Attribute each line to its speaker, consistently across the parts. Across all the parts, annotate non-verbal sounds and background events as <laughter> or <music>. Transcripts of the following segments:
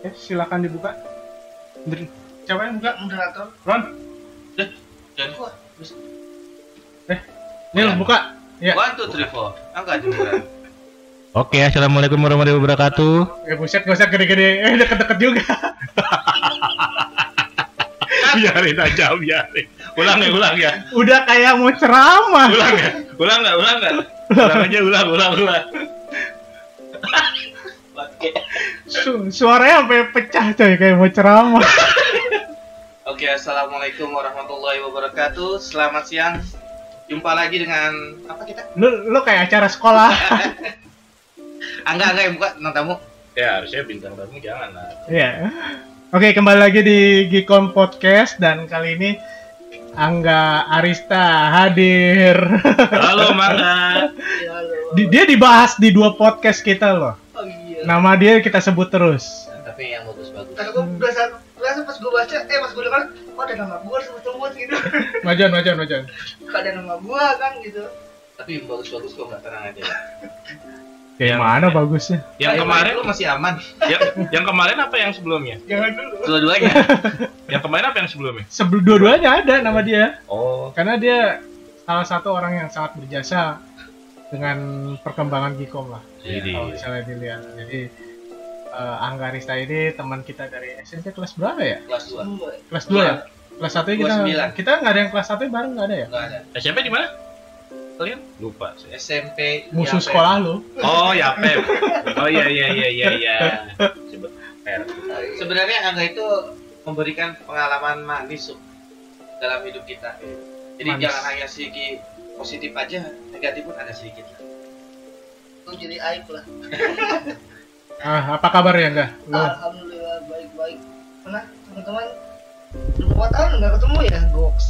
Speaker 1: Eh, silakan dibuka. Ber- Siapa yang buka?
Speaker 2: moderator
Speaker 1: Ron.
Speaker 3: Dan
Speaker 2: Wah,
Speaker 1: Nih lo buka. Ya.
Speaker 3: one two three four. Angkat jemuran. <laughs>
Speaker 4: Oke, assalamualaikum warahmatullahi wabarakatuh.
Speaker 1: Eh buset gak usah gede-gede. Eh deket-deket juga. <laughs>
Speaker 4: biarin aja, biarin. Ulang ya, ulang ya.
Speaker 1: Udah kayak mau ceramah.
Speaker 4: Ulang ya. Ulang nggak, ulang nggak. <laughs> Ulang aja, ulang, ulang, ulang.
Speaker 1: Su- suaranya sampai pecah coy kayak mau ceramah.
Speaker 3: Oke, assalamualaikum warahmatullahi wabarakatuh. Selamat siang. Jumpa lagi dengan apa kita?
Speaker 1: Lu lu kayak acara sekolah. <laughs>
Speaker 3: Angga, Angga yang buka tentang tamu.
Speaker 4: Ya, harusnya bintang tamu jangan lah.
Speaker 1: Iya. Oke, kembali lagi di Gicom Podcast dan kali ini Angga Arista hadir.
Speaker 4: Halo, Mangga.
Speaker 2: ya
Speaker 1: dia dibahas di dua podcast kita loh. Nama dia kita sebut terus.
Speaker 3: Nah, tapi yang bagus-bagus.
Speaker 2: karena gue berasa berasa pas gue baca eh pas gue dengar kok ada nama gue sebut-sebut gitu <laughs>
Speaker 1: Majan, majan, majan.
Speaker 2: kok ada nama gue kan gitu
Speaker 3: Tapi yang bagus-bagus kok nggak tenang aja.
Speaker 1: Kayak
Speaker 4: Yang-
Speaker 1: mana bagusnya?
Speaker 4: Yang kemarin,
Speaker 3: lu masih aman.
Speaker 4: yang, yang kemarin apa yang sebelumnya?
Speaker 2: jangan dulu
Speaker 3: Dua-duanya. <laughs>
Speaker 4: Yang kemarin apa yang sebelumnya?
Speaker 1: Sebelum dua-duanya ada nama dia.
Speaker 4: Oh,
Speaker 1: Karena dia salah satu orang yang sangat berjasa dengan perkembangan Gicom lah.
Speaker 4: jadi
Speaker 1: Kalau misalnya dilihat. Jadi eh, Angga Arista ini teman kita dari SMP kelas berapa ya?
Speaker 3: Kelas dua.
Speaker 1: Kelas 2 ya? Kelas 1 kita
Speaker 3: 29.
Speaker 1: kita nggak ada yang kelas 1 bareng nggak ada ya?
Speaker 3: Nggak ada.
Speaker 4: SMP di mana? Kalian? Lupa. saya.
Speaker 3: SMP.
Speaker 1: Musuh
Speaker 3: Yapem.
Speaker 1: sekolah lu.
Speaker 4: Oh, Yapem. Oh iya iya iya iya iya.
Speaker 3: Sebenarnya Angga itu memberikan pengalaman manis dalam hidup kita. Jadi
Speaker 1: Manis.
Speaker 3: jangan hanya sedikit positif aja, negatif pun ada sedikit lah.
Speaker 2: itu jadi aib lah <laughs>
Speaker 1: Ah, apa kabar ya enggak? Lu
Speaker 2: alhamdulillah baik-baik mana teman-teman berapa tahun nggak ketemu ya goks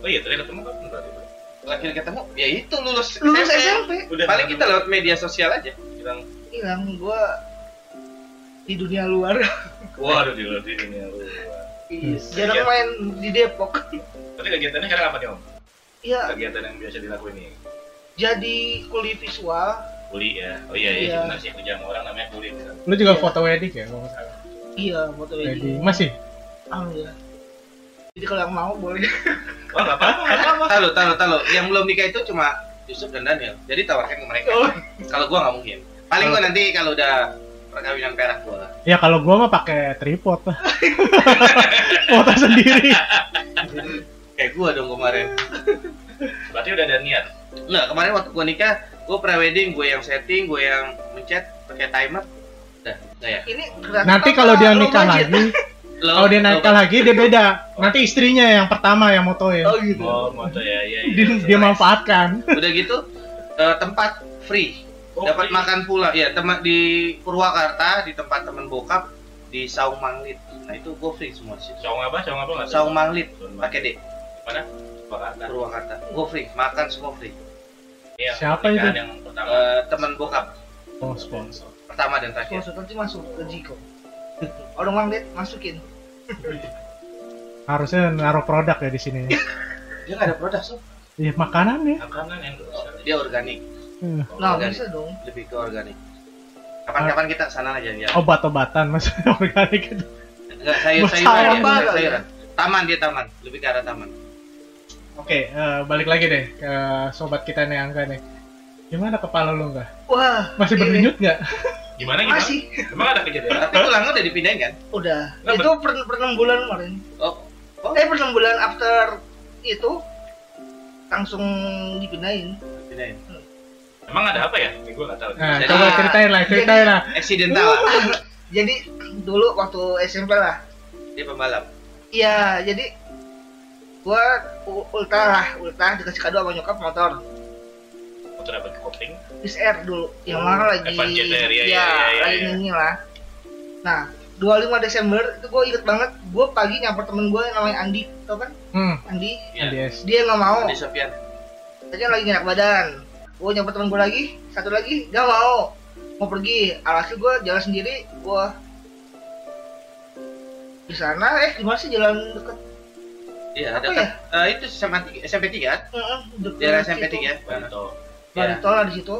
Speaker 4: Oh iya, tadi ketemu kan berarti.
Speaker 3: Terakhir ketemu, ya itu lulus,
Speaker 2: lulus SMP
Speaker 4: Udah.
Speaker 3: Paling kita lewat media sosial aja.
Speaker 4: bilang,
Speaker 2: hilang gue di dunia luar <laughs>
Speaker 4: waduh di luar di dunia luar.
Speaker 2: Iya,
Speaker 4: Iya.
Speaker 2: jarang main di Depok
Speaker 4: Tapi kegiatannya sekarang apa nih Om?
Speaker 2: Iya,
Speaker 4: Kegiatan yang biasa dilakuin nih?
Speaker 2: jadi kuli visual
Speaker 4: Kuli ya. Oh iya iya,
Speaker 2: Iya.
Speaker 4: benar sih kerjaan orang namanya kuli. Kan?
Speaker 1: lu juga
Speaker 2: Iya.
Speaker 1: foto wedding ya kalau salah.
Speaker 2: iya foto
Speaker 1: Wedding.
Speaker 2: wedding
Speaker 1: Masih?
Speaker 2: alhamdulillah jadi kalau yang mau boleh <laughs>
Speaker 4: Wah nggak apa-apa nggak apa-apa.
Speaker 3: Tahu, tahu, tahu. Yang belum nikah itu cuma Yusuf dan Daniel. Jadi tawarkan ke mereka.
Speaker 2: Oh.
Speaker 3: Kalau gua nggak mungkin. Paling gua nanti kalau udah perkawinan perak gua.
Speaker 1: Ya kalau gua mah pakai tripod lah. <laughs> foto sendiri. <laughs>
Speaker 3: Kayak gua dong kemarin.
Speaker 4: Berarti udah ada niat.
Speaker 3: Enggak, kemarin waktu gua nikah, gua pre-wedding, gua yang setting, gua yang mencet pakai timer. Udah, udah ya.
Speaker 2: ini
Speaker 1: Nanti <laughs> kalau dia nikah lagi, kalau dia nikah lagi dia beda. Nanti istrinya yang pertama yang motoin.
Speaker 2: oh gitu
Speaker 4: Oh, moto ya ya.
Speaker 1: Dia, dia manfaatkan.
Speaker 3: Udah gitu eh, tempat free.
Speaker 4: Oh,
Speaker 3: Dapat
Speaker 4: free.
Speaker 3: makan pula. Ya, teman di Purwakarta di tempat temen bokap di Saung Manglit. Nah, itu gua free semua sih.
Speaker 4: Saung apa? Saung apa nggak.
Speaker 3: Saung Manglit pakai D.
Speaker 4: Mana? Jakarta.
Speaker 3: Purwakarta. Gua free, makan semua free.
Speaker 4: Yang
Speaker 1: Siapa itu?
Speaker 4: Yang pertama.
Speaker 3: Eh, temen bokap
Speaker 1: Oh, sponsor.
Speaker 3: pertama dan terakhir.
Speaker 2: sponsor nanti masuk ke Jiko <laughs> orang manglet masukin
Speaker 1: Harusnya naruh produk ya di sini. <laughs>
Speaker 3: Dia nggak ada produk, Sob.
Speaker 1: Iya, makanan ya.
Speaker 4: Makanan yang
Speaker 3: Dia organik,
Speaker 1: Hmm.
Speaker 2: nah
Speaker 3: Organik.
Speaker 2: bisa dong
Speaker 3: lebih ke organik. Kapan-kapan kita sana aja ya.
Speaker 1: Obat-obatan maksudnya <laughs> organik itu.
Speaker 3: Enggak, sayur
Speaker 1: Sayur
Speaker 3: sayuran
Speaker 2: banget.
Speaker 3: sayuran. Taman dia taman, lebih ke arah taman.
Speaker 1: Oke, eh, balik lagi deh ke sobat kita nih Angga nih. Gimana kepala lu enggak?
Speaker 2: wah
Speaker 1: Masih
Speaker 2: ini
Speaker 1: berdenyut nggak?
Speaker 4: Gimana gimana?
Speaker 2: masih
Speaker 4: Emang ada kejadian?
Speaker 3: Tapi tulangnya udah dipindahin kan?
Speaker 2: udah
Speaker 4: Nggak,
Speaker 2: itu per, per enam bulan kemarin
Speaker 3: Oh, oh,
Speaker 2: eh per enam bulan after itu langsung dipindahin
Speaker 3: pindahin.
Speaker 4: Emang ada apa ya? Ini gue nggak tahu.
Speaker 1: Nah,
Speaker 3: Jadi-
Speaker 1: coba ceritain lah, ceritain lah.
Speaker 3: Accidental.
Speaker 2: jadi dulu waktu SMP lah
Speaker 3: dia pembalap.
Speaker 2: iya jadi gua u- ultra lah ultra dikasih kado sama nyokap motor
Speaker 4: Motor apa? Kopling?
Speaker 2: Bis R dulu yang
Speaker 4: Oh,
Speaker 2: mana lagi
Speaker 4: iya,
Speaker 2: ya,
Speaker 4: iya, iya,
Speaker 2: lagi
Speaker 4: iya.
Speaker 2: nyanyi lah nah 25 Desember itu gue inget banget gue pagi nyamper temen gue yang namanya Andi tau kan
Speaker 1: Hmm,
Speaker 2: Andi
Speaker 3: Iya.
Speaker 1: NDS.
Speaker 2: dia nggak mau
Speaker 3: Di Sofian.
Speaker 2: Tadinya lagi nggak enak badan gue nyamper temen gue lagi satu lagi nggak mau mau pergi alhasil gue jalan sendiri gue di sana eh gimana sih jalan deket
Speaker 3: Iya,
Speaker 2: Apa
Speaker 3: dekat. Eh, itu SMA 3, SMP 3 kan?
Speaker 2: Heeh,
Speaker 3: Daerah. SMP 3.
Speaker 4: Banto.
Speaker 2: Balik
Speaker 3: Iya.
Speaker 2: tol lah di situ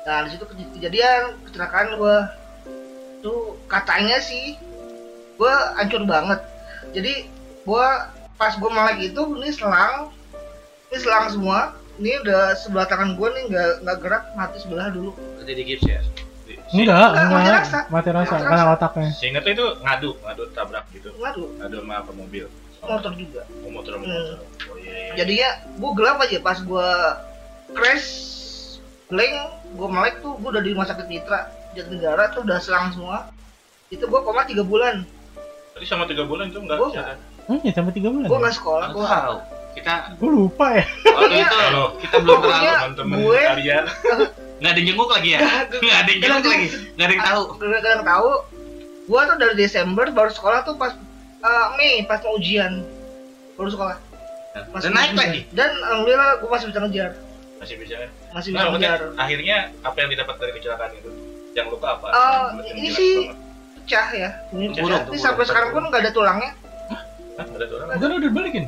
Speaker 2: nah di situ kej- kejadian kecelakaan gue Tuh katanya sih gue hancur banget. Jadi gue pas gue melek itu ini selang, ini selang semua. Ini udah sebelah tangan gue nih nggak nggak gerak mati sebelah dulu.
Speaker 4: Berarti di gips ya?
Speaker 1: Enggak,
Speaker 2: Enggak, mati rasa.
Speaker 1: Mati rasa
Speaker 2: Mati
Speaker 1: karena otaknya.
Speaker 4: Seingat itu ngadu, ngadu tabrak gitu.
Speaker 2: Ngadu
Speaker 4: Ngadu sama apa mobil.
Speaker 2: Motor juga.
Speaker 4: Oh, motor sama
Speaker 2: Hmm.
Speaker 4: motor. Oh iya iya.
Speaker 2: Jadinya gue gelap aja pas gue crash blank gue melek tuh gue udah di rumah sakit Mitra Jatinegara tuh udah selang semua itu gue koma tiga bulan
Speaker 4: Tadi sama tiga bulan tuh enggak
Speaker 2: Gua
Speaker 4: bisa
Speaker 2: nggak.
Speaker 4: kan?
Speaker 1: Hmm, ya sampai tiga bulan.
Speaker 2: gue nggak sekolah gue
Speaker 3: tahu. Kita
Speaker 1: Gue lupa ya.
Speaker 3: waktu itu
Speaker 4: Halo.
Speaker 3: kita belum terlalu
Speaker 4: Teman-teman
Speaker 2: gue-
Speaker 4: kalian. <laughs>
Speaker 3: nggak ada yang jenguk lagi ya. Nggak ada yang jenguk lagi. Nggak ada yang tahu.
Speaker 2: kadang tahu gue tuh dari Desember baru sekolah tuh pas eh, Mei pas mau ujian baru sekolah Masih
Speaker 3: Dan naik lagi.
Speaker 2: dan alhamdulillah gue masih bisa ngejar
Speaker 4: Masih bisa kan?
Speaker 2: masih
Speaker 4: Nah,
Speaker 2: bisa
Speaker 4: maksudnya
Speaker 2: ngejar
Speaker 4: akhirnya apa yang didapat dari kecelakaan itu? Yang luka apa? Yang
Speaker 2: ini sih pecah ya ini
Speaker 3: Buruk,
Speaker 2: pecah. ini
Speaker 3: buruk.
Speaker 2: sampai sekarang pun nggak ada tulangnya
Speaker 4: Hah, ada tuh orang?
Speaker 1: Udah udah dibalikin.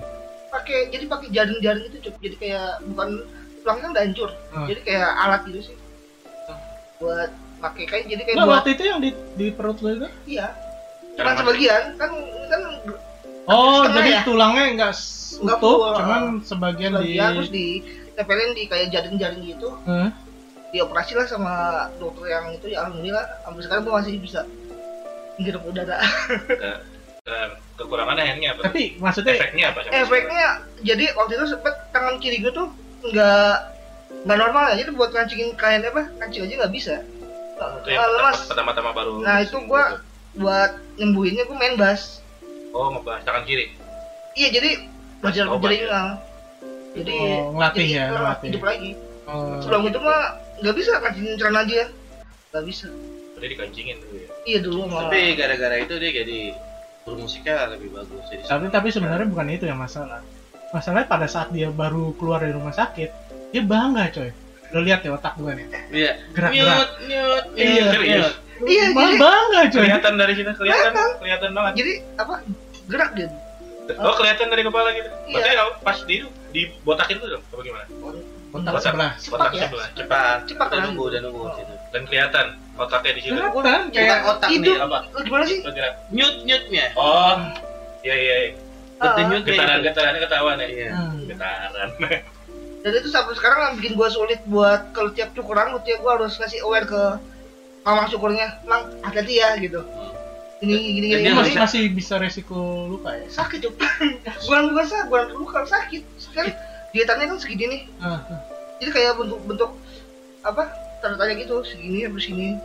Speaker 2: pakai jadi pakai jaring-jaring itu Cuk. jadi kayak bukan tulangnya udah hancur
Speaker 1: Hmm.
Speaker 2: jadi kayak alat gitu sih buat pakai kayak jadi kayak
Speaker 1: Nah,
Speaker 2: buat
Speaker 1: waktu itu yang di di perut lo itu?
Speaker 2: iya
Speaker 4: Karena
Speaker 2: cuma
Speaker 4: masih-
Speaker 2: sebagian kan kan
Speaker 1: Oh, jadi
Speaker 2: ya?
Speaker 1: tulangnya enggak utuh, cuman sebagian di
Speaker 2: sebagian terus ditempelin di kayak jaring-jaring gitu
Speaker 1: Hah?
Speaker 2: dioperasi lah sama dokter yang itu ya alhamdulillah sampai sekarang gua masih bisa menghirup udara
Speaker 4: kekurangannya akhirnya apa?
Speaker 1: Tapi maksudnya
Speaker 4: Efeknya apa? sama
Speaker 2: efeknya jadi waktu itu sempet tangan kiri gue tuh nggak nggak normal ya jadi buat kancingin kain apa kancing aja nggak bisa
Speaker 4: Itu
Speaker 2: Eh,
Speaker 4: yang
Speaker 2: lemas
Speaker 4: pertama-tama baru.
Speaker 2: Nah, itu gua- buat nyembuhinnya gue main bass
Speaker 4: Oh, ngebahas tangan kiri.
Speaker 2: iya jadi belajar
Speaker 4: Obat
Speaker 2: belajar
Speaker 4: ya?
Speaker 2: jadi
Speaker 1: Oh, ngelatih
Speaker 2: jadi,
Speaker 1: ya, ngelatih.
Speaker 2: hidup lagi
Speaker 1: oh,
Speaker 2: sebelum itu mah nggak bisa kancingin celana aja ya nggak bisa
Speaker 4: Berarti dikancingin dulu ya.
Speaker 2: iya dulu mah
Speaker 3: Tapi gara-gara itu dia jadi bermusiknya lebih bagus. Jadi
Speaker 1: tapi tapi sebenarnya bukan itu yang masalah. Masalahnya pada saat dia baru keluar dari rumah sakit, dia bangga coy. Lo lihat ya otak gue nih,
Speaker 3: Iya.
Speaker 1: gerak-gerak.
Speaker 3: Nyut, nyut,
Speaker 1: Iya,
Speaker 3: nyut.
Speaker 2: Iya, jadi-
Speaker 1: bangga coy.
Speaker 4: Kelihatan dari sini kelihatan, kelihatan banget.
Speaker 2: jadi apa gerak dia
Speaker 4: Oh, kelihatan dari kepala gitu.
Speaker 2: Iya.
Speaker 4: Berarti kalau pas di dibotakin tuh dong, apa gimana?
Speaker 1: Otak sebelah.
Speaker 2: Cepat
Speaker 4: Botak
Speaker 2: ya?
Speaker 4: sebelah.
Speaker 3: Cepat.
Speaker 2: Cepat
Speaker 3: Udah
Speaker 2: kan?
Speaker 3: nunggu, udah nunggu
Speaker 2: Oh.
Speaker 3: gitu.
Speaker 4: Dan kelihatan otaknya di situ.
Speaker 1: Kelihatan
Speaker 3: Bukan
Speaker 1: kayak
Speaker 3: otak nih apa?
Speaker 2: Gimana sih
Speaker 4: Bergerak.
Speaker 3: Nyut, nyutnya.
Speaker 4: Oh, iya iya. iya.
Speaker 3: Betul
Speaker 2: Ah,
Speaker 3: nyut
Speaker 4: Getaran-getarannya ketahuan ya.
Speaker 3: Iya.
Speaker 1: Hmm.
Speaker 4: Getaran.
Speaker 2: dan itu sampai sekarang yang bikin gue sulit buat kalau tiap cukur rambut ya gue harus ngasih aware ke mamang cukurnya mang hati-hati ya gitu. Ini gini gini, gini.
Speaker 3: dia
Speaker 1: masih
Speaker 2: Masih
Speaker 1: bisa resiko luka ya.
Speaker 2: sakit tuh bukan bukan sakit bukan luka sakit. Kan diatannya kan segini nih.
Speaker 1: Ah,
Speaker 2: jadi kayak bentuk bentuk apa tanda tanya gitu segini habis segini.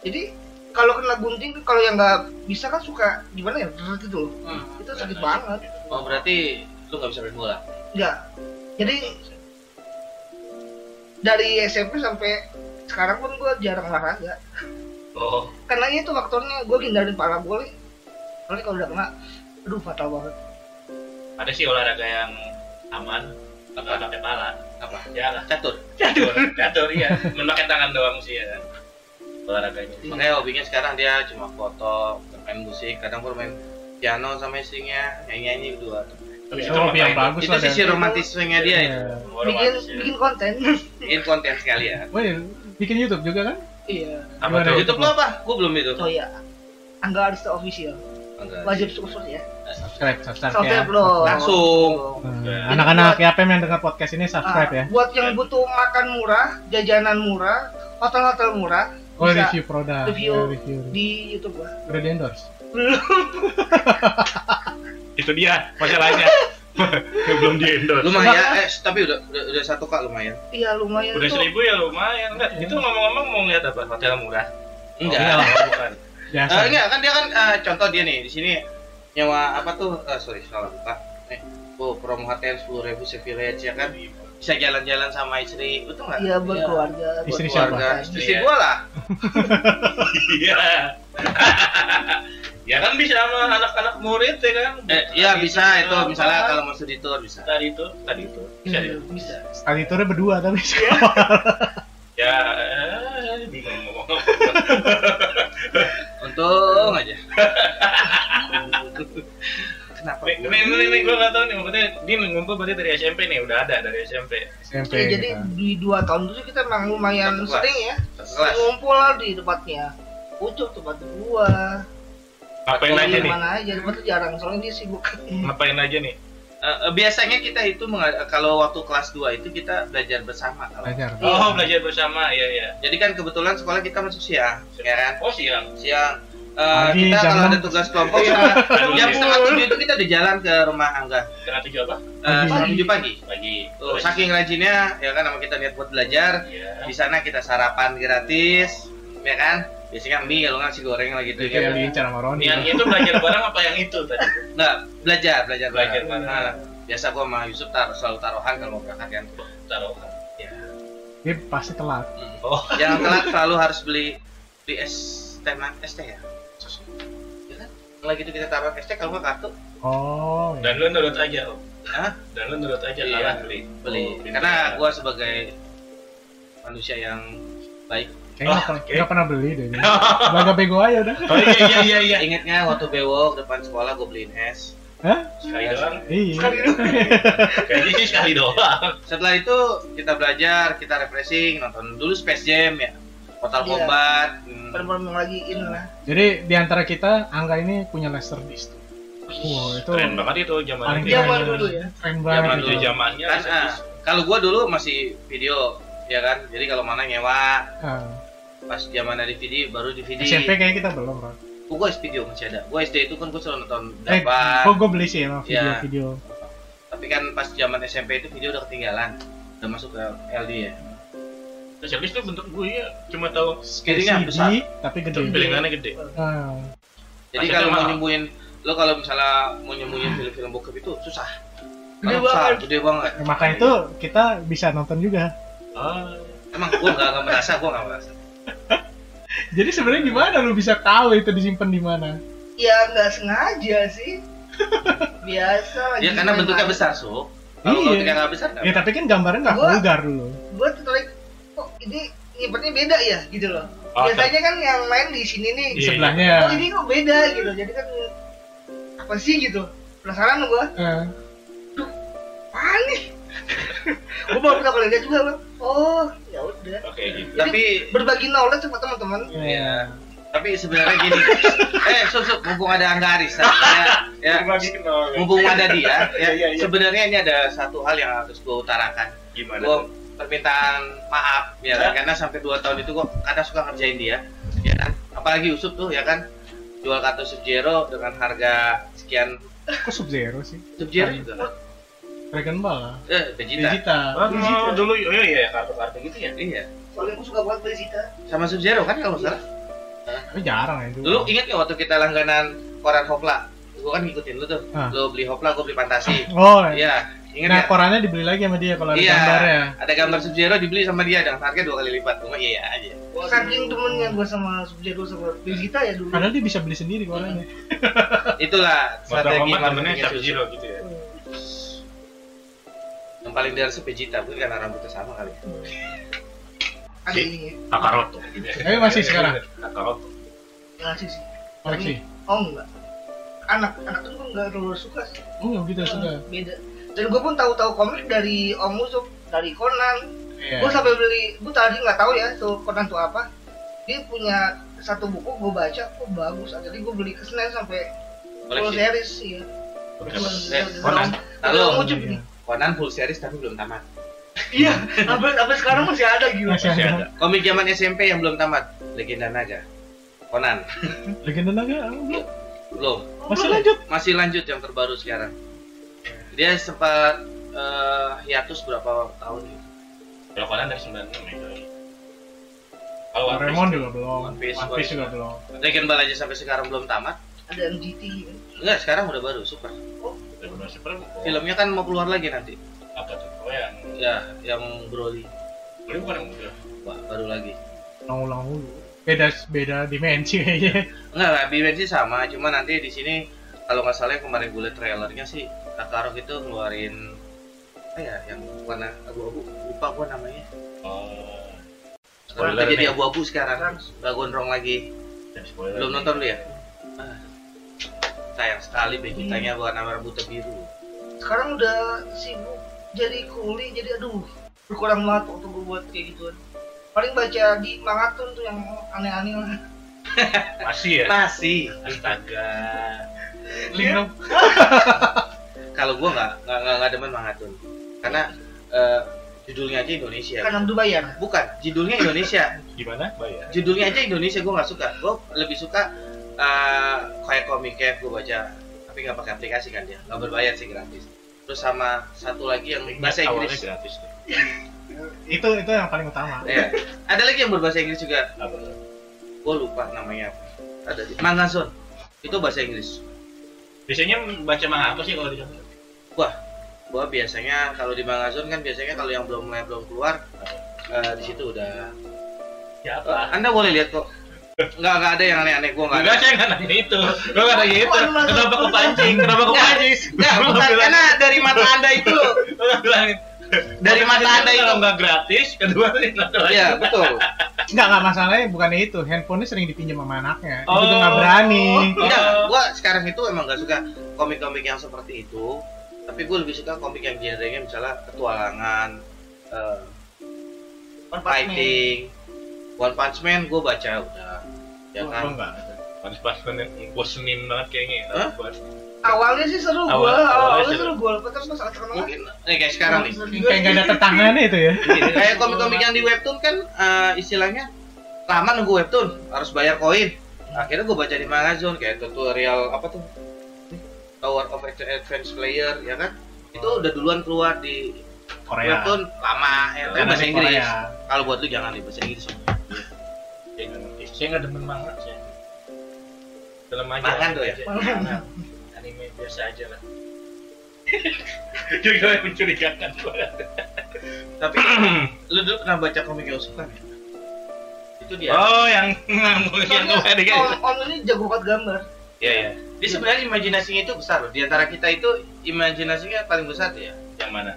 Speaker 2: Jadi kalau kena gunting kalau yang nggak bisa kan suka gimana ya Rrrt gitu loh.
Speaker 3: Hmm.
Speaker 2: itu sakit banget.
Speaker 3: Oh, berarti lu nggak bisa main bola.
Speaker 2: enggak jadi dari SMP sampai sekarang pun gue jarang olahraga
Speaker 4: Oh,
Speaker 2: karena itu faktornya gue hindarin parabola soalnya kalau udah kena aduh fatal banget
Speaker 4: ada sih olahraga yang aman. Apa pakai pala?
Speaker 3: Apa?
Speaker 4: Ya lah.
Speaker 3: Catur.
Speaker 4: Catur, <laughs> catur iya. Memakai tangan doang sih ya. Olahraganya.
Speaker 3: Makanya hobinya sekarang dia cuma foto, main musik, kadang pun main piano sama istrinya, nyanyi-nyanyi berdua.
Speaker 4: Tapi
Speaker 1: itu hobi yang bagus
Speaker 3: Itu
Speaker 1: lah.
Speaker 3: sisi romantisnya dia itu.
Speaker 1: Iya.
Speaker 2: bikin bikin konten
Speaker 3: Bikin konten sekali ya.
Speaker 1: Bikin YouTube juga kan?
Speaker 2: iya
Speaker 4: Apa tuh?
Speaker 3: YouTube lo apa? Gua belum itu.
Speaker 2: oh ya Angga Arista official
Speaker 3: Enggak.
Speaker 2: wajib subscribe ya
Speaker 1: Subscribe, subscribe ya.
Speaker 2: subscribe bro
Speaker 3: Langsung.
Speaker 1: Hmm, Anak-anak YPM yang dengar podcast ini subscribe ya.
Speaker 2: Ah, buat yang butuh makan murah jajanan murah hotel-hotel murah
Speaker 1: Oh,
Speaker 2: bisa
Speaker 1: review produk.
Speaker 2: review
Speaker 1: Ya, review.
Speaker 2: di YouTube gua
Speaker 1: Udah di endorse. <laughs>
Speaker 4: Itu dia masalahnya. Belum di endorse.
Speaker 3: Lumayan, eh tapi udah udah, udah satu kak lumayan.
Speaker 2: iya lumayan
Speaker 4: Udah
Speaker 2: tuh
Speaker 4: seribu ya lumayan. Enggak, itu ngomong-ngomong mau ngeliat apa? Hotel murah.
Speaker 3: Enggak.
Speaker 4: Oh, iya, bukan. <laughs>
Speaker 1: Biasa.
Speaker 3: Eh, enggak kan dia kan eh, contoh dia nih di sini nyewa apa tuh? Eh, sorry salah buka. Eh, oh promo hotel sepuluh ribu ya kan? Bisa jalan-jalan sama istri, betul nggak?
Speaker 2: iya buat keluarga buat
Speaker 1: Istri
Speaker 2: keluarga.
Speaker 1: siapa?
Speaker 3: Istri
Speaker 4: Istri ya.
Speaker 3: gua lah.
Speaker 4: Iya. <laughs> ya kan bisa sama anak-anak murid ya kan?
Speaker 3: Eh, iya bisa itu
Speaker 4: Apa?
Speaker 3: misalnya kalau mau studi tour bisa.
Speaker 4: tadi itu, tadi itu. Bisa
Speaker 2: Iya,
Speaker 4: ya?
Speaker 2: bisa
Speaker 1: Sekali itu berdua tapi <laughs>
Speaker 4: Ya, eh, bingung ngomong. <laughs>
Speaker 3: Untung aja. Kenapa?
Speaker 4: Nih, nih, nih, nih, gue gak tau nih, maksudnya dia ngumpul berarti dari SMP nih, udah ada dari SMP.
Speaker 1: SMP.
Speaker 2: Ya, jadi
Speaker 1: gitu.
Speaker 2: di dua tahun itu kita memang lumayan
Speaker 3: Satu kelas.
Speaker 2: sering ya ngumpul lah di tempatnya Ucup tempat gua.
Speaker 4: Ngapain aja
Speaker 2: di
Speaker 4: nih?
Speaker 2: Mana aja, tempat tuh jarang soalnya dia sibuk. <laughs>
Speaker 4: Ngapain aja nih?
Speaker 3: Eh, eh, biasanya kita itu kalau waktu kelas 2 itu kita belajar bersama kalau.
Speaker 1: Belajar.
Speaker 4: Oh, belajar bersama. Iya, iya.
Speaker 3: Jadi kan kebetulan sekolah kita masuk siang, ya kan?
Speaker 4: Oh, siang.
Speaker 3: Siang.
Speaker 1: Pagi,
Speaker 3: kita
Speaker 1: jam
Speaker 3: kalau ada tugas kelompok
Speaker 4: Iya.
Speaker 3: setengah-
Speaker 4: Aduh,
Speaker 3: jam
Speaker 4: iya.
Speaker 3: setengah tujuh itu kita udah jalan ke rumah Angga.
Speaker 4: Setengah tujuh apa?
Speaker 3: Eh,
Speaker 1: Pagi.
Speaker 3: setengah tujuh pagi.
Speaker 4: Pagi.
Speaker 3: Tuh, saking rajinnya ya kan sama kita niat buat belajar.
Speaker 4: Iya.
Speaker 3: Di sana kita sarapan gratis, ya kan? Biasanya mie kalau nggak nasi goreng lah gitu.
Speaker 1: Itu
Speaker 3: ya
Speaker 1: yang
Speaker 3: kan?
Speaker 1: diincar sama Roni.
Speaker 4: Yang itu belajar bareng apa yang itu tadi?
Speaker 3: Nggak, belajar, belajar,
Speaker 4: Belajar
Speaker 3: bareng. Nah, biasa gua sama Yusuf tar selalu taruhan kalau mau berangkat kan.
Speaker 4: Taruhan.
Speaker 1: Dia pasti telat.
Speaker 3: Hmm.
Speaker 4: Oh.
Speaker 3: Yang telat selalu harus beli beli es teh man- es teh ya. Ya Kalau gitu kita taruh es teh kalau nggak kartu
Speaker 1: Oh. iya.
Speaker 4: Dan lu nurut aja, Om.
Speaker 3: Hah?
Speaker 4: Dan lu nurut aja
Speaker 3: Iya.
Speaker 4: kalah beli.
Speaker 3: beli.
Speaker 4: Oh.
Speaker 3: Karena gua sebagai manusia yang baik
Speaker 1: Kayaknya
Speaker 4: Oh,
Speaker 1: nggak pernah beli deh. <laughs> Belaga bego aja udah.
Speaker 4: Oh iya iya iya iya.
Speaker 3: Ingatnya waktu bewok depan sekolah gue beliin es.
Speaker 1: Hah?
Speaker 4: Sekali doang.
Speaker 1: Iya. <laughs>
Speaker 4: Kayaknya sih sekali doang.
Speaker 3: Setelah itu kita belajar, kita refreshing, nonton dulu Space Jam ya, Mortal
Speaker 2: Iya.
Speaker 3: Kombat. hmm.
Speaker 2: Pernah lagi in lah.
Speaker 1: Jadi di antara kita Angga ini punya Lester tuh. Wow, itu
Speaker 4: Keren banget itu zaman
Speaker 1: paling
Speaker 4: itu.
Speaker 2: Zaman dulu ya.
Speaker 1: Keren
Speaker 3: Zaman
Speaker 1: banget
Speaker 3: dulu.
Speaker 1: itu.
Speaker 4: zamannya
Speaker 3: Kan, ah, kalau gua dulu masih video, ya kan. Jadi kalau mana nyewa,
Speaker 1: Ah,
Speaker 3: pas zaman ada DVD baru DVD.
Speaker 1: SMP kayaknya kita belum, Ron.
Speaker 3: Gua video masih ada. Gua SD itu kan gua selalu nonton
Speaker 1: Eh,
Speaker 3: dapat.
Speaker 1: gua, gua beli sih emang
Speaker 3: Iya.
Speaker 1: video-video.
Speaker 3: Tapi kan pas zaman SMP itu video udah ketinggalan. Udah masuk ke LD ya.
Speaker 4: Habis itu bentuk gue ya cuma tahu
Speaker 3: Screeningnya
Speaker 1: CD,
Speaker 3: besar.
Speaker 1: tapi gede.
Speaker 4: tapi gede.
Speaker 1: Ah,
Speaker 3: Jadi kalau mau nyembuhin lo kalau misalnya mau nyembuhin film-film bokep itu susah.
Speaker 2: Gede
Speaker 3: Karena besar,
Speaker 2: banget.
Speaker 3: gede banget.
Speaker 1: ya, maka itu kita bisa nonton juga.
Speaker 4: Ah.
Speaker 3: Emang gua nggak nggak merasa, gua nggak merasa. <laughs>
Speaker 1: Jadi sebenarnya gimana lu bisa tahu itu disimpan di mana?
Speaker 2: Ya nggak sengaja sih. <laughs> Biasa.
Speaker 3: Ya karena bentuknya besar, so. Kalau
Speaker 1: Iya.
Speaker 3: kalau tidak nggak besar, nggak
Speaker 1: Ya tapi kan gambarnya nggak vulgar dulu.
Speaker 2: Gue tertarik. Kok ini nyimpennya beda ya gitu loh.
Speaker 4: Oh,
Speaker 2: Biasanya kan yang main di sini nih.
Speaker 1: Di
Speaker 4: Iya,
Speaker 1: sebelahnya.
Speaker 2: Oh ini kok beda gitu. Jadi kan apa sih gitu. Penasaran gua.
Speaker 1: Eh,
Speaker 2: Apaan nih? <laughs> gua baru pertama kali lihat juga bang. Oh ya udah.
Speaker 4: Oke gitu.
Speaker 3: Tapi
Speaker 2: Berbagi knowledge sama teman-teman.
Speaker 3: ya, tapi sebenarnya gini. <laughs> eh, sup, sup, mumpung ada Angga Arisa, ya, ya, mumpung ada dia, <laughs> ya,
Speaker 4: Iya, iya, iya.
Speaker 3: sebenarnya ini ada satu hal yang harus gua utarakan.
Speaker 4: Gimana?
Speaker 3: Gua permintaan maaf ya kan? karena sampai 2 tahun itu gua kadang suka ngerjain dia ya kan apalagi Usup tuh ya kan jual kartu Sub Zero dengan harga sekian
Speaker 1: kok Sub Zero sih?
Speaker 3: Sub Zero juga
Speaker 1: Dragon Ball lah.
Speaker 3: eh Vegeta
Speaker 1: Vegeta.
Speaker 4: Oh, dulu oh iya kartu-kartu gitu ya.
Speaker 3: iya
Speaker 2: Soalnya gua suka buat Vegeta.
Speaker 3: sama Sub Zero kan kalau salah
Speaker 1: Tapi jarang ya itu.
Speaker 3: dulu inget nggak waktu kita langganan koran Hopla gua kan ngikutin lu tuh
Speaker 1: Ah.
Speaker 3: lu beli Hopla gua beli Fantasi
Speaker 1: Oh,
Speaker 3: iya
Speaker 1: nah
Speaker 3: nggak
Speaker 1: korannya dibeli lagi sama dia kalau ada
Speaker 3: iya
Speaker 1: gambarnya.
Speaker 3: ada gambar Sub Zero dibeli sama dia dengan harga dua kali lipat gua mah iya iya aja
Speaker 2: Saking temennya gua sama Sub-Zero sama Vegeta ya dulu.
Speaker 1: Padahal dia bisa beli sendiri korannya. <laughs>
Speaker 3: itulah strategi marketingnya
Speaker 4: Sub. Zero gitu ya.
Speaker 3: yang paling dari Vegeta mungkin karena rambutnya sama kali ya.
Speaker 2: Ada ini ya.
Speaker 4: Kakaroto gitu ya.
Speaker 1: Tapi masih sekarang?
Speaker 4: Kakaroto.
Speaker 2: Ngasih sih.
Speaker 1: Koleksi.
Speaker 2: Oh enggak. Anak anak tuh enggak terlalu suka sih.
Speaker 1: Oh, gitu sudah.
Speaker 2: Beda. Dan gue pun tahu-tahu komik dari Om Musuh, dari Conan.
Speaker 1: Iya.
Speaker 2: Gue sampai beli, gue tadi nggak tahu ya tuh Conan tuh apa. Dia punya satu buku gue baca, kok bagus. Jadi gue beli ke Senin sampai full
Speaker 3: koleksi
Speaker 2: series ya.
Speaker 3: Conan.
Speaker 2: Lalu
Speaker 1: Iya.
Speaker 2: nih.
Speaker 3: Conan full series tapi belum tamat.
Speaker 2: Iya, sampai sampai sekarang masih ada gitu.
Speaker 1: Masih ada.
Speaker 4: ada.
Speaker 3: Komik zaman SMP yang belum tamat, Legenda Naga. Conan
Speaker 1: Legenda Naga belum.
Speaker 3: belum,
Speaker 1: Masih lanjut.
Speaker 3: masih lanjut yang terbaru sekarang. Dia sempat eh, hiatus berapa tahun ya?
Speaker 4: Kalau Conan dari 96 ya. Kalau One Piece
Speaker 1: Doraemon juga belum.
Speaker 3: One Piece,
Speaker 1: One Piece juga belum.
Speaker 3: Dragon Ball aja sampai sekarang belum tamat.
Speaker 2: Ada MGT. ya.
Speaker 3: Enggak, sekarang udah baru, super.
Speaker 4: Dragon Super
Speaker 3: Filmnya kan mau keluar lagi nanti.
Speaker 4: apa tuh? Oh yang
Speaker 3: Ya, yang Broly.
Speaker 4: Ini bukan yang muda.
Speaker 3: Wah, baru lagi.
Speaker 1: Ulang-ulang mulu. Beda beda dimensi kayaknya.
Speaker 3: Enggak lah, sih sama, cuma nanti di sini kalau nggak salah yang kemarin gue liat trailernya sih Kakarot itu ngeluarin apa ya yang warna abu-abu lupa gua namanya
Speaker 4: Oh.
Speaker 3: sekarang
Speaker 4: Spoiler
Speaker 3: jadi abu-abu sekarang udah gondrong lagi
Speaker 4: spoiler.
Speaker 3: belum nonton lu ya Ah, sayang sekali Vegeta-nya warna rambut biru
Speaker 2: Sekarang udah sibuk jadi kuli, jadi aduh berkurang banget waktu gue buat kayak gituan. Paling baca di Mangatun tuh yang aneh-aneh lah. <laughs>
Speaker 4: Masih ya?
Speaker 3: Masih.
Speaker 4: Astaga.
Speaker 1: Link dong. <laughs>
Speaker 3: Kalau gua nggak nggak nggak demen mangatun. Karena eh, judulnya aja Indonesia.
Speaker 2: Karena udah bayar.
Speaker 3: Bukan, judulnya Indonesia.
Speaker 4: Gimana? Bayar.
Speaker 3: judulnya aja Indonesia gue nggak suka. Gue lebih suka eh, kayak komik gue baca, tapi nggak pakai aplikasi kan dia, nggak berbayar sih gratis. Terus sama satu lagi yang bahasa
Speaker 4: Awalnya
Speaker 3: Inggris.
Speaker 4: gratis deh.
Speaker 1: Itu itu yang paling utama.
Speaker 3: Ya. Ada lagi yang berbahasa Inggris juga.
Speaker 4: Apa?
Speaker 3: Gue lupa namanya apa. Ada di Mangazon. Itu bahasa Inggris.
Speaker 4: Biasanya baca manga apa sih kalau di?
Speaker 3: Wah, gua biasanya kalau di Mangazon kan biasanya kalau yang belum belum keluar eh, di situ udah.
Speaker 4: Ya
Speaker 3: Anda boleh lihat kok. Nggak nggak ada yang aneh-aneh gue nggak ada.
Speaker 4: Enggak, saya nggak nanya itu. Gue nggak nanya itu.
Speaker 2: Bukan.
Speaker 4: Kenapa kepancing? Kenapa kepancing?
Speaker 3: Nggak, bukan karena dari mata anda itu, dari mata anda itu.
Speaker 4: kalau nggak gratis, kedua lagi.
Speaker 3: Iya betul.
Speaker 1: Enggak, enggak masalahnya bukannya itu. Handphonenya sering dipinjam sama anaknya. Itu
Speaker 4: Oh.
Speaker 1: tuh nggak berani.
Speaker 3: Enggak, gua sekarang itu emang gak suka komik-komik yang seperti itu. Tapi gue lebih suka komik yang genrenya misalnya petualangan, eh,
Speaker 2: One Punch Man.
Speaker 3: fighting, One Punch Man gue baca udah. Ya
Speaker 1: Oh,
Speaker 3: kan?
Speaker 1: enggak.
Speaker 4: Pas pas yang bosenin banget kayaknya.
Speaker 3: Hah?
Speaker 4: Buat-
Speaker 2: Awalnya sih seru
Speaker 4: Awal-
Speaker 2: gua,
Speaker 4: awalnya
Speaker 2: awalnya
Speaker 4: seru.
Speaker 2: seru gua, tapi terus saat terkenal.
Speaker 3: Mungkin eh, kayak sekarang nih.
Speaker 1: Kayak nggak ada tetangannya itu ya.
Speaker 3: kayak komik-komik yang di webtoon kan eh, istilahnya lama nunggu webtoon harus bayar koin. Akhirnya gue baca di Amazon kayak tutorial apa tuh? Tower of Advanced Player ya kan? Itu udah duluan keluar di
Speaker 1: Korea.
Speaker 3: webtoon lama ya, tapi
Speaker 1: Karena
Speaker 3: bahasa Inggris. Kalau buat lu jangan di bahasa Inggris.
Speaker 4: Saya nggak demen manga saya. Film aja.
Speaker 3: Mangan tuh ya?
Speaker 4: Anime biasa aja lah. <laughs> Juga mencurigakan banget.
Speaker 3: Tapi <clears throat> lu dulu pernah baca komik Yosuke kan? Itu dia.
Speaker 4: Oh, yang <laughs> yang kemarin kan.
Speaker 2: Om, om ini jago banget gambar.
Speaker 4: Iya, iya.
Speaker 3: Dia sebenarnya imajinasinya itu besar loh. Di antara kita itu imajinasinya paling besar dia.
Speaker 4: Yang mana?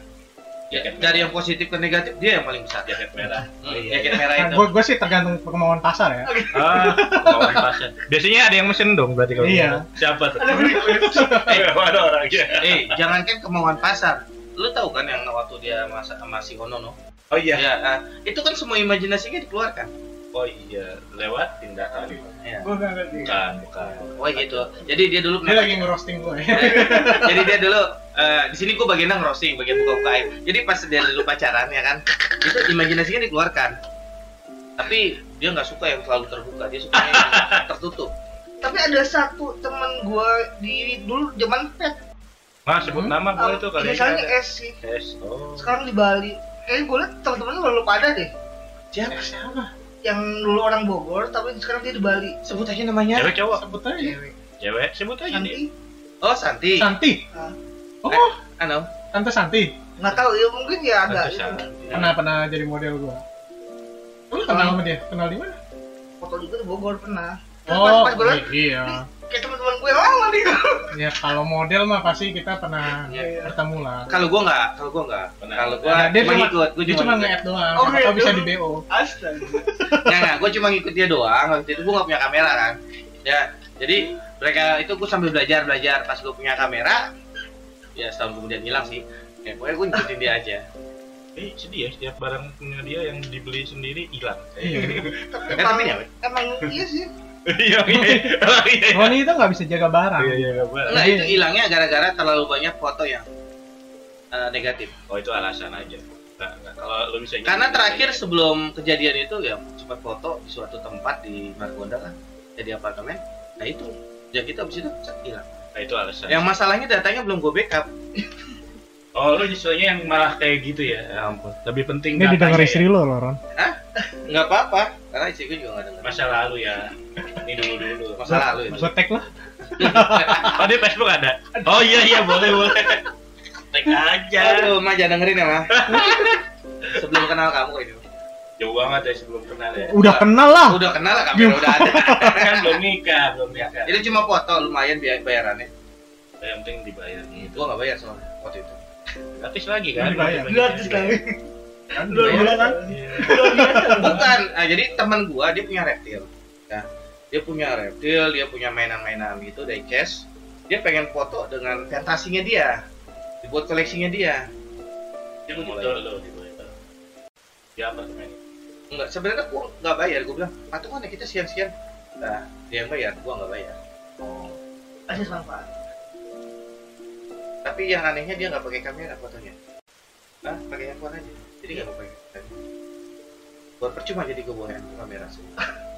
Speaker 3: Ya,
Speaker 4: Jaket
Speaker 3: dari yang positif ke negatif dia yang paling besar.
Speaker 4: jaket merah.
Speaker 3: Hmm, <laughs> jaket merah
Speaker 1: Nah,
Speaker 3: itu.
Speaker 1: gue gue sih tergantung kemauan pasar ya.
Speaker 4: Ah, kemauan pasar. Biasanya ada yang mesen dong berarti kalau
Speaker 1: Iya.
Speaker 4: Siapa tuh? <laughs> Eh, ada orangnya.
Speaker 3: Eh, jangankan kemauan pasar. Lu tahu kan yang waktu dia masa masih Ono no?
Speaker 4: Oh iya.
Speaker 3: Ya, itu kan semua imajinasinya dikeluarkan.
Speaker 4: Oh iya, lewat tindakan.
Speaker 3: Ya.
Speaker 1: Gue nggak ngerti.
Speaker 4: Bukan, bukan.
Speaker 3: Oh gitu. Jadi dia dulu
Speaker 1: Dia lagi ngerosting gue. <laughs>
Speaker 3: Jadi dia dulu eh, di sini gue bagian ngerosting, bagian buka buka air. Jadi pas dia dulu pacaran ya kan, itu imajinasinya dikeluarkan. Tapi dia nggak suka yang terlalu terbuka, dia suka yang <laughs> tertutup.
Speaker 2: Tapi ada satu teman gua di dulu zaman pet,
Speaker 4: Mas sebut
Speaker 1: Hmm?
Speaker 4: nama boleh tuh kali
Speaker 2: misalnya
Speaker 4: ada.
Speaker 2: S sih.
Speaker 4: S. Oh.
Speaker 2: Sekarang di Bali. Kayaknya gue liat teman-temannya udah pada deh.
Speaker 3: Siapa?
Speaker 1: Siapa?
Speaker 2: Yang dulu orang Bogor, tapi sekarang dia di Bali.
Speaker 3: Sebut aja namanya.
Speaker 4: Cewek cowok.
Speaker 1: Sebut aja.
Speaker 4: Cewek sebut aja dia.
Speaker 2: Nanti
Speaker 3: Oh Santi.
Speaker 1: Santi.
Speaker 2: Ah.
Speaker 1: Oh,
Speaker 3: Ano?
Speaker 1: Tante Santi.
Speaker 2: nggak tahu ya mungkin ya agak
Speaker 4: Tentu
Speaker 2: itu.
Speaker 4: saja.
Speaker 1: Pernah pernah jadi model gue. Lu kenal sama dia? Kenal di mana?
Speaker 2: foto juga di Bogor pernah.
Speaker 1: Oh,
Speaker 2: pas, pas liat,
Speaker 1: iya.
Speaker 2: Kayak teman-teman gue lama nih. <laughs>
Speaker 1: Ya kalau model mah pasti kita pernah
Speaker 3: Iya.
Speaker 1: bertemu lah.
Speaker 3: Kalau gua nggak, kalau gua nggak.
Speaker 4: Pernah.
Speaker 3: Kalau gua
Speaker 1: Nah, dia
Speaker 3: cuma gua
Speaker 1: dia cuma
Speaker 3: ngikut.
Speaker 1: nge-add doang.
Speaker 2: Oh,
Speaker 1: tahu bisa di BO.
Speaker 2: Astaga. <laughs>
Speaker 3: Nggak, nggak, gua cuma ngikut dia doang. Waktu itu gua nggak punya kamera kan. Ya, jadi mereka itu gua sambil belajar belajar. Pas gua punya kamera, ya setahun kemudian hilang sih. Ya, pokoknya gua ngikutin dia aja.
Speaker 4: Eh, sedih ya setiap barang punya dia yang dibeli sendiri hilang.
Speaker 1: Iya.
Speaker 2: Tapi
Speaker 3: Kan
Speaker 2: emang iya sih.
Speaker 4: Iya, iya. Oh, <laughs> iya.
Speaker 1: Roni itu nggak bisa jaga barang.
Speaker 4: Iya, iya.
Speaker 3: Enggak,
Speaker 1: Jadi-
Speaker 3: itu hilangnya gara-gara terlalu banyak foto yang eh, negatif.
Speaker 4: Oh, itu alasan aja. Kalau lu bisa
Speaker 3: Karena terakhir sebelum kejadian itu ya sempat foto di suatu tempat di Margonda kan, jadi apartemen. Nah itu, ya kita habis itu hilang.
Speaker 4: Nah, itu alasan.
Speaker 3: Yang masalahnya datanya belum gue backup. <laughs>
Speaker 4: Oh, lu justrunya yang malah kayak gitu ya. Ya ampun. Lebih penting
Speaker 1: Ini didengar
Speaker 4: datanya
Speaker 1: istri
Speaker 4: ya.
Speaker 1: lo, Loron.
Speaker 3: Nggak apa-apa, karena istri gue juga nggak dengar.
Speaker 4: Masa lalu ya. Ini dulu dulu.
Speaker 3: Masa lalu itu.
Speaker 1: Tag lah. <laughs>
Speaker 4: Oh, di Facebook ada. Oh iya iya boleh <laughs> boleh. Tag aja.
Speaker 3: Aduh, mah jangan dengerin ya, mah. <laughs> Sebelum kenal kamu ini.
Speaker 4: Jauh banget ya sebelum kenal ya.
Speaker 1: Udah kenal lah.
Speaker 3: Udah kenal lah kamera udah ada.
Speaker 4: kan belum nikah, belum nikah.
Speaker 3: Itu cuma foto lumayan biaya bayarannya.
Speaker 4: Yang penting dibayar gitu.
Speaker 3: Gua nggak bayar soalnya waktu itu.
Speaker 4: Gratis lagi kan?
Speaker 2: Gratis kali.
Speaker 4: Kan
Speaker 2: Dua bulan kan?
Speaker 4: Iya.
Speaker 2: Biasa.
Speaker 3: Bukan, nah, jadi teman gua dia punya reptil. Nah, dia punya reptil, dia punya mainan-mainan gitu diecast. Dia pengen foto dengan fantasinya dia. Dibuat koleksinya dia.
Speaker 4: Dia mulai dulu. Ya apa men?
Speaker 3: Enggak, sebenarnya gua nggak bayar. Gua bilang, patungan ya kita sekian-sekian. Nah, dia yang bayar, gua nggak bayar.
Speaker 2: Asis manfaat.
Speaker 3: Tapi yang anehnya dia nggak pakai kamera fotonya. Ah, pakai handphone aja. Jadi nggak mau pakai kamera. Buat percuma jadi gue bawa handphone kamera semua. <laughs>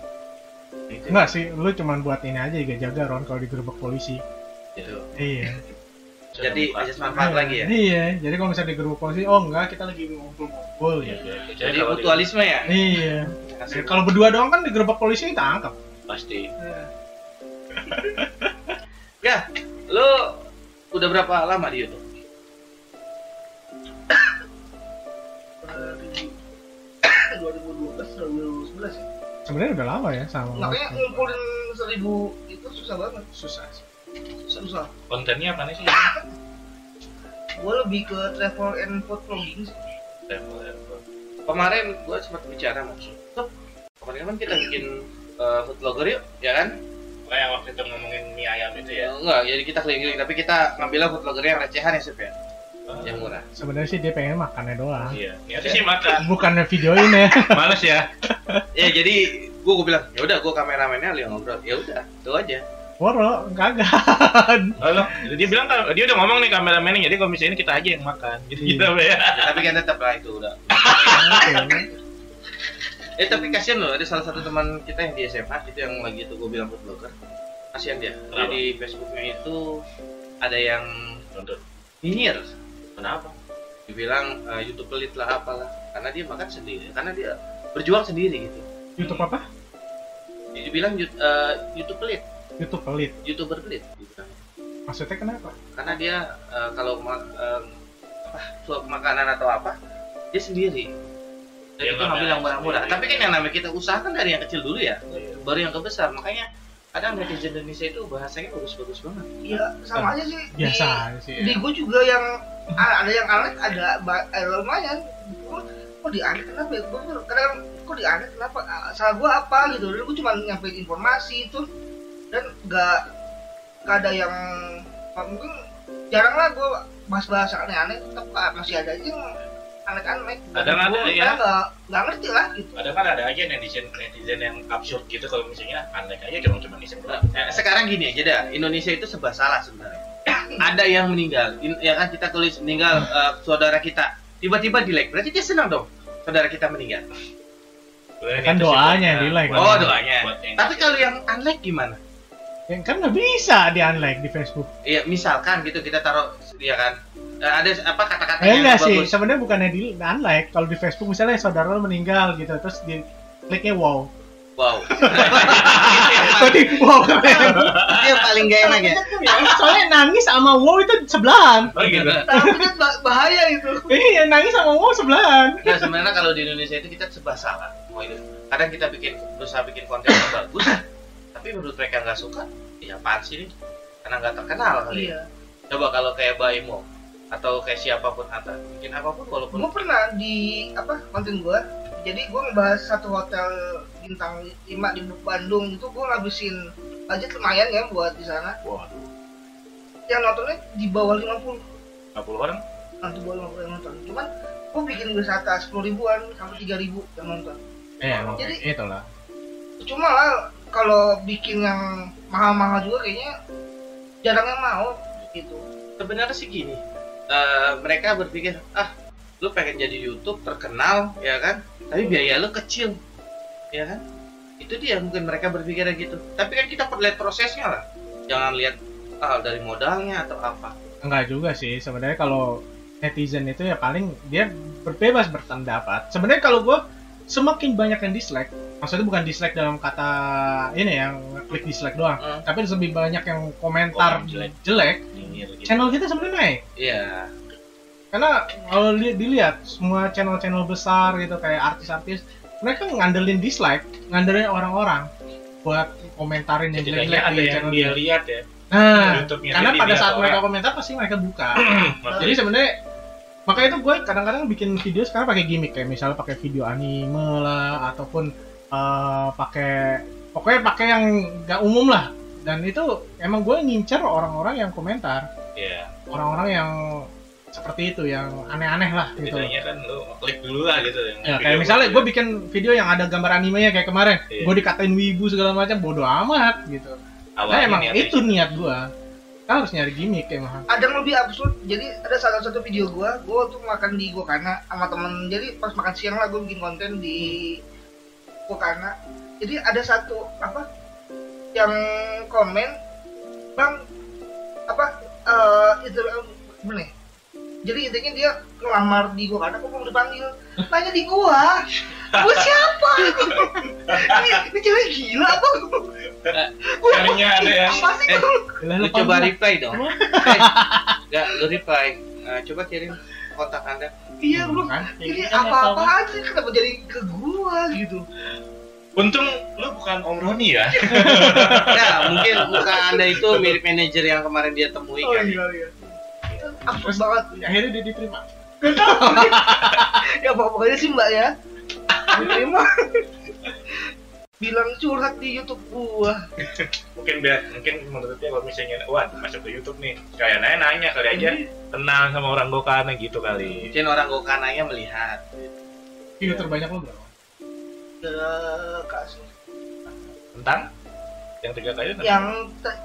Speaker 3: Itu,
Speaker 1: Enggak sih, lu cuman buat ini aja juga jaga Ron kalau digerebek polisi.
Speaker 3: Gitu.
Speaker 1: Iya.
Speaker 3: Jadi aja manfaat lagi ya.
Speaker 1: Iya, jadi kalau misalnya digerebek polisi, oh enggak kita lagi ngumpul-ngumpul ya.
Speaker 3: Jadi mutualisme ya.
Speaker 1: Iya. Kalau berdua doang kan digerebek polisi tangkap.
Speaker 4: pasti <laughs>
Speaker 3: Ya, lu udah berapa lama di YouTube? <coughs>
Speaker 2: Eh, 2012 2011 ya.
Speaker 1: Sebenarnya udah lama ya sama.
Speaker 2: Makanya ngumpulin seribu itu susah banget.
Speaker 1: susah sih.
Speaker 2: Susah.
Speaker 4: kontennya apa nih sih
Speaker 2: Gue lebih ke travel and food vlogging sih.
Speaker 3: Kemarin gua sempat bicara maksud. Kemarin kan kita bikin uh, food vlogger yuk, ya kan?
Speaker 4: Kayak yang waktu itu ngomongin mie ayam itu ya
Speaker 3: Enggak, jadi kita keliling-keliling, tapi kita ngambilnya food vlogger yang recehan ya, Sip ya? Yang murah.
Speaker 1: Sebenarnya sih dia pengen makannya doang.
Speaker 4: iya niatnya sih makan
Speaker 1: Bukannya videoin ya. <laughs>
Speaker 4: males ya <laughs>
Speaker 3: Ya, jadi gua, gua bilang, ya udah gua kameramennya yang ngobrol. Ya udah, itu aja.
Speaker 1: Woro, kagak.
Speaker 4: Halo, dia bilang kan dia udah ngomong nih kameramennya jadi kalau misalnya ini kita aja yang makan gitu
Speaker 1: Iya.
Speaker 4: gitu ya.
Speaker 3: Ya, tapi kan tetap lah itu udah. <laughs> Eh tapi kasihan loh, ada salah satu teman kita yang di SMA itu yang lagi itu gue bilang food blogger. Kasihan dia.
Speaker 4: Kenapa?
Speaker 3: di Facebooknya itu ada yang nyinyir.
Speaker 4: Kenapa?
Speaker 3: Dibilang eh, YouTube pelit lah apalah. Karena dia makan sendiri. Karena dia berjuang sendiri gitu.
Speaker 1: YouTube apa?
Speaker 3: Dia dibilang eh, YouTube pelit,
Speaker 1: YouTube pelit.
Speaker 3: YouTuber pelit. dibilang.
Speaker 1: Maksudnya kenapa?
Speaker 3: Karena dia eh, kalau ma- eh, apa suap makanan atau apa dia sendiri. Dan
Speaker 4: Dia
Speaker 3: itu ngambil yang murah-murah. Tapi kan yang namanya kita usahakan dari yang kecil dulu ya.
Speaker 4: Iya.
Speaker 3: baru yang kebesar makanya kadang netizen Indonesia itu bahasanya bagus-bagus banget
Speaker 2: Iya, sama aja sih.
Speaker 1: Biasa
Speaker 2: Di,
Speaker 1: sih.
Speaker 2: di
Speaker 1: Ya.
Speaker 2: gue juga yang ada yang aneh, ada eh, lumayan. Gua, kok di aneh kenapa ya? Gue kadang kok di aneh kenapa? Ah, Salah gue apa gitu? Dan gue cuma nyampein informasi itu dan gak, gak ada yang ah, mungkin jarang lah gue bahas-bahas yang aneh-aneh. Tetap ah, masih ada aja yang aneh-aneh.
Speaker 4: Kadang ada,
Speaker 2: Gua
Speaker 4: ya.
Speaker 2: Gak, gak ngerti lah gitu.
Speaker 4: Ada kan ada aja netizen netizen yang absurd gitu kalau misalnya aneh aja cuma cuma doang.
Speaker 3: Nah, sekarang gini aja dah Indonesia itu serba salah sebenarnya ada yang meninggal In- ya kan kita tulis meninggal eh, saudara kita tiba-tiba di like berarti dia senang dong saudara kita meninggal
Speaker 1: Kan doanya yang di-like.
Speaker 3: Oh, doanya. Tapi kalau yang unlike gimana
Speaker 1: Ya, kan nggak bisa di unlike di Facebook.
Speaker 3: Iya, misalkan gitu kita taruh ya kan. Eh, ada apa kata-kata
Speaker 1: Eh
Speaker 3: yang
Speaker 1: enggak sih,
Speaker 3: bagus.
Speaker 1: sebenarnya bukannya di unlike. Kalau di Facebook misalnya saudara lo meninggal gitu, terus di kliknya wow.
Speaker 3: Wow.
Speaker 1: Tadi wow keren.
Speaker 3: Itu yang paling gak enak ya.
Speaker 1: Soalnya nangis sama wow itu sebelahan.
Speaker 4: Oh gitu.
Speaker 2: Kan bahaya itu.
Speaker 1: Iya, nangis sama wow sebelahan.
Speaker 3: Nah, sebenarnya kalau di Indonesia itu kita serba salah. Mau itu. Kadang kita bikin berusaha bikin konten yang bagus, tapi menurut mereka nggak suka, ya apaan sih ini? Karena nggak terkenal kali. ya.
Speaker 2: Iya.
Speaker 3: Coba kalau kayak Baimo atau kayak siapa pun Hatta, bikin apa pun walaupun
Speaker 2: gue pernah di apa konten gue jadi gue ngebahas satu hotel bintang 5 di Bandung itu gue ngabisin budget lumayan ya buat di sana
Speaker 4: Waduh.
Speaker 2: yang nontonnya di bawah 50
Speaker 4: 50 orang?
Speaker 2: nanti bawah 50 yang nonton cuman gue bikin wisata 10 ribuan sampai 3 ribu yang nonton
Speaker 1: Eh, emang
Speaker 2: Jadi-
Speaker 1: itulah.
Speaker 2: cuma lah kalau bikin yang mahal-mahal juga kayaknya jarang yang mau gitu
Speaker 3: sebenarnya sih gini. eh, mereka berpikir, ah, lu pengen jadi YouTube terkenal, ya kan? Tapi biaya lu kecil, ya kan? Itu dia mungkin mereka berpikirnya gitu. Tapi kan kita perlu lihat prosesnya lah. Jangan lihat ah, dari modalnya atau apa.
Speaker 1: Enggak juga sih. Sebenarnya kalau netizen itu ya paling dia berbebas berpendapat. Sebenarnya kalau gue semakin banyak yang dislike, maksudnya bukan dislike dalam kata ini yang klik dislike doang,
Speaker 3: Hmm.
Speaker 1: tapi lebih banyak yang komentar
Speaker 4: Komen jelek.
Speaker 1: jelek,
Speaker 4: gitu.
Speaker 1: channel kita sebenarnya naik.
Speaker 3: Iya.
Speaker 1: Karena kalau li- dilihat semua channel-channel besar gitu kayak artis-artis, mereka ngandelin dislike, ngandelin orang-orang buat komentarin yang jelek-jelek
Speaker 4: ada
Speaker 1: di
Speaker 4: yang
Speaker 1: channel
Speaker 4: dia lihat ya.
Speaker 1: Nah, karena pada saat
Speaker 4: orang.
Speaker 1: mereka komentar pasti mereka buka. <clears throat> Jadi sebenarnya makanya itu gue kadang-kadang bikin video sekarang pakai gimmick kayak misalnya pakai video anime lah ataupun eh, pakai pokoknya pakai yang nggak umum lah dan itu emang gue ngincer orang-orang yang komentar
Speaker 4: Iya.
Speaker 1: orang-orang yang seperti itu yang aneh-aneh lah gitu.
Speaker 4: Bedanya kan lu klik dulu lah gitu yang
Speaker 1: Ya, kayak misalnya
Speaker 4: gitu
Speaker 1: gue bikin video yang ada gambar animenya kayak kemarin,
Speaker 4: Iya.
Speaker 1: gue dikatain wibu segala macam, bodoh amat gitu. Nah, emang itu niat gue. Kita harus nyari gimmick emang.
Speaker 2: ada yang lebih absurd jadi ada salah satu video gua gua tuh makan di Gokana sama temen jadi pas makan siang lah gua bikin konten di Gokana jadi ada satu apa yang komen bang apa eh itu eh, gimana ya? Jadi intinya dia ngelamar di Gokana kok belum dipanggil tanya di gua gua siapa ini, ini cewek gila apa
Speaker 4: Kalinya ada yang
Speaker 2: apa sih
Speaker 3: Eh, Lu
Speaker 1: lu
Speaker 3: coba reply dong. Eh, Enggak, lu reply. Nah, coba kirim kontak Anda.
Speaker 2: iya
Speaker 1: kan?
Speaker 2: ini apa-apaan sih kenapa jadi ke gua gitu
Speaker 4: Untung lu bukan Om Roni ya. <laughs>
Speaker 3: Ya, mungkin muka Anda itu mirip manajer yang kemarin dia temui
Speaker 2: oh
Speaker 3: kan.
Speaker 2: iya iya absurd banget.
Speaker 1: Akhirnya dia diterima. <laughs>
Speaker 2: ya pokoknya sih mbak ya. Diterima. Bilang curhat di YouTube gua.
Speaker 4: Mungkin biar mungkin menurut dia kalau misalnya wah masuk ke YouTube nih kayak nanya nanya kali aja. Kenal sama orang Gokana gitu kali.
Speaker 3: Mungkin orang Gokananya melihat.
Speaker 1: View terbanyak lo berapa?
Speaker 2: Eh, kasih
Speaker 4: Tentang? Yang tiga kali?
Speaker 2: Yang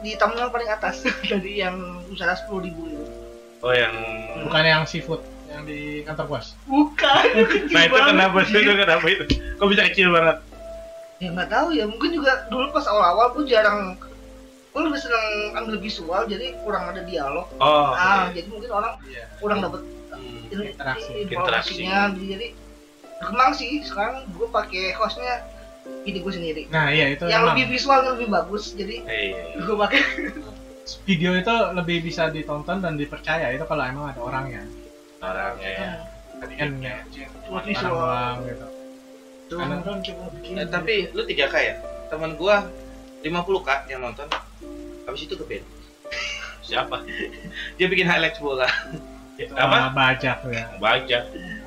Speaker 2: di thumbnail paling atas. <laughs> Dari yang usaha sepuluh ribu itu
Speaker 4: oh yang
Speaker 1: Bukan yang seafood yang di kantor pos.
Speaker 2: bukan. <laughs>
Speaker 4: Nah itu
Speaker 2: banget.
Speaker 4: kenapa sih? Itu kenapa itu? Kok bisa kecil banget?
Speaker 2: Ya nggak tahu ya. Mungkin juga dulu pas awal-awal gua jarang. Gua lebih seneng ambil visual jadi kurang ada dialog.
Speaker 4: Oh
Speaker 2: ah jadi mungkin orang
Speaker 1: Iya.
Speaker 2: kurang dapet
Speaker 3: Hmm.
Speaker 2: ini-
Speaker 1: Interaksi.
Speaker 2: informasinya. Jadi berkembang sih. Sekarang gue pakai hostnya video gue sendiri.
Speaker 1: Nah iya itu
Speaker 2: yang
Speaker 1: emang.
Speaker 2: lebih visual yang lebih bagus jadi
Speaker 4: iya
Speaker 2: gue pakai <laughs>
Speaker 1: video itu lebih bisa ditonton dan dipercaya itu kalau emang ada orangnya.
Speaker 4: orangnya ya
Speaker 1: Tadi kan ya, orang doang gitu.
Speaker 2: Tuh, kan coba bikin
Speaker 3: Eh, tapi lu 3K ya? Temen gua 50K yang nonton. Habis itu ke band. <laughs>
Speaker 4: siapa
Speaker 3: Dia bikin highlights bola.
Speaker 1: Itu <laughs>
Speaker 4: Apa?
Speaker 1: bajak tuh ya.
Speaker 4: baca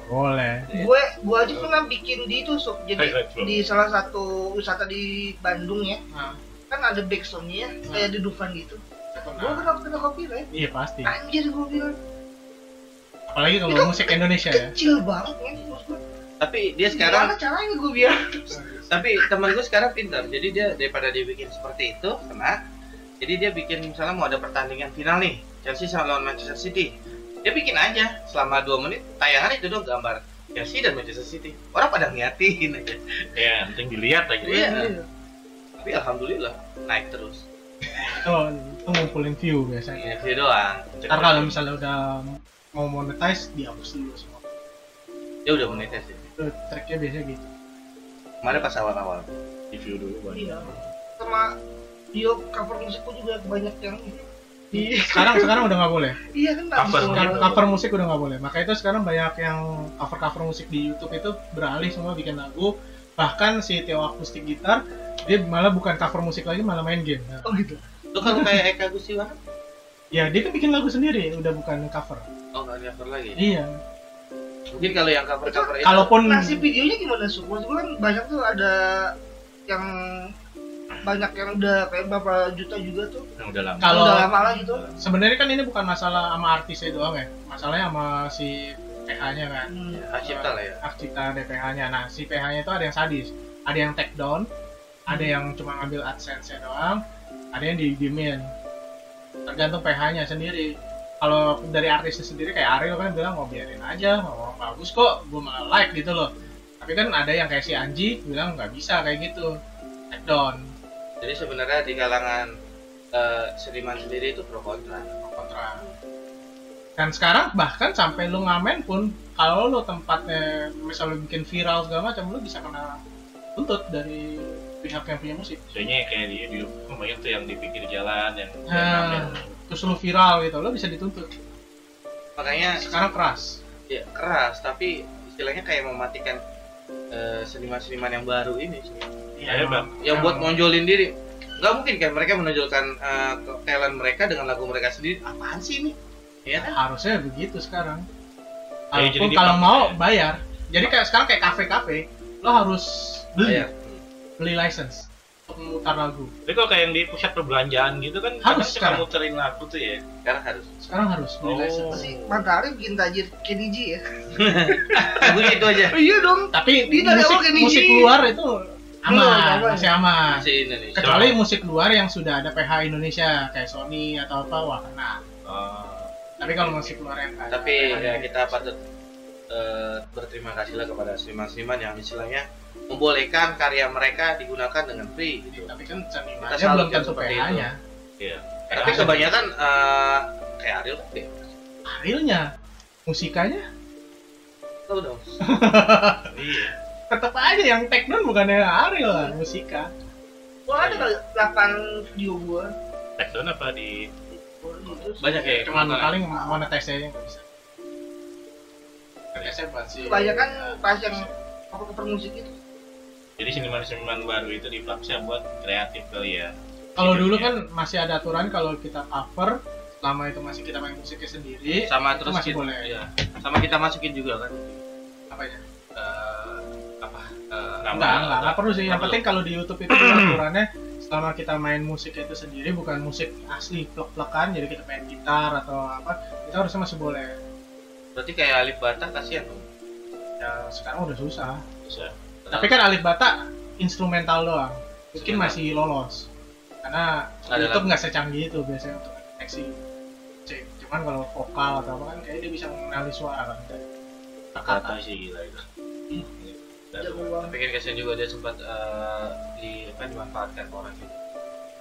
Speaker 1: Boleh.
Speaker 2: gue gue aja pernah bikin di itu sob jadi di salah satu wisata di Bandung ya
Speaker 1: Nah,
Speaker 2: kan ada backsoundnya ya kayak di Dufan gitu gue
Speaker 1: nah,
Speaker 2: kena copyright
Speaker 1: iya pasti.
Speaker 2: anjir gue bilang
Speaker 1: Apalagi kalau
Speaker 2: Itu
Speaker 1: musik Indonesia ya.
Speaker 2: kecil banget ya.
Speaker 3: Tapi dia sekarang
Speaker 2: gimana caranya gue biar <laughs>
Speaker 3: tapi temen gue sekarang pintar. Jadi dia daripada dia bikin seperti itu, kena. Jadi dia bikin misalnya mau ada pertandingan final nih, Chelsea sama lawan Manchester City. Dia bikin aja selama 2 menit tayangan itu dong gambar Chelsea dan Manchester City. Orang pada ngeliatin aja.
Speaker 4: ya penting dilihat aja
Speaker 3: Iya. Tapi alhamdulillah naik terus.
Speaker 1: Itu, itu ngumpulin view biasanya.
Speaker 3: Ini video doang.
Speaker 1: Ntar kalau misalnya udah mau monetize dihapus dulu semua.
Speaker 3: Dia udah monetis ya.
Speaker 1: Itu triknya biasanya gitu.
Speaker 3: Kemarin pas awal-awal.
Speaker 4: review dulu banyak
Speaker 2: iya sama video cover musikku juga banyak yang
Speaker 1: Sekarang sekarang udah nggak boleh. <laughs>
Speaker 2: iya kan
Speaker 4: Cover
Speaker 1: Sekarang cover musik udah nggak boleh. Makanya itu sekarang banyak yang cover cover musik di YouTube itu beralih semua bikin lagu. Bahkan si Theo akustik gitar dia malah bukan cover musik lagi malah main game. Nah,
Speaker 2: oh gitu
Speaker 3: Lu kalau kayak Eka Gustiwana?
Speaker 1: ya dia kan bikin lagu sendiri udah bukan cover.
Speaker 3: Oh nggak cover lagi.
Speaker 1: Iya.
Speaker 3: Mungkin kalau yang cover cover itu.
Speaker 1: Kalaupun
Speaker 2: Nah si videonya gimana sih? Maksud gue kan banyak tuh ada yang banyak yang udah kayak berapa juta juga tuh.
Speaker 4: yang udah lama
Speaker 1: Kalau-
Speaker 2: udah lama lah gitu.
Speaker 1: sebenarnya kan ini bukan masalah sama artisnya doang ya. Masalahnya sama si PH-nya kan.
Speaker 2: Hmm.
Speaker 3: hak cipta lah ya.
Speaker 1: hak cipta DPH-nya. Nah, si PH-nya itu ada yang sadis, ada yang take down, ada yang cuma ngambil AdSense-nya doang, ada yang didiemin. Tergantung PH-nya sendiri. Kalau dari artisnya sendiri kayak Ariel kan bilang mau biarin aja, mau bagus kok, gue malah like gitu loh. Tapi kan ada yang kayak si Anji bilang nggak bisa kayak gitu, take down,
Speaker 3: Jadi sebenarnya di kalangan eh, seniman sendiri itu pro kontra.
Speaker 1: kontra. Dan sekarang bahkan sampai lu ngamen pun, kalau lu tempatnya misalnya bikin viral segala macam, lu bisa kena tuntut dari pihak yang punya musik.
Speaker 4: Soalnya kayak di di banyak tuh yang di pinggir jalan yang yang
Speaker 1: Nah,
Speaker 4: ngamen.
Speaker 1: terus lu viral gitu, lu bisa dituntut.
Speaker 3: Makanya
Speaker 1: Sekarang keras.
Speaker 3: ya keras tapi istilahnya kayak mematikan eh, seniman-seniman yang baru ini sih.
Speaker 4: Iya, Bang.
Speaker 3: Yang buat nonjolin diri. Nggak mungkin kan mereka menonjolkan eh, talent mereka dengan lagu mereka sendiri. Apaan sih ini? Ya kan?
Speaker 1: harusnya begitu sekarang.
Speaker 4: Ya, jadi dia
Speaker 1: kalau mau bayar. Jadi kayak sekarang kayak kafe-kafe, lo harus beli
Speaker 3: Bayar.
Speaker 1: Beli license untuk memutar lagu.
Speaker 4: Tapi kalau kayak yang di pusat perbelanjaan gitu kan
Speaker 1: Harus
Speaker 4: kadang suka
Speaker 1: sekarang.
Speaker 4: muterin lagu tuh ya.
Speaker 3: Sekarang harus.
Speaker 1: Sekarang harus beli
Speaker 4: Oh.
Speaker 1: license.
Speaker 2: Pasti Matahari bikin tajir KDG ya. <laughs>
Speaker 3: Lagunya itu aja.
Speaker 2: Oh, iya dong.
Speaker 1: Tapi
Speaker 2: Dia dari
Speaker 1: musik, musik luar itu aman,
Speaker 2: Belum, aman.
Speaker 1: masih aman.
Speaker 3: Masih Indonesia.
Speaker 1: Kecuali musik luar yang sudah ada PH Indonesia kayak Sony atau apa, wah kena.
Speaker 4: Oh.
Speaker 1: Tapi kalau musik luar yang
Speaker 3: Tapi ya kita patut eh, berterima kasih lah kepada seniman-seniman yang istilahnya membolehkan karya mereka digunakan dengan free gitu.
Speaker 1: tapi kan
Speaker 3: Kita
Speaker 1: senimannya belum tentu
Speaker 3: seperti
Speaker 1: PH-nya.
Speaker 4: Iya.
Speaker 3: Tapi kebanyakan eh, kayak Ariel kan deh.
Speaker 1: Realnya, musikanya
Speaker 3: Tahu dong. <laughs>
Speaker 4: Iya.
Speaker 1: tetap aja yang teknon bukannya Ariel lah, musika.
Speaker 2: Gua ada kali 8 video gua.
Speaker 4: Tekdon apa di
Speaker 3: Banyak ya.
Speaker 1: Cuman paling monetisasi nggak bisa. Sih.
Speaker 2: Kebanyakan pas yang apa cover musik itu.
Speaker 4: Jadi seniman-seniman baru itu dipaksa buat kreatif kali ya.
Speaker 1: Kalau dulu kan masih ada aturan kalau kita cover selama itu masih kita main musiknya sendiri
Speaker 3: sama
Speaker 1: itu
Speaker 3: terus
Speaker 1: masih
Speaker 3: kita,
Speaker 1: boleh.
Speaker 3: iya. sama kita masukin juga kan
Speaker 1: apa ya
Speaker 3: Eh, apa eh,
Speaker 4: Nama-
Speaker 1: enggak enggak enggak perlu sih yang
Speaker 4: Nggak
Speaker 1: penting kalau di YouTube itu aturannya selama kita main musik itu sendiri bukan musik asli plek-plekan jadi kita main gitar atau apa itu harusnya masih boleh
Speaker 3: berarti kayak Alif Bata kasihan dong.
Speaker 1: Ya sekarang udah susah.
Speaker 4: Bisa.
Speaker 1: tapi kan Alif Bata instrumental doang. Mungkin masih lolos. Karena
Speaker 3: Nggak ada
Speaker 1: YouTube nggak secanggih itu biasanya untuk deteksi cek cuman kalau vokal atau apa kan kayaknya dia bisa mengenali suara kan.
Speaker 4: Kata sih gila itu.
Speaker 2: Banget.
Speaker 3: tapi kan kasihan juga dia sempat eh, di apa dimanfaatkan orang gitu.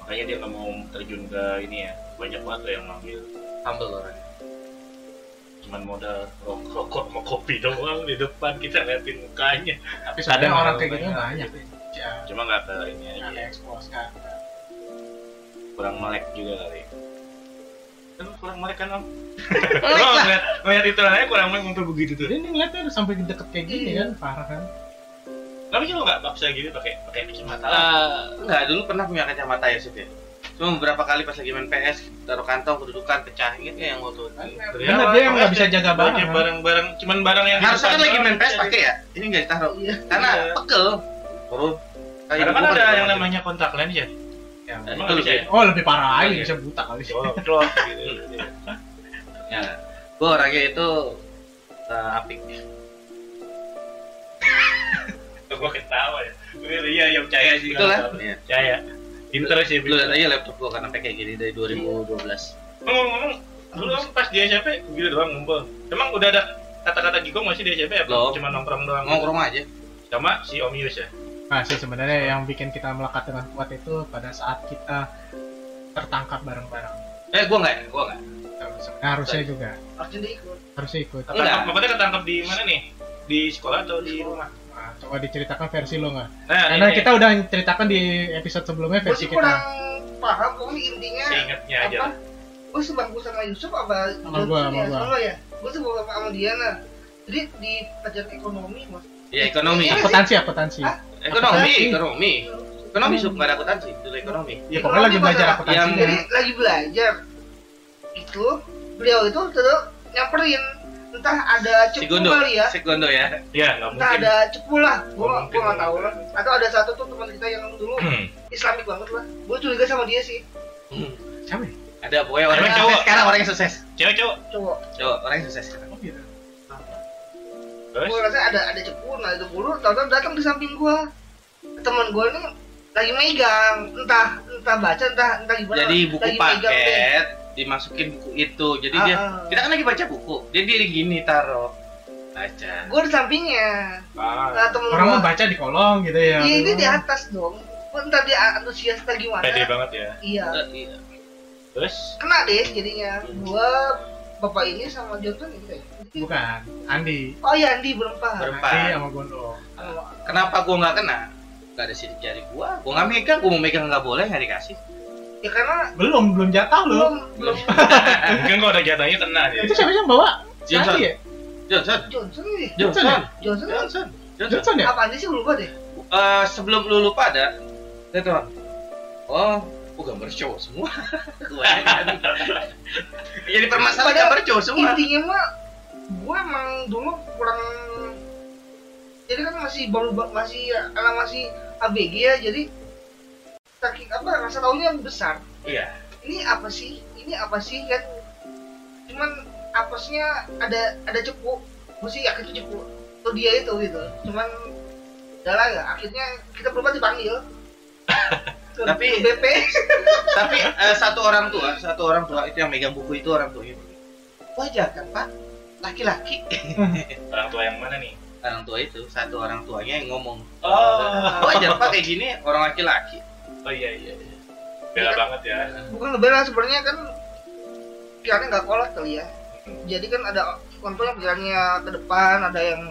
Speaker 4: Makanya dia nggak mau terjun ke ini ya. Banyak banget loh yang manggil.
Speaker 3: humble orangnya
Speaker 4: Cuman modal rokok, sama kopi doang di depan kita liatin mukanya.
Speaker 1: tapi sebenarnya
Speaker 4: Kadang
Speaker 1: orang kayak gitu
Speaker 4: banyak.
Speaker 1: Indonesia
Speaker 4: Cuma nggak ke ini
Speaker 1: nggak
Speaker 4: aja.
Speaker 1: ada expose kan
Speaker 4: Kurang melek juga kali. Kan kurang melek kan om? <laughs> Lo ngeliat, ngeliat itu aja kurang melek ngumpul begitu tuh.
Speaker 1: ini ngeliatnya udah sampai deket kayak gini
Speaker 2: Iya.
Speaker 1: kan parah kan
Speaker 4: Tapi sih lo nggak paksa gitu pakai pakai kacamata.
Speaker 3: Eh, enggak dulu pernah punya kacamata ya Sif ya cuma beberapa kali pas lagi main PS taruh kantong kedudukan pecah gitu ya yang waktu
Speaker 1: Bener, dia yang nggak bisa jaga barang,
Speaker 4: barang-barang, cuman barang yang
Speaker 3: harusnya kan lagi main PS pakai ya ini nggak ditaruh
Speaker 2: Iya.
Speaker 3: karena
Speaker 4: Iya.
Speaker 3: pegel turun Kayak
Speaker 4: Karena kan ada yang namanya kontak lens ya.
Speaker 1: Ya,
Speaker 3: Nah, itu lebih
Speaker 4: ya?
Speaker 1: oh lebih parah lagi
Speaker 3: Iya.
Speaker 1: bisa buta kali sih
Speaker 4: Oh, gitu. <laughs>
Speaker 3: ya gua orangnya itu uh, apik <laughs>
Speaker 4: Gua ketawa ya. Iya, Iya, yang percaya sih.
Speaker 3: betul
Speaker 4: kalau
Speaker 3: lah
Speaker 4: tahu.
Speaker 3: Iya.
Speaker 4: Percaya. Pinter sih.
Speaker 3: lu lihat aja laptop gua kan sampai kayak gini dari 2012
Speaker 4: Ngomong-ngomong, dulu om pas di SMP gitu doang ngumpul. Emang udah ada kata-kata gigong masih di SMP apa?
Speaker 3: Belum.
Speaker 4: Cuma nongkrong doang.
Speaker 3: ngomong aja
Speaker 4: Sama si Om Yus ya.
Speaker 1: nah sih sebenarnya yang bikin kita melekat dengan kuat itu pada saat kita tertangkap bareng-bareng
Speaker 3: eh gua nggak gua nggak
Speaker 1: sebenarnya harusnya juga
Speaker 2: Harusnya ikut.
Speaker 1: harusnya ikut
Speaker 3: Enggak.
Speaker 4: Ketangkap, maksudnya ketangkap di mana nih? Di sekolah atau di rumah?
Speaker 1: Coba diceritakan versi lo nggak
Speaker 4: Nah,
Speaker 1: karena
Speaker 4: ini
Speaker 1: kita udah ceritakan di episode sebelumnya versi
Speaker 2: sih
Speaker 1: kita
Speaker 2: kurang paham pokoknya intinya
Speaker 4: seingatnya aja.
Speaker 2: apa?
Speaker 4: lah.
Speaker 2: Gue sebangku sama Yusuf apa
Speaker 1: Sama gua, sama
Speaker 2: ya? lo ya? Gue sebangku sama Diana. Jadi di pelajaran ekonomi mas.
Speaker 3: ya ekonomi
Speaker 2: Iya.
Speaker 1: akuntansi akuntansi
Speaker 2: Hah?
Speaker 3: ekonomi
Speaker 1: Akuntansi.
Speaker 3: ekonomi ekonomi sub nggak ada akuntansi dulu ekonomi
Speaker 1: ya pokoknya lagi belajar akuntansi
Speaker 3: Yang-
Speaker 2: Jadi lagi belajar itu beliau itu terus nyamperin entah ada cepu
Speaker 3: Segundo
Speaker 2: kali ya
Speaker 3: segundo ya
Speaker 4: Ya, nggak
Speaker 2: entah
Speaker 4: mungkin.
Speaker 2: ada cepu lah
Speaker 4: mungkin,
Speaker 2: gue nggak tahu lah atau ada satu tuh teman kita yang dulu
Speaker 4: Hmm.
Speaker 2: islamik banget lah gue curiga sama dia sih
Speaker 1: siapa ya?
Speaker 3: ada pokoknya orang yang
Speaker 4: cowok?
Speaker 3: sukses sekarang orang yang sukses
Speaker 4: Cewek cowok.
Speaker 2: cowok
Speaker 3: cowok orang yang sukses sekarang
Speaker 1: Oh, gitu.
Speaker 4: Terus?
Speaker 2: gue rasa ada ada cepu nah itu buru tahu-tahu datang di samping gue teman gue ini lagi megang entah entah baca entah entah gimana
Speaker 3: jadi buku
Speaker 2: lagi megang deh.
Speaker 3: paket dimasukin buku itu. Jadi
Speaker 2: Ah,
Speaker 3: dia
Speaker 2: ah.
Speaker 3: kita kan lagi baca buku dia dia gini taruh. Baca.
Speaker 2: Gue di sampingnya.
Speaker 4: Ah.
Speaker 2: nah, temen
Speaker 1: orang
Speaker 2: gue
Speaker 1: mau baca di kolong gitu ya.
Speaker 2: Iya ini di atas dong. Gua entah dia antusias atau gimana
Speaker 4: Pede banget ya.
Speaker 2: iya.
Speaker 4: Terus?
Speaker 2: kena deh jadinya. Gua bapak ini sama Johnson gitu ya?
Speaker 1: Bukan Andi.
Speaker 2: Oh iya Andi berempat
Speaker 3: Berempat.
Speaker 1: Andi sama Gondong.
Speaker 3: Kenapa gua nggak kena? Nggak ada sidik jari gua. Gua nggak megang gua mau megang nggak boleh nggak dikasih
Speaker 2: ya karena
Speaker 1: belum belum jatah lo
Speaker 2: belum belum.
Speaker 4: Mungkin kalau ada jatahnya kena dia.
Speaker 1: itu siapa yang bawa? Si
Speaker 3: Johnson.
Speaker 1: Ya?
Speaker 3: Johnson.
Speaker 2: Johnson nih
Speaker 1: Johnson.
Speaker 3: Johnson
Speaker 1: ya?
Speaker 2: Johnson
Speaker 3: Johnson.
Speaker 1: Ya?
Speaker 2: Apa Andi sih lupa deh
Speaker 3: Eh, sebelum lu lupa ada lihat tuh. Oh oh gambar cowok semua. <laughs> Jadi permasalahan gambar cowok semua.
Speaker 2: intinya mah gue emang dulu kurang jadi kan masih baru ba- masih anak masih ABG ya jadi saking apa rasa taunya besar
Speaker 3: Iya.
Speaker 2: ini apa sih ini apa sih kan cuman apesnya ada ada cepu gue sih yakin itu cepu tuh dia itu gitu cuman udah lah ya akhirnya kita berubah dipanggil Ke- <laughs>
Speaker 3: Tapi-
Speaker 2: ke BP <laughs>
Speaker 3: Tapi eh, satu orang tua, satu orang tua itu yang megang buku itu orang tuanya. Wajar kan Pak? Laki-laki. <laughs>
Speaker 4: Orang tua yang mana nih?
Speaker 3: Orang tua itu, satu orang tuanya yang ngomong.
Speaker 4: Oh,
Speaker 3: Wajar Pak kayak gini orang laki-laki.
Speaker 4: Oh iya iya. iya. Bela banget ya.
Speaker 2: bukan ngebela sebenarnya kan pikirannya nggak kolot kali ya jadi kan ada kontrol yang pikirannya ke depan ada yang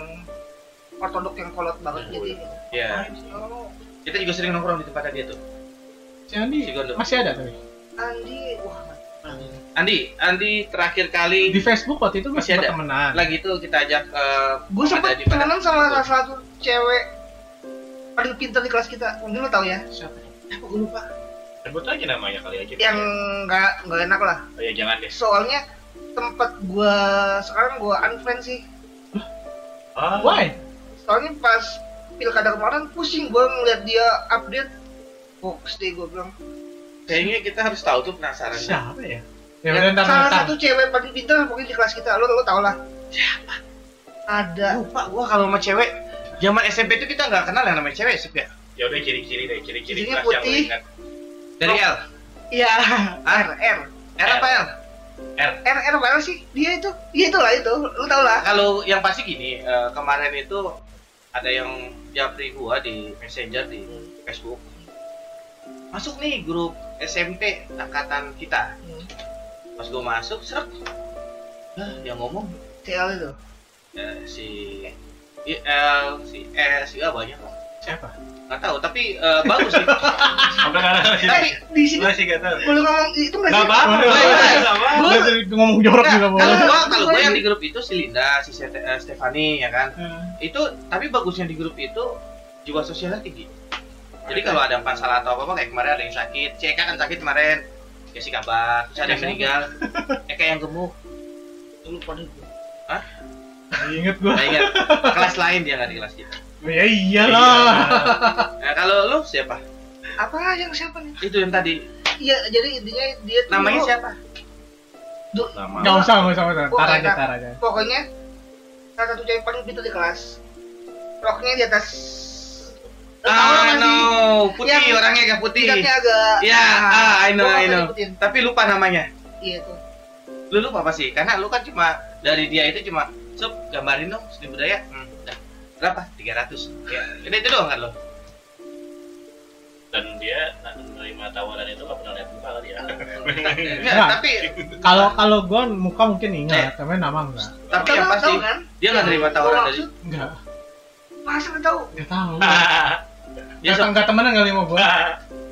Speaker 2: ortodok yang kolot banget jadi
Speaker 3: Ya.
Speaker 2: oh,
Speaker 3: Kita juga sering nongkrong di tempatnya dia tuh.
Speaker 1: Si Andi
Speaker 3: Si Gondo.
Speaker 1: masih ada tapi.
Speaker 2: Andi wah
Speaker 3: Andi, Andi terakhir kali
Speaker 1: Di Facebook waktu itu
Speaker 3: Masih
Speaker 1: masih
Speaker 3: ada.
Speaker 1: temenan.
Speaker 3: lagi itu kita ajak eh,
Speaker 2: gue
Speaker 3: pada-
Speaker 2: temenan sama salah satu cewek paling pintar di kelas kita mungkin lo tau ya
Speaker 1: Siapa?
Speaker 3: Apa gue lupa?
Speaker 4: Sebut aja namanya kali aja.
Speaker 2: yang nggak nggak enak lah
Speaker 4: Oh ya jangan deh.
Speaker 2: soalnya tempat gua sekarang gua unfriend sih
Speaker 4: Oh,
Speaker 1: Why?
Speaker 2: soalnya pas pilkada kemarin pusing gua ngeliat dia update box deh gua bilang
Speaker 3: Kayaknya kita harus tahu tuh penasaran.
Speaker 1: Siapa ya? Ya
Speaker 2: Ya,
Speaker 1: ntar
Speaker 2: salah
Speaker 1: ntar.
Speaker 2: satu cewek paling pintar pokoknya di kelas kita lo lo tau lah siapa ada
Speaker 3: Lupa gua kalau sama cewek zaman SMP itu kita nggak kenal yang namanya cewek sih ya.
Speaker 4: Ya udah ciri-ciri deh, ciri-ciri
Speaker 2: Cirinya
Speaker 4: kelas yang lo
Speaker 2: putih.
Speaker 4: ingat.
Speaker 3: Dari L.
Speaker 2: iya R R
Speaker 3: R apa L?
Speaker 2: R R apa sih dia itu dia itu lah itu lo tau lah
Speaker 3: Kalau yang pasti gini, eh, kemarin itu ada yang japri gua di Messenger di Facebook. Masuk nih grup SMP angkatan kita.
Speaker 2: Hmm.
Speaker 3: Pas gua masuk, seret. Nah, yang ngomong
Speaker 2: CL itu
Speaker 3: eh, si IL, si S, ya banyak lah.
Speaker 1: Siapa?
Speaker 3: Nggak tahu, tapi eh, bagus sih. <laughs>
Speaker 4: Sampai sekarang masih
Speaker 2: tapi di sini
Speaker 4: masih gak tahu.
Speaker 2: boleh ngomong itu nggak
Speaker 4: Gak
Speaker 2: sih
Speaker 4: nggak
Speaker 1: Udah tuh ngomong jorok
Speaker 3: Nggak,
Speaker 1: juga
Speaker 3: kalau
Speaker 1: boleh.
Speaker 3: gua kalau gua
Speaker 2: Boleh.
Speaker 3: yang di grup itu si Linda, si eh, Stefani ya kan.
Speaker 1: Eh,
Speaker 3: Itu tapi bagusnya di grup itu jiwa sosialnya tinggi. Jadi kalau ada masalah atau apa kayak kemarin ada yang sakit, CK kan sakit kemarin, kasih kabar, terus ada yang meninggal, <laughs> Eka yang gemuk,
Speaker 2: Lu lupa deh gua.
Speaker 1: Ingat gua.
Speaker 3: Nah, ingat <laughs> kelas lain dia nggak di kelas kita.
Speaker 1: Ya iyalah.
Speaker 3: Nah, kalau lu siapa?
Speaker 2: apa yang siapa nih
Speaker 3: Itu yang tadi
Speaker 2: iya jadi intinya dia tuh
Speaker 3: namanya siapa?
Speaker 2: du-
Speaker 4: Nama.
Speaker 1: Enggak usah, enggak usah, enggak usah. Tar aja, tar aja.
Speaker 2: pokoknya salah satu cewek paling pintar di kelas roknya di atas
Speaker 3: Ah, no, putih
Speaker 2: Yang-
Speaker 3: orangnya agak putih.
Speaker 2: agak
Speaker 3: Ya, ah, I know, I know. Tapi lupa namanya.
Speaker 2: iya tuh
Speaker 3: Lu lupa apa sih? Karena lu kan cuma dari dia itu cuma Sob, gambarin dong seni budaya. Hmm. Berapa? 300. Ya, ini itu doang kan lo.
Speaker 4: Dan dia menerima tawaran itu gak pernah lihat muka kali ya.
Speaker 3: Enggak,
Speaker 1: Nah.
Speaker 3: tapi
Speaker 1: Kalau kalau gua muka mungkin ingat, tapi nama enggak.
Speaker 3: tapi yang pasti
Speaker 2: tahu kan
Speaker 3: dia nggak terima tawaran dari
Speaker 1: Enggak.
Speaker 2: masa nggak tahu
Speaker 1: Enggak tahu. <laughs>
Speaker 3: dia
Speaker 1: Enggak enggak temenan kali sama gua. <laughs>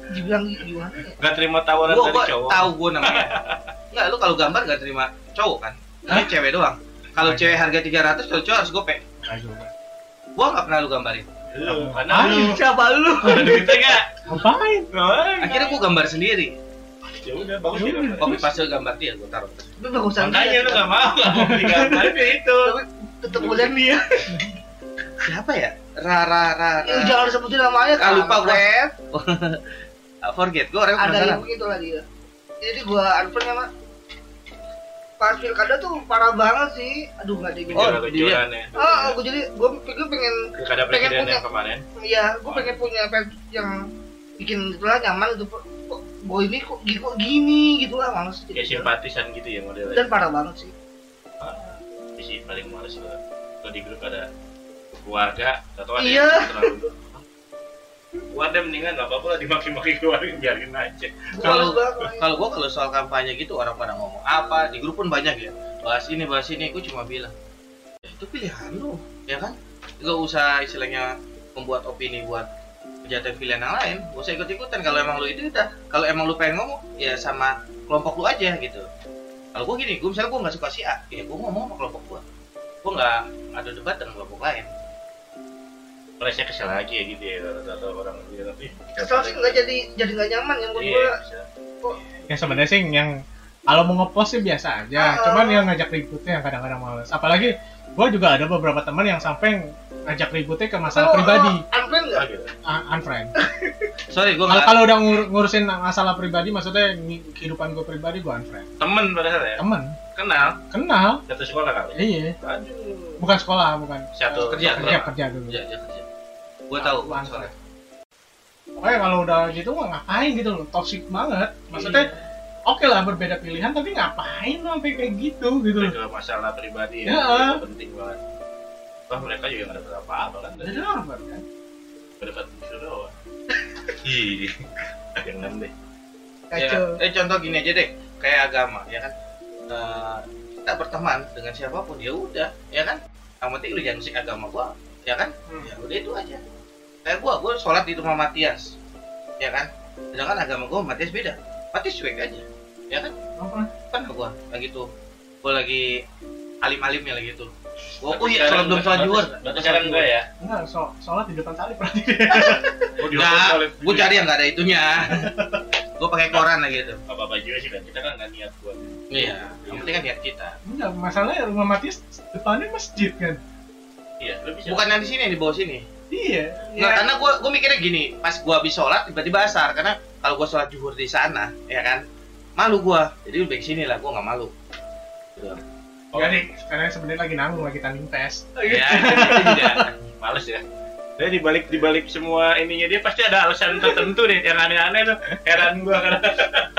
Speaker 2: dibilang gimana ya
Speaker 4: Gak terima tawaran
Speaker 3: gua,
Speaker 4: dari
Speaker 3: gua
Speaker 4: cowok.
Speaker 3: tahu gua namanya. <laughs> Enggak, lu kalau gambar nggak terima cowok kan? Ini cewek doang. Kalau cewek harga 300, kalau cowok harus gope. Gua nggak pernah lu gambarin.
Speaker 4: Lu, lu
Speaker 2: siapa lu <laughs>
Speaker 4: ada duitnya gak?
Speaker 1: Ngapain?
Speaker 3: Akhirnya gua gambar sendiri.
Speaker 4: Ya udah bagus
Speaker 1: Ya
Speaker 4: ya.
Speaker 3: Copy paste gambar dia gua taruh.
Speaker 2: tapi bagusan
Speaker 4: Makanya lu gak mau gak mau beli gambar itu itu.
Speaker 2: tetep udah dia <laughs>
Speaker 3: Siapa ya? Rara Rara.
Speaker 2: Eh, jangan sebutin namanya
Speaker 3: Ah, lupa gua. Ah, <laughs> forget, gua orang
Speaker 2: ada
Speaker 3: penasaran.
Speaker 2: yang begitu lah dia jadi gua unfriend sama pas pilkada tuh parah banget sih aduh nggak
Speaker 3: Oh,
Speaker 4: Kejuaraan ya.
Speaker 2: ah gua jadi gua pikir pengen
Speaker 4: Pilkada
Speaker 2: pengen punya.
Speaker 4: yang kemarin.
Speaker 2: Iya, gue pengen punya fans yang bikin itulah nyaman itu gue ini kok, kok gini gitu lah males gitu.
Speaker 4: Kayak simpatisan gitu ya modelnya.
Speaker 2: dan parah banget sih
Speaker 4: Ah, ini sih paling males lah. Kalau di grup ada keluarga, atau ada
Speaker 2: Iya.
Speaker 4: yang terlalu Keluarga mendingan gak apa-apa lah dimaki-maki keluarga biarin aja.
Speaker 3: Kalau-. Kalau gua kalau soal kampanye gitu orang pada ngomong apa di grup pun banyak ya. Bahas ini bahas ini, gua cuma bilang "Ya, itu pilihan lu, ya kan? Gak usah istilahnya membuat opini buat kejahatan pilihan yang lain. Gak usah ikut-ikutan. Kalau emang lu itu udah, kalau emang lu pengen ngomong, ya sama kelompok lu aja gitu. Kalau gua gini, gua misalnya gua nggak suka si A, ya gua ngomong sama kelompok gua. Gua nggak ada debat dengan kelompok lain.
Speaker 4: Saya kesel lagi ya gitu ya atau orang gitu tapi.
Speaker 2: kesel sih nggak jadi jadi nggak nyaman yang buat
Speaker 4: Iya.
Speaker 2: gue
Speaker 4: bisa.
Speaker 1: Ya sebenarnya sih yang kalau mau ngepost sih biasa aja.
Speaker 2: Ah.
Speaker 1: Cuman yang ngajak ributnya yang kadang-kadang males. Apalagi gua juga ada beberapa teman yang sampai ngajak ributnya ke masalah pribadi
Speaker 2: Unfriend nggak?
Speaker 4: gitu.
Speaker 1: Un- unfriend <laughs>
Speaker 3: Sorry, gue
Speaker 1: kalau
Speaker 3: nggak.
Speaker 1: kalau udah ngur- ngurusin masalah pribadi maksudnya kehidupan gue pribadi gue unfriend
Speaker 4: Temen padahal ya.
Speaker 1: temen
Speaker 4: Kenal.
Speaker 1: kenal
Speaker 4: Satu sekolah kali.
Speaker 1: iya
Speaker 4: Aduh.
Speaker 1: bukan sekolah bukan
Speaker 4: Satu
Speaker 3: Kerja,
Speaker 1: kerja kerja dulu
Speaker 3: Kerja, kerja, kerja. Gue tahu. Soalnya.
Speaker 1: Pokoknya kalau udah gitu mah ngapain gitu loh, toxic banget. Maksudnya oke lah berbeda pilihan tapi ngapain sampai kayak gitu gitu loh.
Speaker 4: Itu masalah pribadi
Speaker 1: Ya.
Speaker 4: ya. Itu penting banget. Wah mereka juga nggak dapat apa-apa kan.
Speaker 1: Jadi apa kan?
Speaker 4: Nggak dapat doang. <laughs> Ih. Jangan deh.
Speaker 3: Ya,
Speaker 2: Kacau.
Speaker 3: eh contoh gini aja deh, kayak agama, ya kan. Eh, kita berteman dengan siapa pun ya udah, ya kan. Yang penting lu jangan musik agama gua, ya kan.
Speaker 1: Hmm.
Speaker 3: Ya udah itu aja. Kayak gua, gua sholat di rumah Matias, ya kan. Sedangkan agama gua Matias beda. Matias cuek aja, ya kan.
Speaker 1: Apa?
Speaker 3: Kan gua lagi tuh, gua lagi alim-alimnya lagi tuh. Gua, oh iya, sholat belum sholat juhur.
Speaker 4: Berarti sekarang enggak ya?
Speaker 1: Enggak, so sholat di depan salib berarti. <laughs>
Speaker 4: Oh, di
Speaker 3: Enggak, gua cari yang nggak ada itunya. <laughs> gua pakai koran lagi tuh.
Speaker 4: apa-apa juga sih kan. Kita kan nggak niat buat.
Speaker 3: Iya, yang penting kan niat kita.
Speaker 1: Enggak, masalahnya rumah Matius depannya masjid kan.
Speaker 4: Iya, lu bisa.
Speaker 3: Bukan yang di sini, yang di bawah sini.
Speaker 1: Iya.
Speaker 3: Nggak, karena gue gue mikirnya gini, pas gue habis sholat tiba-tiba asar karena kalau gue sholat zuhur di sana, ya kan, malu gue, jadi lebih sini lah, gue nggak malu. Gitu.
Speaker 4: Oh.
Speaker 1: Jadi sekarang sebenarnya lagi nanggung lagi tanding tes.
Speaker 3: Ya, itu juga.
Speaker 4: males ya Dia dibalik dibalik semua ininya dia pasti ada alasan tertentu deh yang aneh-aneh tuh heran gua karena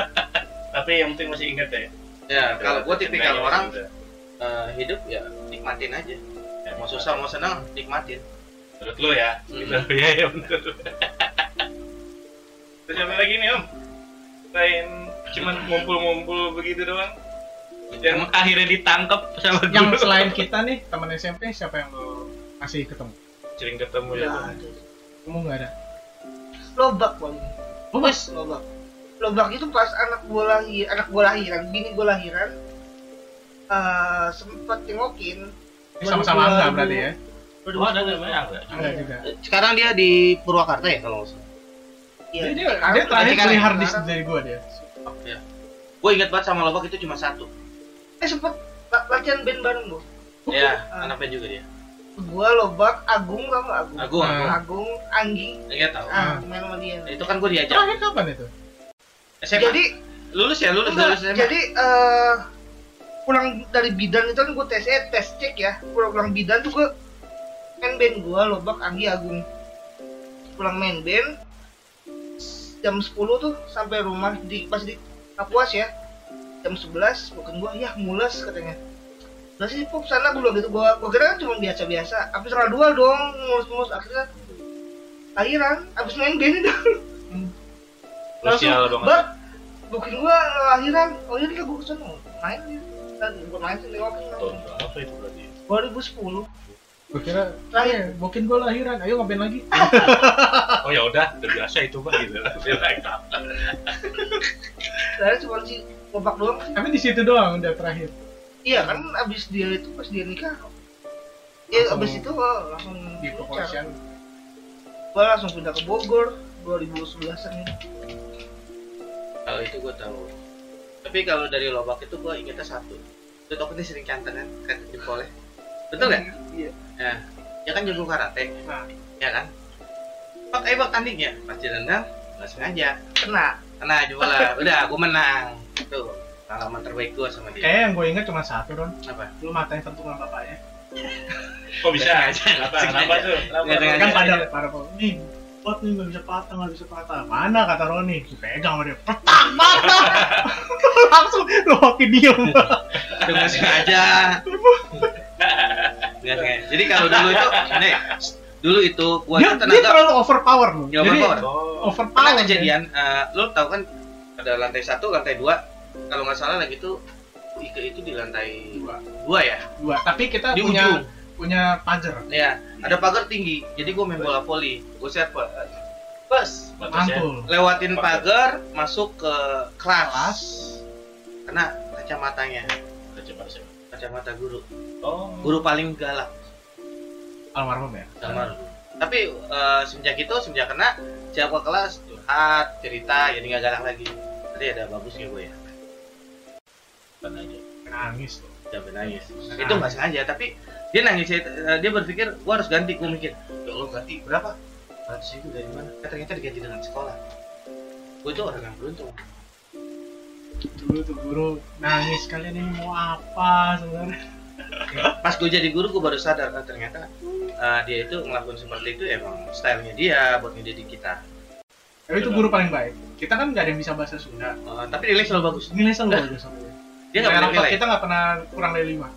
Speaker 4: <laughs> tapi yang penting masih ingat ya
Speaker 3: Ya, kalau gue tipikal orang eh, hidup ya nikmatin aja.
Speaker 4: Ya,
Speaker 3: Mau susah mau senang nikmatin.
Speaker 4: Menurut lu ya
Speaker 3: Hmm.
Speaker 4: gitu ya ya bener terus apa lagi nih om selain cuman ngumpul-ngumpul begitu doang yang akhirnya ditangkap sama
Speaker 1: Yang
Speaker 4: guru.
Speaker 1: selain kita nih teman SMP siapa yang lo masih ketemu?
Speaker 4: sering ketemu ya Bang?
Speaker 2: ada.
Speaker 1: Kamu nggak ada?
Speaker 2: Lobak.
Speaker 1: Oh, mas.
Speaker 2: Lobak. Lobak itu pas anak gua lahir, anak gua lahiran, bini gua lahiran. eh sempat tengokin.
Speaker 1: Sama-sama enggak berarti ya?
Speaker 4: Oh ada namanya enggak
Speaker 1: Enggak juga.
Speaker 3: Sekarang dia di Purwakarta ya kalau nggak salah.
Speaker 2: Iya.
Speaker 1: Dia, dia terakhir beli
Speaker 3: yang
Speaker 1: hard disk dari gua dia.
Speaker 3: Ya. Gue ingat banget sama Lobak itu cuma satu.
Speaker 2: Eh sempet la- latihan band bareng gua.
Speaker 3: Ya,
Speaker 2: Ah.
Speaker 3: anak band juga dia.
Speaker 2: Gua Lobak, Agung nggak Agung?
Speaker 3: Agung,
Speaker 1: Ah.
Speaker 3: Agung.
Speaker 2: Agung, Anggi.
Speaker 3: Enggak tahu.
Speaker 2: Ah, main sama dia.
Speaker 3: Itu kan gue diajak.
Speaker 1: Terakhir kapan itu?
Speaker 3: SMA.
Speaker 2: Jadi
Speaker 3: lulus ya, lulus
Speaker 2: Enggak,
Speaker 3: lulus SMA.
Speaker 2: jadi eh pulang dari bidan itu kan gue tes eh, tes cek ya pulang pulang bidan tuh gue main band gue lobak Anggi Agung. Pulang main band jam 10 tuh sampai rumah di pas di Kapuas ya. Jam 11 bukan gue ya mules katanya. Nah sih pop sana gue bilang gitu. Gue gue kira kan cuma biasa biasa habis setengah dua dong mulus mulus akhirnya akhiran habis main band. Itu
Speaker 4: Lu sial banget.
Speaker 2: Bang, booking gua lahiran. Oh iya gua ke sana main dia. Dan gua main sih nengokin.
Speaker 4: tahun berapa itu berarti?
Speaker 2: 2010.
Speaker 1: Gua kira terakhir mungkin gua lahiran, ayo ngapain lagi? <laughs>
Speaker 4: oh ya udah udah biasa itu pak gitu
Speaker 2: Saya cuma si kompak doang sih.
Speaker 1: Tapi di situ doang udah terakhir.
Speaker 2: Iya kan abis dia itu pas dia nikah. Ya
Speaker 1: Langsung
Speaker 2: abis itu oh, langsung
Speaker 1: Di proportion.
Speaker 2: Gua langsung pindah ke Bogor 2011an ini.
Speaker 3: Kalau itu gue tahu. Tapi kalau dari Lobak itu gue ingetnya satu. Itu dia sering canten kan, kan jempolnya. Betul nggak?
Speaker 2: Iya.
Speaker 3: Ya, dia kan jago karate,
Speaker 1: Nah,
Speaker 3: ya kan? Pak, ayo bak tanding ya. Pas dia nendang, nggak sengaja.
Speaker 2: Kena.
Speaker 3: Kena aja bola. Udah, gue menang. Itu pengalaman terbaik gue sama dia.
Speaker 1: kayaknya yang gue inget cuma satu don.
Speaker 3: Apa?
Speaker 1: Lu matain tentungan bapaknya. <laughs>
Speaker 4: kok bisa
Speaker 3: Nggak sengaja.
Speaker 4: kenapa tuh.
Speaker 1: Kan pada para nih pot nih nggak bisa patah nggak bisa patah mana kata Roni dipegang sama dia petak patah <laughs> langsung lu makin diem
Speaker 3: nggak sengaja. <laughs> Nggak sengaja. Jadi kalau dulu itu, nih, dulu itu gue
Speaker 1: dia,
Speaker 3: tuh
Speaker 1: dia
Speaker 3: tenaga
Speaker 1: terlalu overpower loh
Speaker 3: Ya,
Speaker 1: jadi
Speaker 3: overpower.
Speaker 4: oh
Speaker 1: overpower.
Speaker 3: Pernah kejadian eh, lo tau kan ada lantai satu lantai dua. Kalau nggak salah lagi tuh Ike itu di lantai
Speaker 1: Dua.
Speaker 3: dua ya?
Speaker 1: Dua. Tapi kita
Speaker 3: di
Speaker 1: punya
Speaker 3: ujung.
Speaker 1: punya pagar.
Speaker 3: Ya ada pagar tinggi. Jadi gue main bola voli. Gue siap bus.
Speaker 1: Mantul.
Speaker 3: Lewatin
Speaker 4: Pagar.
Speaker 3: pagar masuk ke kelas.
Speaker 1: Kelas.
Speaker 3: Kena kacamatanya
Speaker 4: kacamata siapa
Speaker 3: guru.
Speaker 4: Oh.
Speaker 3: Guru paling galak.
Speaker 1: Almarhum ya?
Speaker 3: Sama tapi eh, semenjak itu semenjak kena siap ke kelas curhat cerita jadi nggak galak lagi. Tadi ada bagusnya gue ya?
Speaker 4: Bukan aja
Speaker 1: nangis tuh.
Speaker 3: Sampai nangis. Itu nggak sengaja tapi dia nangis eh, dia berpikir gua harus ganti. Gua mikir ya Allah ganti berapa? Ratus ribu dari mana? Eh, ternyata diganti dengan sekolah. Gua itu orang yang beruntung
Speaker 1: dulu tuh guru nangis kalian ini mau apa sebenarnya <laughs>
Speaker 3: pas gue jadi guru gue baru sadar ah, ternyata ah, dia itu ngelakuin seperti itu emang stylenya dia buat ngedidik kita.
Speaker 1: Tapi itu guru paling baik. Kita kan nggak ada yang bisa bahasa Sunda.
Speaker 3: Ah, tapi nilai selalu bagus.
Speaker 1: Nilai selalu bagus sama dia
Speaker 3: dia nggak pernah nilai.
Speaker 1: kita nggak pernah kurang dari lima.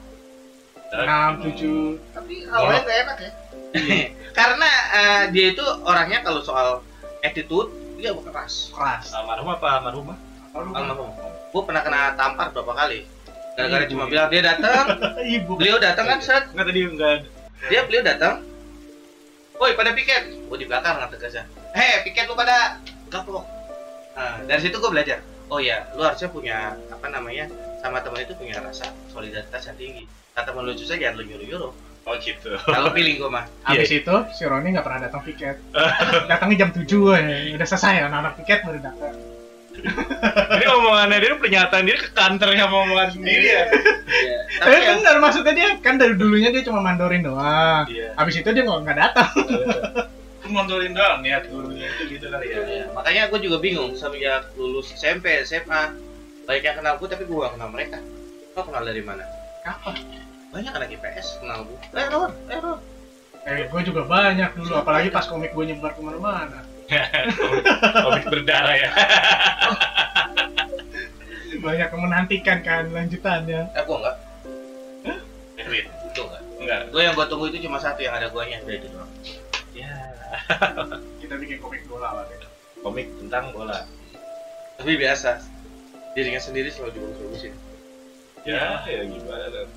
Speaker 1: Enam tujuh.
Speaker 2: Tapi awalnya gak enak ya. <laughs>
Speaker 3: karena ah, dia itu orangnya kalau soal attitude dia keras.
Speaker 1: Kelas
Speaker 4: Almarhum apa almarhumah?
Speaker 3: almarhum gue pernah kena tampar berapa kali. Gara-gara cuma bilang dia datang. <laughs>
Speaker 1: Ibu.
Speaker 3: Beliau datang kan set
Speaker 4: Enggak tadi enggak
Speaker 3: dia beliau datang. Woi pada piket. Gue di belakang nggak tegasnya. Heh piket lu pada. Gaplok. Nah, dari situ gue belajar. Oh ya lu harusnya punya apa namanya sama teman itu punya rasa solidaritas yang tinggi. Kata teman lu susah jangan lu nyuruh nyuruh
Speaker 4: Oh gitu.
Speaker 3: kalau pilih gue mah
Speaker 1: Habis itu si Roni nggak pernah datang piket. <laughs> Datangnya jam 7 ya. Udah selesai anak-anak piket baru datang.
Speaker 4: Ini omongannya dia pernyataan dia ke kantor sama omongan sendiri ya.
Speaker 3: Iya. tapi ya,
Speaker 1: benar maksudnya dia kan dari dulunya dia cuma mandorin doang.
Speaker 4: Iya.
Speaker 1: Habis itu dia nggak nggak datang.
Speaker 4: Ngontrolin doang niat gurunya itu gitu kali ya.
Speaker 3: ya, makanya gue juga bingung semenjak lulus SMP SMA banyak yang kenal gue tapi gue gak kenal mereka Kau kenal dari mana?
Speaker 1: Apa?
Speaker 3: Banyak anak IPS kenal gue Error, error
Speaker 1: Eh, gue juga banyak dulu, apalagi pas komik gue nyebar ke mana-mana.
Speaker 4: Komik berdarah ya.
Speaker 1: Banyak yang menantikan kan lanjutannya.
Speaker 3: Eh gue enggak,
Speaker 4: Edwin.
Speaker 3: itu enggak
Speaker 4: Enggak.
Speaker 3: Gue yang gue tunggu itu cuma satu yang ada guanya udah itu doang
Speaker 4: Ya.
Speaker 1: Kita bikin komik bola lah. gitu.
Speaker 4: Komik tentang bola.
Speaker 3: Tapi biasa Dirinya sendiri selalu dibagus-bagusin
Speaker 4: Ya, ya gimana kan.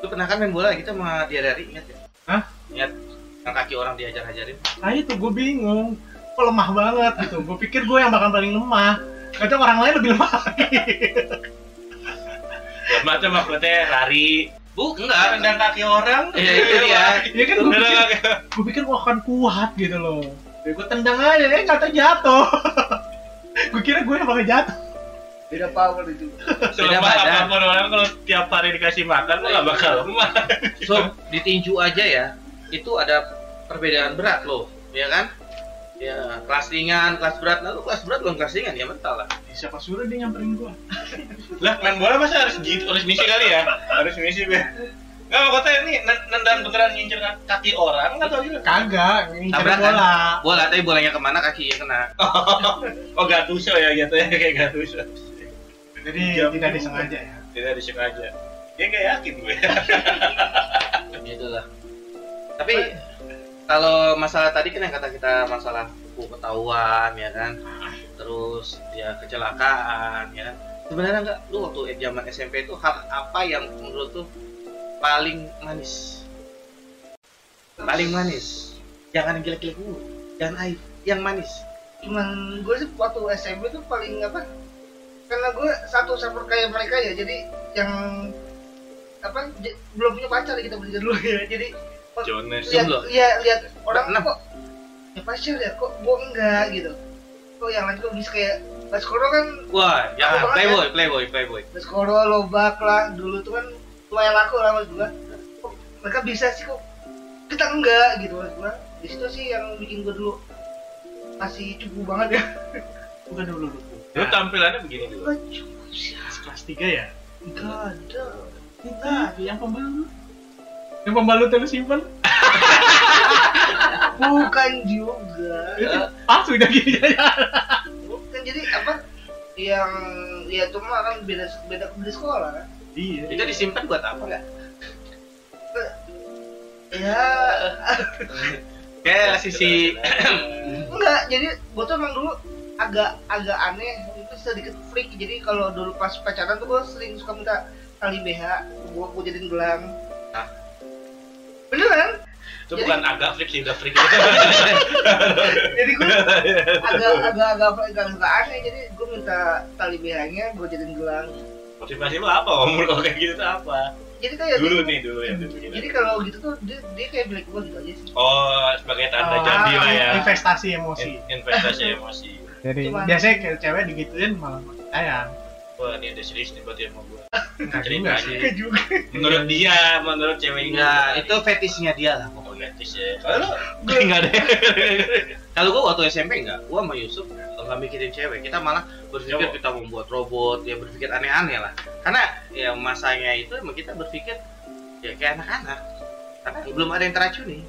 Speaker 3: Lu pernah kan main bola kita sama dia dari ingat ya?
Speaker 1: Hah?
Speaker 3: Ingat yang kaki orang dihajar-hajarin
Speaker 1: Nah itu gue bingung. Kok lemah banget gitu. Gue pikir gue yang bakal paling lemah. Kadang orang lain lebih lemah.
Speaker 4: Lemah tuh maksudnya lari.
Speaker 3: Bu, enggak
Speaker 4: Tendang kaki orang.
Speaker 3: Iya itu dia
Speaker 1: Iya kan gue pikir, gue pikir gue akan kuat gitu loh. Ya gue tendang aja, dia nggak terjatuh. <laughs> gue kira gue yang bakal jatuh.
Speaker 2: Beda power itu.
Speaker 3: Badan.
Speaker 4: apa pun orang kalau tiap hari dikasih makan mah nggak bakal lemah.
Speaker 3: So, ditinju aja ya Itu ada perbedaan berat loh Ya kan? Ya, kelas ringan, kelas berat Nah, lu kelas berat belum kelas ringan, ya mental lah
Speaker 1: Siapa suruh dia nyamperin gue? <laughs>
Speaker 4: Lah main bola masa harus gitu, harus misi kali ya? Harus misi be. Nggak mau kata ini nen- nendang beneran ngincer kaki orang nggak tahu juga.
Speaker 1: Kagak, ngincer bola.
Speaker 3: Bola, tapi bolanya ke mana kaki yang kena <laughs>
Speaker 4: Oh Gattuso ya gitu ya kayak Gattuso.
Speaker 1: Jadi
Speaker 4: Jam
Speaker 1: tidak disengaja ya.
Speaker 4: Tidak disengaja. Ya nggak yakin gue. <laughs>
Speaker 3: Itulah Tapi, kalau masalah tadi kan yang kata kita masalah buku ketahuan ya kan Terus ya kecelakaan ya kan Sebenarnya enggak, lu waktu zaman SMP itu hal apa yang menurut lu paling manis? Paling manis Jangan jelek-jelek dulu Jangan aib, yang manis
Speaker 2: Cuman gue sih waktu SMP tuh paling apa? Karena gue satu server kayak mereka ya, jadi yang apa belum punya pacar kita bertiga dulu ya. Jadi
Speaker 4: Jones.
Speaker 2: lihat ya lihat orang
Speaker 3: Enam.
Speaker 2: kok ya pacar ya kok gue enggak gitu. Kok yang lain kok bisa kayak Baskoro kan
Speaker 3: Wah, jangan
Speaker 2: Aku banget
Speaker 3: playboy, playboy, playboy
Speaker 2: Baskoro lobak lah dulu tuh kan lumayan laku lah mas. Kok mereka bisa sih kok kita enggak gitu mas gue. Di situ sih yang bikin gue dulu masih cukup banget ya. <laughs>
Speaker 1: Bukan dulu dulu.
Speaker 4: Lu tampilannya begini dulu.
Speaker 2: Gue cukup sih.
Speaker 1: Kelas 3 ya?
Speaker 2: Enggak ada.
Speaker 1: Enggak, yang pembalut. Yang pembalut yang lu simpen? <laughs>
Speaker 2: Bukan juga.
Speaker 1: Itu pas udah gini aja.
Speaker 2: Bukan jadi apa? Yang ya cuma kan beda beda beda sekolah kan.
Speaker 1: Iya.
Speaker 3: Itu disimpan buat apa nggak?
Speaker 2: Ya <laughs>
Speaker 3: Kayak sisi
Speaker 2: enggak <clears throat> jadi gue tuh emang dulu agak agak aneh itu sedikit freak jadi kalau dulu pas pacaran tuh gue sering suka minta tali BH gue gue jadiin gelang
Speaker 3: Hah?
Speaker 2: Beneran
Speaker 4: Itu
Speaker 2: Jadi-
Speaker 4: bukan agak freak sih, udah freak. <laughs>
Speaker 2: jadi gue agak agak agak agak, agak aneh jadi gue minta tali BH nya gue jadiin gelang
Speaker 4: Motivasi lu apa? Om kalau kayak gitu tuh apa?
Speaker 2: jadi kayak
Speaker 4: Dulu nih dulu yang begini.
Speaker 2: jadi kalau gitu tuh dia, dia kayak black gue gitu aja sih
Speaker 4: Oh, sebagai tanda
Speaker 1: Oh,
Speaker 4: jadi lah ya.
Speaker 1: Investasi emosi.
Speaker 4: In- investasi emosi.
Speaker 1: Jadi
Speaker 2: Cuman-
Speaker 1: biasanya kayak cewek digituin malah sayang.
Speaker 4: Wah, ini ada serius nih berarti sama gua. <laughs>
Speaker 1: Enggak
Speaker 4: Cerita
Speaker 1: juga sih.
Speaker 2: Juga.
Speaker 4: menurut dia menurut cewek ini
Speaker 3: Enggak, itu fetishnya dia lah.
Speaker 4: oh gratis ya kalau lu
Speaker 3: Enggak ada. <laughs> Kalau gua waktu SMP enggak, gua sama Yusuf nggak mikirin cewek. Kita malah berpikir kita membuat robot, ya berpikir aneh-aneh lah. Karena ya masanya itu emang kita berpikir ya kayak anak-anak. Karena belum ada yang teracuni.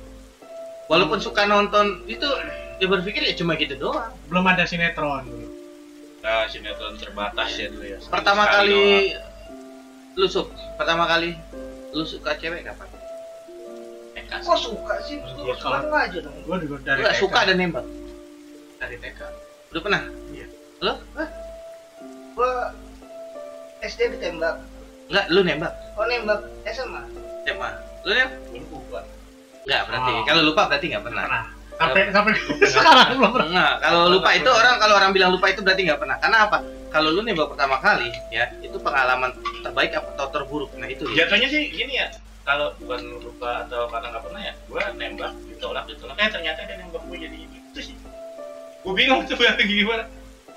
Speaker 3: Walaupun suka nonton itu ya berpikir ya cuma gitu doang.
Speaker 1: Belum ada sinetron
Speaker 4: nah sinetron terbatas ya dulu ya
Speaker 3: Pertama kali
Speaker 4: doang.
Speaker 3: lu Sup, pertama kali lu suka cewek kapan?
Speaker 4: Eh, kasih.
Speaker 2: Kok suka sih? Lu suka
Speaker 1: kalau-
Speaker 2: aja dong.
Speaker 1: Gue juga dari TK.
Speaker 3: suka dan nembak.
Speaker 4: dari TK
Speaker 3: Udah pernah?
Speaker 1: Iya.
Speaker 3: Lu? Hah?
Speaker 2: Gua SD ditembak.
Speaker 3: Enggak, lu nembak.
Speaker 2: Oh nembak SMA.
Speaker 3: SMA. Lu nembak?
Speaker 4: Lu lupa
Speaker 3: Enggak, berarti.
Speaker 1: Oh.
Speaker 3: Kalau lupa berarti enggak pernah.
Speaker 1: Pernah. Sampai sampai <laughs> sekarang belum pernah.
Speaker 3: Enggak, kalau lupa itu orang kalau orang bilang lupa itu berarti nggak pernah. Karena apa? Kalau lu nembak pertama kali, ya itu pengalaman terbaik atau terburuk. Nah itu. dia.
Speaker 4: jatuhnya sih gini ya kalau bukan lupa atau karena nggak pernah ya gua nembak ditolak ditolak eh ternyata dia nembak gue jadi itu sih gue bingung tuh berarti gimana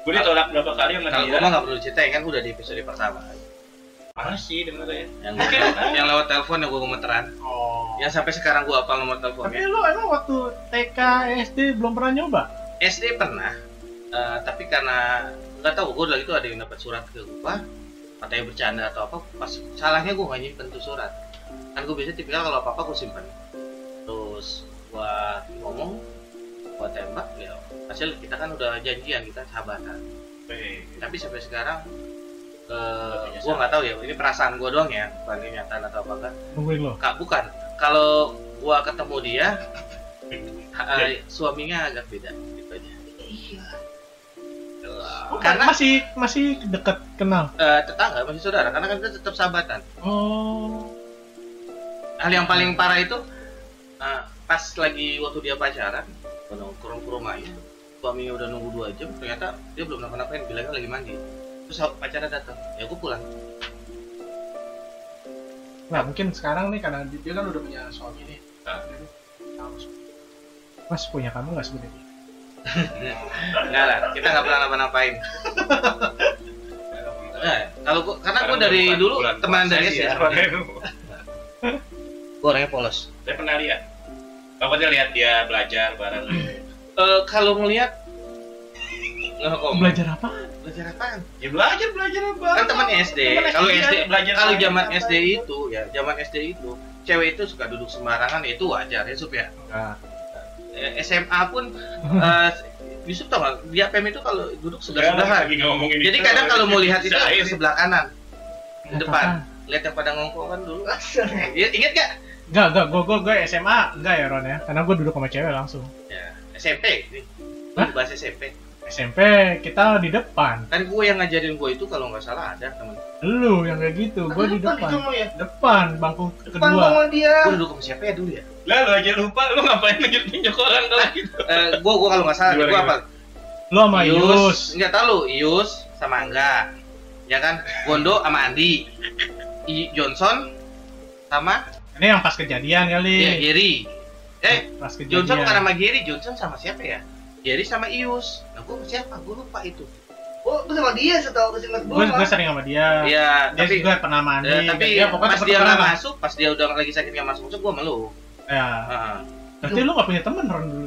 Speaker 4: gue ditolak berapa kali sama
Speaker 3: Kalau
Speaker 4: dia
Speaker 3: gua mah nggak perlu ceritain kan udah di episode pertama.
Speaker 4: Mana sih denger ya
Speaker 3: Yang
Speaker 4: Mungkin.
Speaker 3: yang lewat telepon yang gua gemeteran.
Speaker 1: Oh.
Speaker 3: Yang sampai sekarang gua hafal nomor
Speaker 1: Tapi
Speaker 3: teleponnya.
Speaker 1: lu emang waktu TK SD belum pernah nyoba?
Speaker 3: SD pernah, eh, tapi karena nggak tahu gua lagi itu ada yang dapat surat ke gua, katanya bercanda atau apa. Pas salahnya gua nggak nyimpen tuh surat. Kan gua biasa tipikal kalau apa apa gua simpan. Terus gua ngomong, gua tembak, ya hasil kita kan udah janjian kita sahabatan.
Speaker 4: Eh,
Speaker 3: Tapi sampai sekarang eh,
Speaker 4: Udah
Speaker 3: gua nggak tahu ya, ini perasaan gua doang ya, bukan ini kenyataan atau apa kan.
Speaker 1: Nungguin lo.
Speaker 3: Kak, bukan. Kalau gua ketemu dia, <laughs> eh, suaminya agak beda gitu aja.
Speaker 2: Iya.
Speaker 3: Karena
Speaker 1: masih masih deket kenal.
Speaker 3: eh, tetangga masih saudara, karena kan kita tetap sahabatan.
Speaker 1: Oh.
Speaker 3: Hal yang paling parah itu eh, pas lagi waktu dia pacaran, nongkrong ke rumahnya, suaminya udah nunggu dua jam, ternyata dia belum napa-napain, bilangnya lagi mandi. Terus pacarnya datang, ya gua pulang.
Speaker 1: Nah mungkin sekarang nih karena dia kan udah punya suami nih.
Speaker 4: Ah.
Speaker 1: Mas punya kamu nggak sebenarnya? <laughs>
Speaker 3: Enggak lah, kita nggak pernah napa-napain. Nah, <laughs> kalau gua, karena gua dari dulu
Speaker 4: bulan
Speaker 3: teman dari
Speaker 4: sih
Speaker 3: SD.
Speaker 4: ya. <laughs>
Speaker 3: Gua orangnya polos.
Speaker 4: saya pernah lihat pokoknya lihat dia belajar bareng
Speaker 3: Eh, kalau ngelihat kok
Speaker 1: Belajar apa?
Speaker 3: belajar apaan?
Speaker 4: ya belajar belajar bareng
Speaker 3: Kan teman SD. Kalau
Speaker 4: SD, belajar
Speaker 3: kalau zaman SD itu ya, zaman SD itu cewek itu suka duduk sembarangan ya itu wajar ya Sup ya.
Speaker 1: Enggak.
Speaker 3: Eh, SMA pun <laughs> eh Yusuf tau nggak di APM itu kalau duduk sebelah sebelahan. Jadi
Speaker 4: itu.
Speaker 3: kadang kalau mau lihat itu sebelah kanan, depan. Lihat yang pada ngongkong kan dulu. <laughs> Ya, ingat gak?
Speaker 1: Enggak, enggak, gue gue gue SMA enggak ya Ron ya, karena gue duduk sama cewek langsung.
Speaker 3: Ya, SMP.
Speaker 1: Hah?
Speaker 3: Bahas SMP.
Speaker 1: SMP kita di depan,
Speaker 3: Kan gue yang ngajarin gue itu kalau nggak salah ada temen.
Speaker 1: lu yang kayak gitu, gue di depan,
Speaker 2: gitu lo ya?
Speaker 1: depan bangku
Speaker 2: Depan
Speaker 1: kedua.
Speaker 2: sama dia.
Speaker 3: Gue duduk sama siapa ya dulu ya?
Speaker 4: lah lu aja lupa lu ngapain nunjuk nunjuk orang kalau gitu
Speaker 3: Eh, gue gue kalau nggak salah, gue apa?
Speaker 1: Lu sama Yus.
Speaker 3: Enggak tahu lu, Ius sama Angga. Ya kan? Gondo sama Andi. I Johnson sama
Speaker 1: Ini yang pas kejadian kali.
Speaker 3: ya, Gary. Eh,
Speaker 1: Pas kejadian.
Speaker 3: Johnson bukan sama Gary, Johnson sama siapa ya? Gary sama Ius. Nah, gue siapa? Gue lupa itu.
Speaker 2: Oh, gue sama dia setahu kesinget gue.
Speaker 1: Gue gue sering sama dia.
Speaker 3: Iya,
Speaker 1: Dia
Speaker 3: tapi
Speaker 1: juga pernah mandi.
Speaker 3: eh, tapi
Speaker 1: dia pokoknya
Speaker 3: pas dia nggak
Speaker 1: pernah.
Speaker 3: masuk, pas dia udah lagi sakit nggak masuk masuk, gue malu.
Speaker 1: Ya.
Speaker 3: Heeh.
Speaker 1: Berarti lu gak punya temen Ron dulu.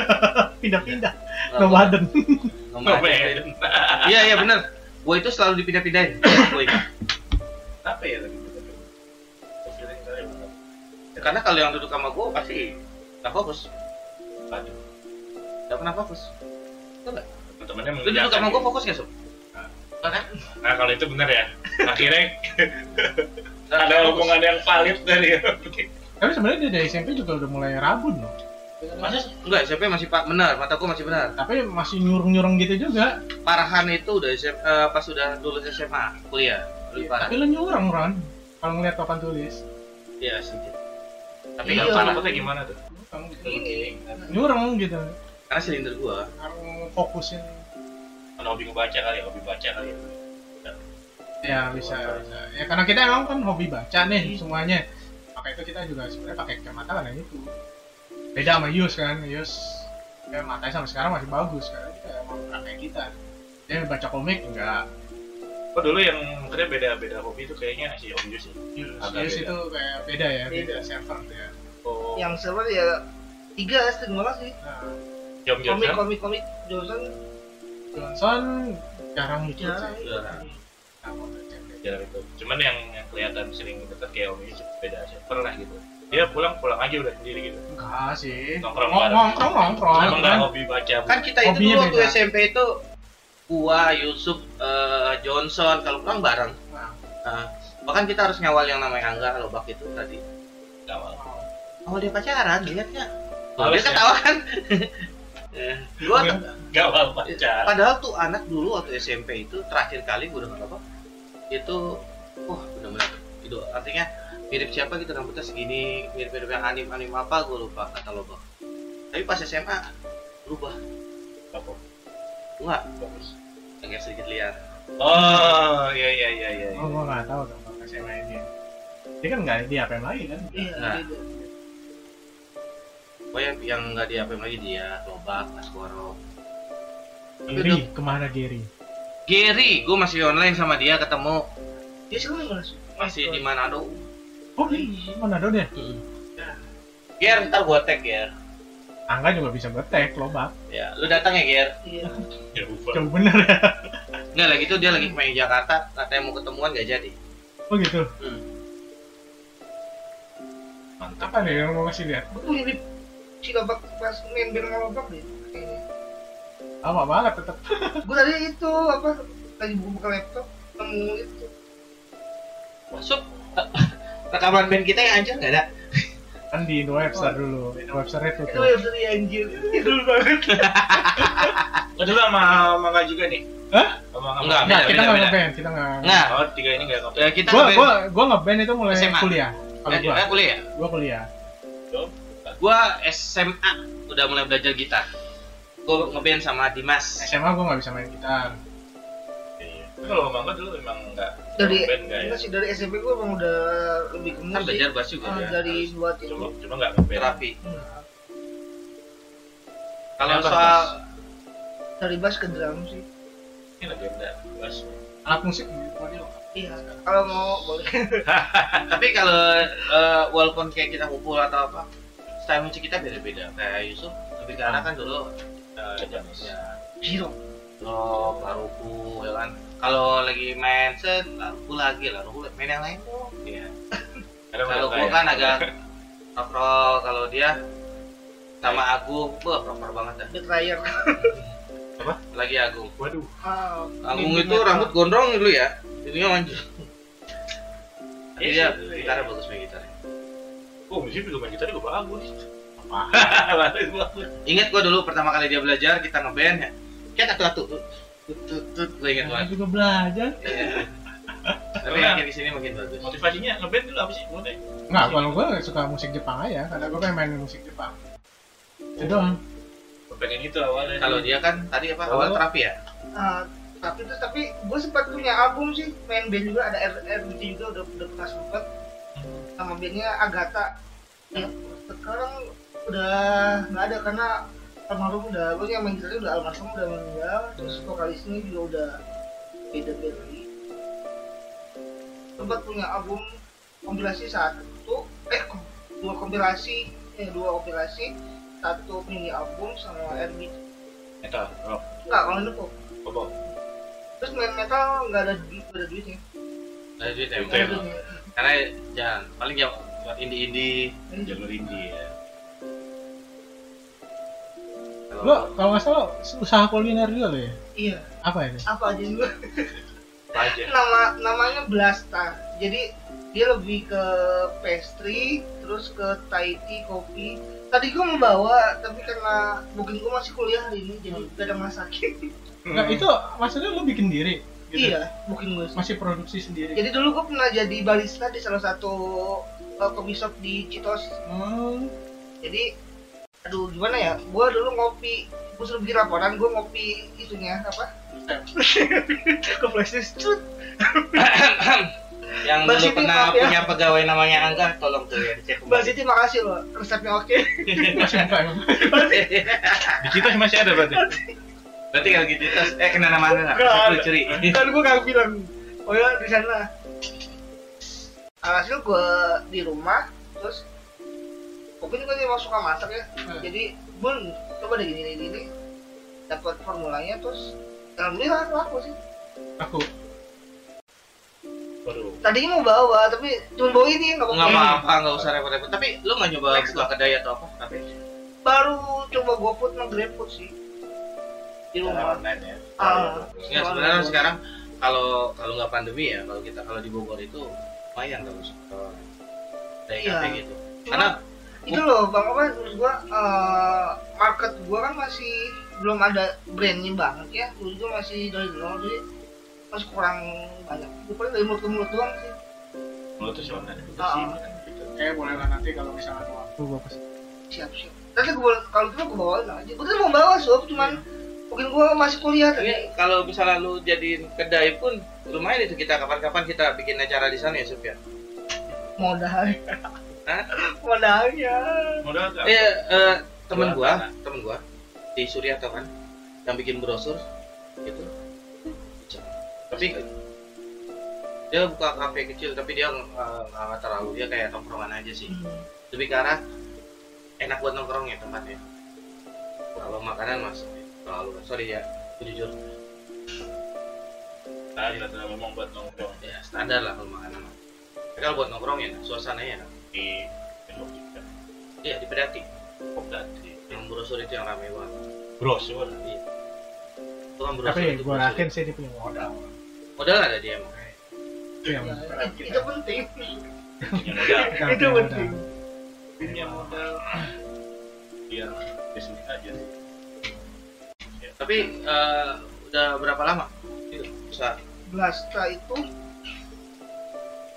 Speaker 1: <laughs> Pindah-pindah.
Speaker 3: Nggak-
Speaker 1: Nomaden.
Speaker 3: Nomaden. Iya iya benar. Gue itu selalu dipindah-pindahin. Gue ingat.
Speaker 4: apa ya
Speaker 3: Karena kalau yang duduk sama gue pasti nggak fokus. Nggak pernah fokus.
Speaker 4: temennya
Speaker 3: Lu duduk sama gue fokus nggak sob? Nggak kan?
Speaker 4: nah kalau itu benar ya <laughs> akhirnya ada hubungan yang valid dari <laughs>
Speaker 1: Tapi sebenarnya dari SMP juga udah mulai rabun loh.
Speaker 3: Masa enggak, SMP masih pak benar, mata gua masih benar.
Speaker 1: Tapi masih nyurung-nyurung gitu juga.
Speaker 3: Parahan itu udah SM, eh, pas udah lulus SMA, kuliah, lebih parah.
Speaker 1: Tapi lu nyurung Ron. Kalau ngeliat papan tulis.
Speaker 3: Iya sih. Tapi
Speaker 2: Iya.
Speaker 3: nggak parah
Speaker 4: kayak gimana tuh?
Speaker 2: Ini.
Speaker 1: Nyurung gitu.
Speaker 3: Karena silinder gua.
Speaker 1: Harus fokusin.
Speaker 4: Kalau hobi ngebaca kali ya, hobi baca kali ya.
Speaker 1: Ya bisa, bisa. Ya karena kita emang kan hobi baca nih semuanya. Maka itu kita juga sebenarnya pakai kacamata karena itu. Beda sama Yus kan, Yus ya matanya sampai sekarang masih bagus karena kita emang kakek kita. Dia baca komik enggak.
Speaker 4: Oh dulu yang mungkin beda-beda hobi itu kayaknya si Om Yus sih. Agak
Speaker 1: Yus itu kayak beda ya, beda
Speaker 2: Beda.
Speaker 1: server tuh ya.
Speaker 4: Oh,
Speaker 2: yang server ya tiga banget sih
Speaker 1: Nah,
Speaker 2: komik komik komik Johnson
Speaker 1: Johnson jarang ikut
Speaker 2: jarang
Speaker 1: sih.
Speaker 4: Jarang.
Speaker 1: Macam
Speaker 4: Jarang itu. Cuman yang, yang kelihatan sering dekat kayak Om Yus beda server lah gitu. Dia pulang pulang aja udah sendiri gitu.
Speaker 1: Enggak sih.
Speaker 4: Nongkrong
Speaker 1: nongkrong nongkrong.
Speaker 4: Emang nggak
Speaker 1: kan.
Speaker 4: hobi baca.
Speaker 3: kan kita itu dulu waktu
Speaker 1: beda.
Speaker 3: SMP itu gua Yusuf eh, Johnson kalau pulang bareng
Speaker 1: Nah,
Speaker 3: Nah, bahkan kita harus ngawal yang namanya Angga Lobak itu tadi
Speaker 4: Nggak mau.
Speaker 3: awal dia pacaran lihatnya
Speaker 4: Males
Speaker 3: dia
Speaker 4: ya?
Speaker 3: ketawa kan <laughs> Eh, gua
Speaker 4: Nggak mau baca.
Speaker 3: padahal tuh anak dulu waktu SMP itu terakhir kali gua dengar apa itu wah benar-benar itu artinya mirip siapa gitu rambutnya segini mirip-mirip yang anim anim apa gua lupa kata Lobak tapi pas SMA berubah
Speaker 4: Apa?
Speaker 3: enggak
Speaker 4: Bagus.
Speaker 3: agak sedikit liar
Speaker 4: Oh, iya iya iya iya.
Speaker 1: oh gua nggak tahu kalau SMA ini. Dia kan nggak di apa lagi kan?
Speaker 2: iya
Speaker 3: Nah. Pokoknya yang nggak diapain lagi dia Lobak Aswaro
Speaker 1: Gary, ke mana Gary?
Speaker 3: Gary, gue masih online sama dia ketemu
Speaker 2: dia sekarang di mana sih
Speaker 3: masih di Manado.
Speaker 1: Oh, di mana dong dia?
Speaker 3: Ger, ntar gue tag Ger.
Speaker 1: Angga juga bisa ngetek lobak.
Speaker 3: Ya, lu datang ya Ger.
Speaker 2: iya <laughs>
Speaker 4: Ya.
Speaker 1: Jauh bener ya.
Speaker 3: Nggak lagi tuh dia lagi main di Jakarta, katanya mau ketemuan gak jadi.
Speaker 1: Oh gitu.
Speaker 3: Hmm.
Speaker 4: Mantap.
Speaker 1: Apa nih yang mau ngasih lihat?
Speaker 2: betul si lobak pas main bareng sama deh kayaknya
Speaker 1: Lama banget tetap. <laughs>
Speaker 2: gue tadi itu apa lagi buka laptop nemu itu
Speaker 3: Masuk <laughs> rekaman band kita yang anjir nggak ada.
Speaker 1: Kan di Indo Webster dulu. Indo Webster itu
Speaker 2: itu
Speaker 1: tuh.
Speaker 2: yang dari anjir <laughs> itu banget
Speaker 4: Oh, dulu sama Mangga juga nih?
Speaker 1: Hah?
Speaker 4: Sama.
Speaker 3: Enggak,
Speaker 1: Nah,
Speaker 3: beda,
Speaker 1: kita
Speaker 3: beda,
Speaker 1: nggak
Speaker 3: beda.
Speaker 1: ngeband, kita nggak.
Speaker 3: Nggak.
Speaker 4: Oh, tiga ini nggak ngopi.
Speaker 3: Ya, kita
Speaker 1: Gua
Speaker 3: ngeband-
Speaker 1: gua gua ngeband itu mulai
Speaker 3: SMA.
Speaker 1: kuliah. Kalau gua,
Speaker 3: kuliah.
Speaker 1: gua kuliah.
Speaker 3: Gua SMA udah mulai belajar gitar. Gua ngeband sama Dimas.
Speaker 1: SMA gua nggak bisa main gitar.
Speaker 4: Iya. Tapi Kalau Mangga dulu emang nggak
Speaker 2: dari
Speaker 4: ya?
Speaker 2: enggak sih dari SMP gue emang udah lebih ke
Speaker 3: Kan
Speaker 2: musik
Speaker 3: belajar bass juga
Speaker 2: Ah,
Speaker 3: ya.
Speaker 2: dari buat itu
Speaker 4: Cuma cuma nggak ngeband.
Speaker 3: terapi.
Speaker 2: Hmm.
Speaker 3: Kalau soal
Speaker 4: bass.
Speaker 2: dari bass ke drum sih
Speaker 4: Ini legenda. Bass.
Speaker 1: Alat musik gitu dia.
Speaker 2: iya kalau mau boleh <laughs>
Speaker 3: tapi kalau eh, walaupun kayak kita ngumpul atau apa style musik kita beda-beda. Kayak Yusuf lebih ke arah kan dulu ya
Speaker 2: zero
Speaker 3: rock laruku ya kan. Kalau lagi main set laruku lagi laruku main yang lain? Dong
Speaker 4: Iya. <laughs>
Speaker 3: Gua
Speaker 4: kayak-
Speaker 3: kan agak <laughs> rock rock kalau dia sama Agung. Wah proper banget. Dah
Speaker 2: betrayer <laughs>
Speaker 3: lagi Agung.
Speaker 4: Waduh.
Speaker 2: ah,
Speaker 3: Agung itu rambut gondrong dulu ya. Ininya manjur tapi
Speaker 4: Iya
Speaker 3: dia
Speaker 4: sih,
Speaker 3: gitarnya
Speaker 4: iya.
Speaker 3: bagus main gitarnya
Speaker 4: Oh, musik juga main gitar juga bagus.
Speaker 1: Apa?
Speaker 4: Bagus <laughs> bagus.
Speaker 3: Ingat gua dulu pertama kali dia belajar kita ngeband ya. Kayak satu-satu. Tut tut tut gua ingat
Speaker 1: Gua
Speaker 3: banget.
Speaker 1: juga belajar.
Speaker 3: Iya. Tapi makin di sini makin bagus.
Speaker 4: Motivasinya ngeband dulu apa sih? Mulai.
Speaker 1: Nggak, kalau gua suka musik Jepang aja, karena gua pengen main musik Jepang. Itu doang.
Speaker 4: Pengen itu awalnya.
Speaker 3: Kalau dia kan tadi apa?
Speaker 4: Oh.
Speaker 3: Awal terapi ya?
Speaker 2: Ah, tapi terus tapi gue sempat punya album sih main band juga ada R RBT juga udah udah pernah sempet sama bandnya Agatha ya sekarang udah nggak ada karena almarhum udah gue yang main gitarnya udah almarhum udah meninggal terus vokalisnya juga udah beda lagi sempat punya album kompilasi satu eh dua kompilasi eh dua kompilasi satu mini album sama RBT
Speaker 4: metal, rock,
Speaker 2: enggak kalau ini kok
Speaker 4: apa?
Speaker 2: terus main metal nggak ada duit nggak ada duitnya
Speaker 3: ya.
Speaker 2: Nggak ada duitnya.
Speaker 3: Karena jangan paling ya buat indie-indie.
Speaker 4: Jalur indie ya.
Speaker 1: Lo kalau nggak salah usaha kuliner juga lo ya?
Speaker 2: iya
Speaker 1: Apa itu?
Speaker 2: apa aja juga
Speaker 4: aja? <laughs>
Speaker 2: nama namanya Blasta jadi dia lebih ke pastry terus ke Thai tea kopi tadi gue mau bawa tapi karena mungkin gue masih kuliah hari ini jadi gak ada masakin
Speaker 1: Nah, <laughs> itu maksudnya lo bikin diri? Gitu?
Speaker 2: iya mungkin gue
Speaker 1: Masih produksi sendiri?
Speaker 2: jadi dulu gue pernah jadi barista di salah satu uh, coffee shop di Citos
Speaker 1: Hmm,
Speaker 2: jadi aduh gimana ya gue dulu ngopi gue suruh bikin laporan gue ngopi itunya apa <laughs> ke flashdisk cut <coughs>
Speaker 3: yang
Speaker 2: Mbak
Speaker 3: dulu
Speaker 2: Siti,
Speaker 3: pernah
Speaker 2: maaf ya.
Speaker 3: punya pegawai namanya Angga, tolong tuh ya dicek
Speaker 2: Mbak. Siti makasih loh resepnya oke <laughs> <laughs>
Speaker 1: masih.
Speaker 4: Di Citos masih ada berarti.
Speaker 3: Berarti kalau gitu eh kena nama Saya
Speaker 2: ada.
Speaker 3: curi.
Speaker 2: kan gue gak bilang oh ya di sana hasil gue di rumah terus Popin kan emang suka masak ya
Speaker 1: Hmm.
Speaker 2: jadi bun coba deh gini gini, gini dapat formulanya terus alhamdulillah laku sih
Speaker 1: Aku.
Speaker 4: Baru.
Speaker 2: tadinya mau bawa tapi cuma bawa ini nggak
Speaker 3: nggak
Speaker 2: apa-apa
Speaker 3: apa-apa nggak usah repot-repot tapi lu nggak nyoba
Speaker 2: Next
Speaker 3: buka kedai atau apa tapi
Speaker 2: baru coba GoFood sama GrabFood sih di rumah
Speaker 4: online ya.
Speaker 2: Ah.
Speaker 3: ya sebenarnya sekarang kalau kalau nggak pandemi ya kalau kita kalau di Bogor itu lumayan kalau kedai
Speaker 2: Iya.
Speaker 3: kafe gitu
Speaker 2: Cuma-
Speaker 3: karena
Speaker 2: itu loh bang apa menurut gua eh, market gua kan masih belum ada brandnya banget ya menurut gua masih dari nol jadi masih kurang banyak itu paling dari mulut ke mulut doang sih
Speaker 4: Mulut tuh siapa nih? Itu
Speaker 2: Ah.
Speaker 4: sih.
Speaker 1: Eh boleh lah nanti kalau misalnya ada waktu gua pasti.
Speaker 2: siap siap nanti gua kalau gitu gua bawain aja gua tuh mau bawa sob cuman mungkin gua masih kuliah
Speaker 3: Tapi
Speaker 2: tadi
Speaker 3: kalau misalnya lu jadiin kedai pun lumayan itu kita kapan-kapan kita bikin acara di sana ya Sup ya.
Speaker 2: modalnya
Speaker 3: Hah?
Speaker 2: modalnya
Speaker 4: Modal nggak?
Speaker 3: Eh, eh, temen gua, temen gua di Suryato kan yang bikin brosur gitu. Tapi dia buka kafe kecil tapi dia nggak terlalu dia kayak tongkrongan aja sih.
Speaker 2: Hmm.
Speaker 3: Lebih ke arah enak buat nongkrong ya tempatnya. Kalau makanan mas terlalu sorry ya, jujur
Speaker 4: Nah, kita ngomong buat nongkrong
Speaker 3: ya standar lah kalau makanan. kalau buat nongkrong ya suasananya enak.
Speaker 4: di Tembok juga.
Speaker 3: Iya di Pedati.
Speaker 4: Oh, berarti.
Speaker 3: Yang brosur itu yang ramai banget.
Speaker 4: Brosur.
Speaker 3: Iya. Itu kan brosur
Speaker 1: Tapi
Speaker 3: brosur.
Speaker 1: yakin sih dia punya modal.
Speaker 3: Modal ada dia emang.
Speaker 1: Itu yang
Speaker 2: Ya, itu, penting <laughs> itu penting
Speaker 1: modal.
Speaker 4: Punya modal. Biar bisnis aja sih.
Speaker 3: Tapi eh, udah berapa lama? Itu bisa
Speaker 2: Blasta itu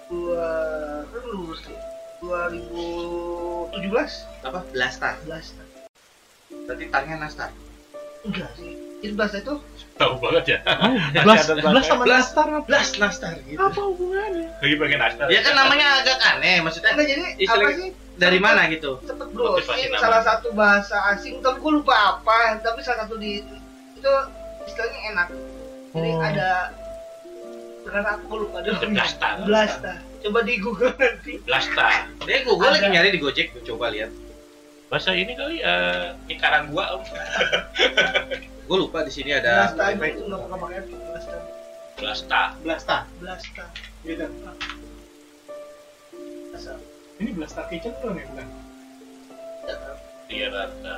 Speaker 2: dua kan lulus sih 2017
Speaker 3: apa? Blastar.
Speaker 2: Blasta
Speaker 3: Berarti tarnya Nastar.
Speaker 2: enggak sih jadi Blasta itu
Speaker 4: Tahu banget ya.
Speaker 1: Oh, <laughs> Blas,
Speaker 4: ada
Speaker 1: Blas sama
Speaker 3: Blas.
Speaker 1: Nastar apa?
Speaker 3: Blas Nastar gitu.
Speaker 1: Apa hubungannya?
Speaker 4: Lagi bagian Astar.
Speaker 3: Ya kan namanya agak aneh maksudnya.
Speaker 2: enggak jadi
Speaker 3: Istilah-
Speaker 2: apa sih
Speaker 3: Dari mana gitu?
Speaker 4: Motivasi
Speaker 2: browsing
Speaker 4: nama.
Speaker 2: salah satu bahasa asing tapi gue lupa apa tapi salah satu di itu istilahnya enak jadi
Speaker 1: Oh.
Speaker 2: ada benar aku lupa deh
Speaker 4: Blasta.
Speaker 2: Blasta coba di Google nanti
Speaker 4: Blasta.
Speaker 3: Dia gue
Speaker 2: Ada.
Speaker 3: lagi nyari di Gojek, gua coba lihat.
Speaker 4: Bahasa ini kali eh ikaran <laughs> gua om.
Speaker 3: Gue lupa di sini ada.
Speaker 2: Blasta aja itu nggak pakai pakai Blasta
Speaker 4: Blasta.
Speaker 1: Blasta.
Speaker 2: Blasta
Speaker 1: Gitu.
Speaker 2: Blasta
Speaker 1: Ini Blasta Kitchen tuh nih bukan?
Speaker 4: Iya rata.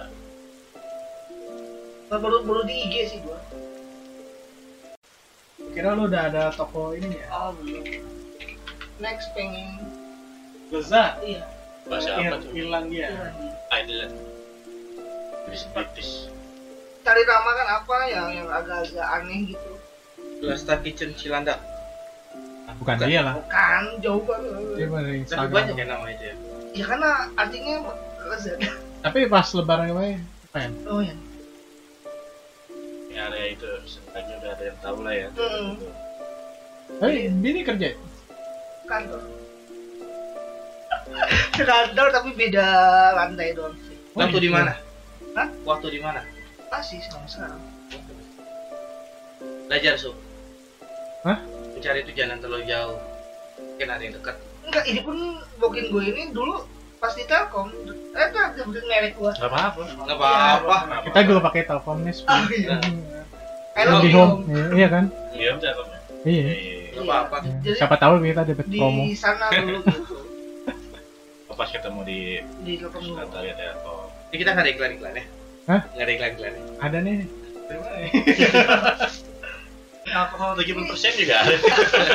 Speaker 2: Baru baru di IG sih gua
Speaker 1: Kira lu udah ada toko ini ya?
Speaker 2: oh belum next pengen
Speaker 1: Lezat.
Speaker 2: iya
Speaker 4: Bahasa apa tuh?
Speaker 1: Irlandia.
Speaker 2: iya.
Speaker 4: Island. British British.
Speaker 2: cari nama kan apa yang yang agak-agak aneh gitu
Speaker 3: Blasta Kitchen Cilandak.
Speaker 1: Bukan
Speaker 3: Bukan.
Speaker 1: dia lah.
Speaker 2: kan jauh
Speaker 1: Dia
Speaker 2: banget
Speaker 1: dari
Speaker 3: Tapi banyak ya nama itu ya.
Speaker 2: ya karena artinya lezat
Speaker 1: Tapi pas lebaran kemarin, keren.
Speaker 2: oh ya
Speaker 4: Area itu sebenarnya udah ada yang tahu lah ya.
Speaker 2: Hmm.
Speaker 1: Hei, ini kerja.
Speaker 2: kantor kantor tapi beda lantai doang sih
Speaker 3: Waktu di mana?
Speaker 2: Hah?
Speaker 3: Waktu di mana?
Speaker 2: masih sama sekarang
Speaker 3: Belajar sup.
Speaker 1: Hah?
Speaker 3: Mencari tujuan yang terlalu jauh. Mungkin ada yang dekat.
Speaker 2: enggak ini pun booking gue ini dulu pas di Telkom eh kan sebutin merek gua
Speaker 4: Gak apa-apa.
Speaker 3: Nggak apa-apa.
Speaker 1: Kita juga pakai Telkom nih.
Speaker 2: ah iya Love
Speaker 1: di home, iya, iya kan?
Speaker 4: Aja kamu.
Speaker 1: Iya.
Speaker 3: Apa-apa.
Speaker 2: Jadi
Speaker 1: Siapa tahu kita dapat
Speaker 2: di
Speaker 1: promo.
Speaker 2: sana dulu <laughs> gitu
Speaker 4: Pas ketemu di
Speaker 2: di
Speaker 4: sekretariat ya atau
Speaker 3: Ini kita nggak ada iklan-iklan ya?
Speaker 1: Hah?
Speaker 3: Nggak ada iklan-iklan ya?
Speaker 1: Ada nih. <laughs>
Speaker 4: alkohol 70 persen juga ada.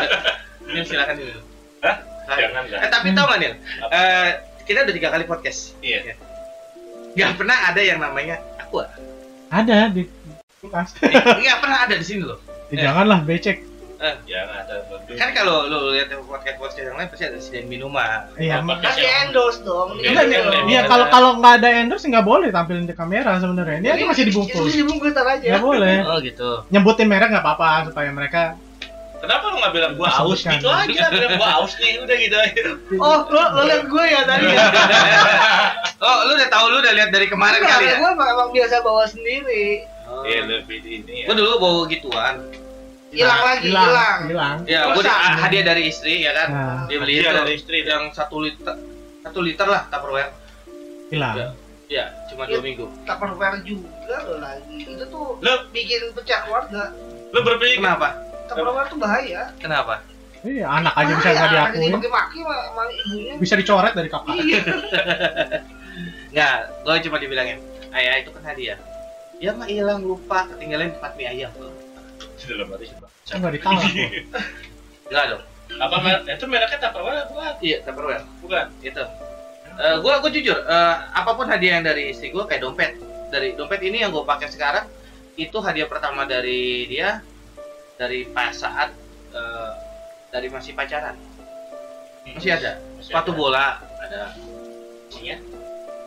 Speaker 4: <laughs>
Speaker 3: Ini silakan dulu.
Speaker 4: Hah? Jangan
Speaker 3: Eh
Speaker 4: jangan.
Speaker 3: tapi tau nggak Nil?
Speaker 4: Apa?
Speaker 3: Eh, kita udah tiga kali podcast.
Speaker 4: Iya.
Speaker 3: Gak pernah ada yang namanya aku.
Speaker 1: Ada di kulkas.
Speaker 3: Nggak <laughs> pernah ada di sini loh.
Speaker 1: Ya, Janganlah becek.
Speaker 4: Jangan ada lebih.
Speaker 3: Kan kalau lu lihat podcast podcast yang lain pasti ada sediain minuman.
Speaker 1: Iya.
Speaker 2: Kan di endorse dong
Speaker 4: Iya, iya,
Speaker 1: iya,
Speaker 4: iya.
Speaker 1: iya, kalau kalau nggak ada endorse nggak boleh tampilin di kamera sebenarnya. Dia kan masih dibungkus.
Speaker 2: masih dibungkus tar aja
Speaker 1: Nggak boleh.
Speaker 3: Oh gitu.
Speaker 1: Nyebutin merek nggak apa-apa supaya mereka
Speaker 4: Kenapa lu nggak bilang gua aus gitu aja? Bilang gua aus nih udah gitu aja.
Speaker 2: oh lo lo liat gue ya tadi ya <laughs>
Speaker 3: oh lu udah tahu lu udah lihat dari kemarin
Speaker 2: Enggak,
Speaker 3: kali ya?
Speaker 2: gue emang, emang biasa bawa sendiri.
Speaker 4: Iya lebih di ini ya.
Speaker 3: Gua dulu bawa gituan.
Speaker 2: hilang lagi
Speaker 1: hilang
Speaker 2: hilang
Speaker 3: Ya, gue
Speaker 2: Rusak.
Speaker 3: hadiah dari istri ya kan.
Speaker 1: nah
Speaker 3: Dia beli
Speaker 4: Hadiah
Speaker 3: itu
Speaker 4: dari istri.
Speaker 3: yang satu liter satu liter lah Tupperware.
Speaker 1: hilang
Speaker 3: Ya. Ya, cuma dua minggu.
Speaker 2: Tupperware juga loh lagi itu tuh
Speaker 4: Lo
Speaker 2: bikin pecah keluarga
Speaker 4: lo berpikir
Speaker 3: Kenapa?
Speaker 2: Tupperware tuh bahaya
Speaker 3: Kenapa?
Speaker 1: Iya, anak aja bisa nggak
Speaker 2: anak
Speaker 1: diakuin
Speaker 2: dimaki-maki sama ibunya
Speaker 1: bisa dicoret dari kakak
Speaker 2: iya <laughs>
Speaker 3: Nggak, gue cuma dibilangin, ayah itu kan hadiah. Ya mah hilang lupa ketinggalan tempat mie ayam.
Speaker 4: sudah lama sih pak.
Speaker 1: Saya nggak ditahu <laughs>
Speaker 3: Enggak dong.
Speaker 4: Apa mer- itu mereknya Tupperware bukan?
Speaker 3: Iya, Tupperware.
Speaker 4: Bukan.
Speaker 3: Itu. Eh gue gue jujur, eh, apa pun hadiah yang dari istri gue kayak dompet. Dari dompet ini yang gue pakai sekarang itu hadiah pertama dari dia dari pas saat eh, dari masih pacaran. Masih ada.
Speaker 4: Masih
Speaker 3: Sepatu
Speaker 4: ada.
Speaker 3: bola ada.
Speaker 4: Isinya?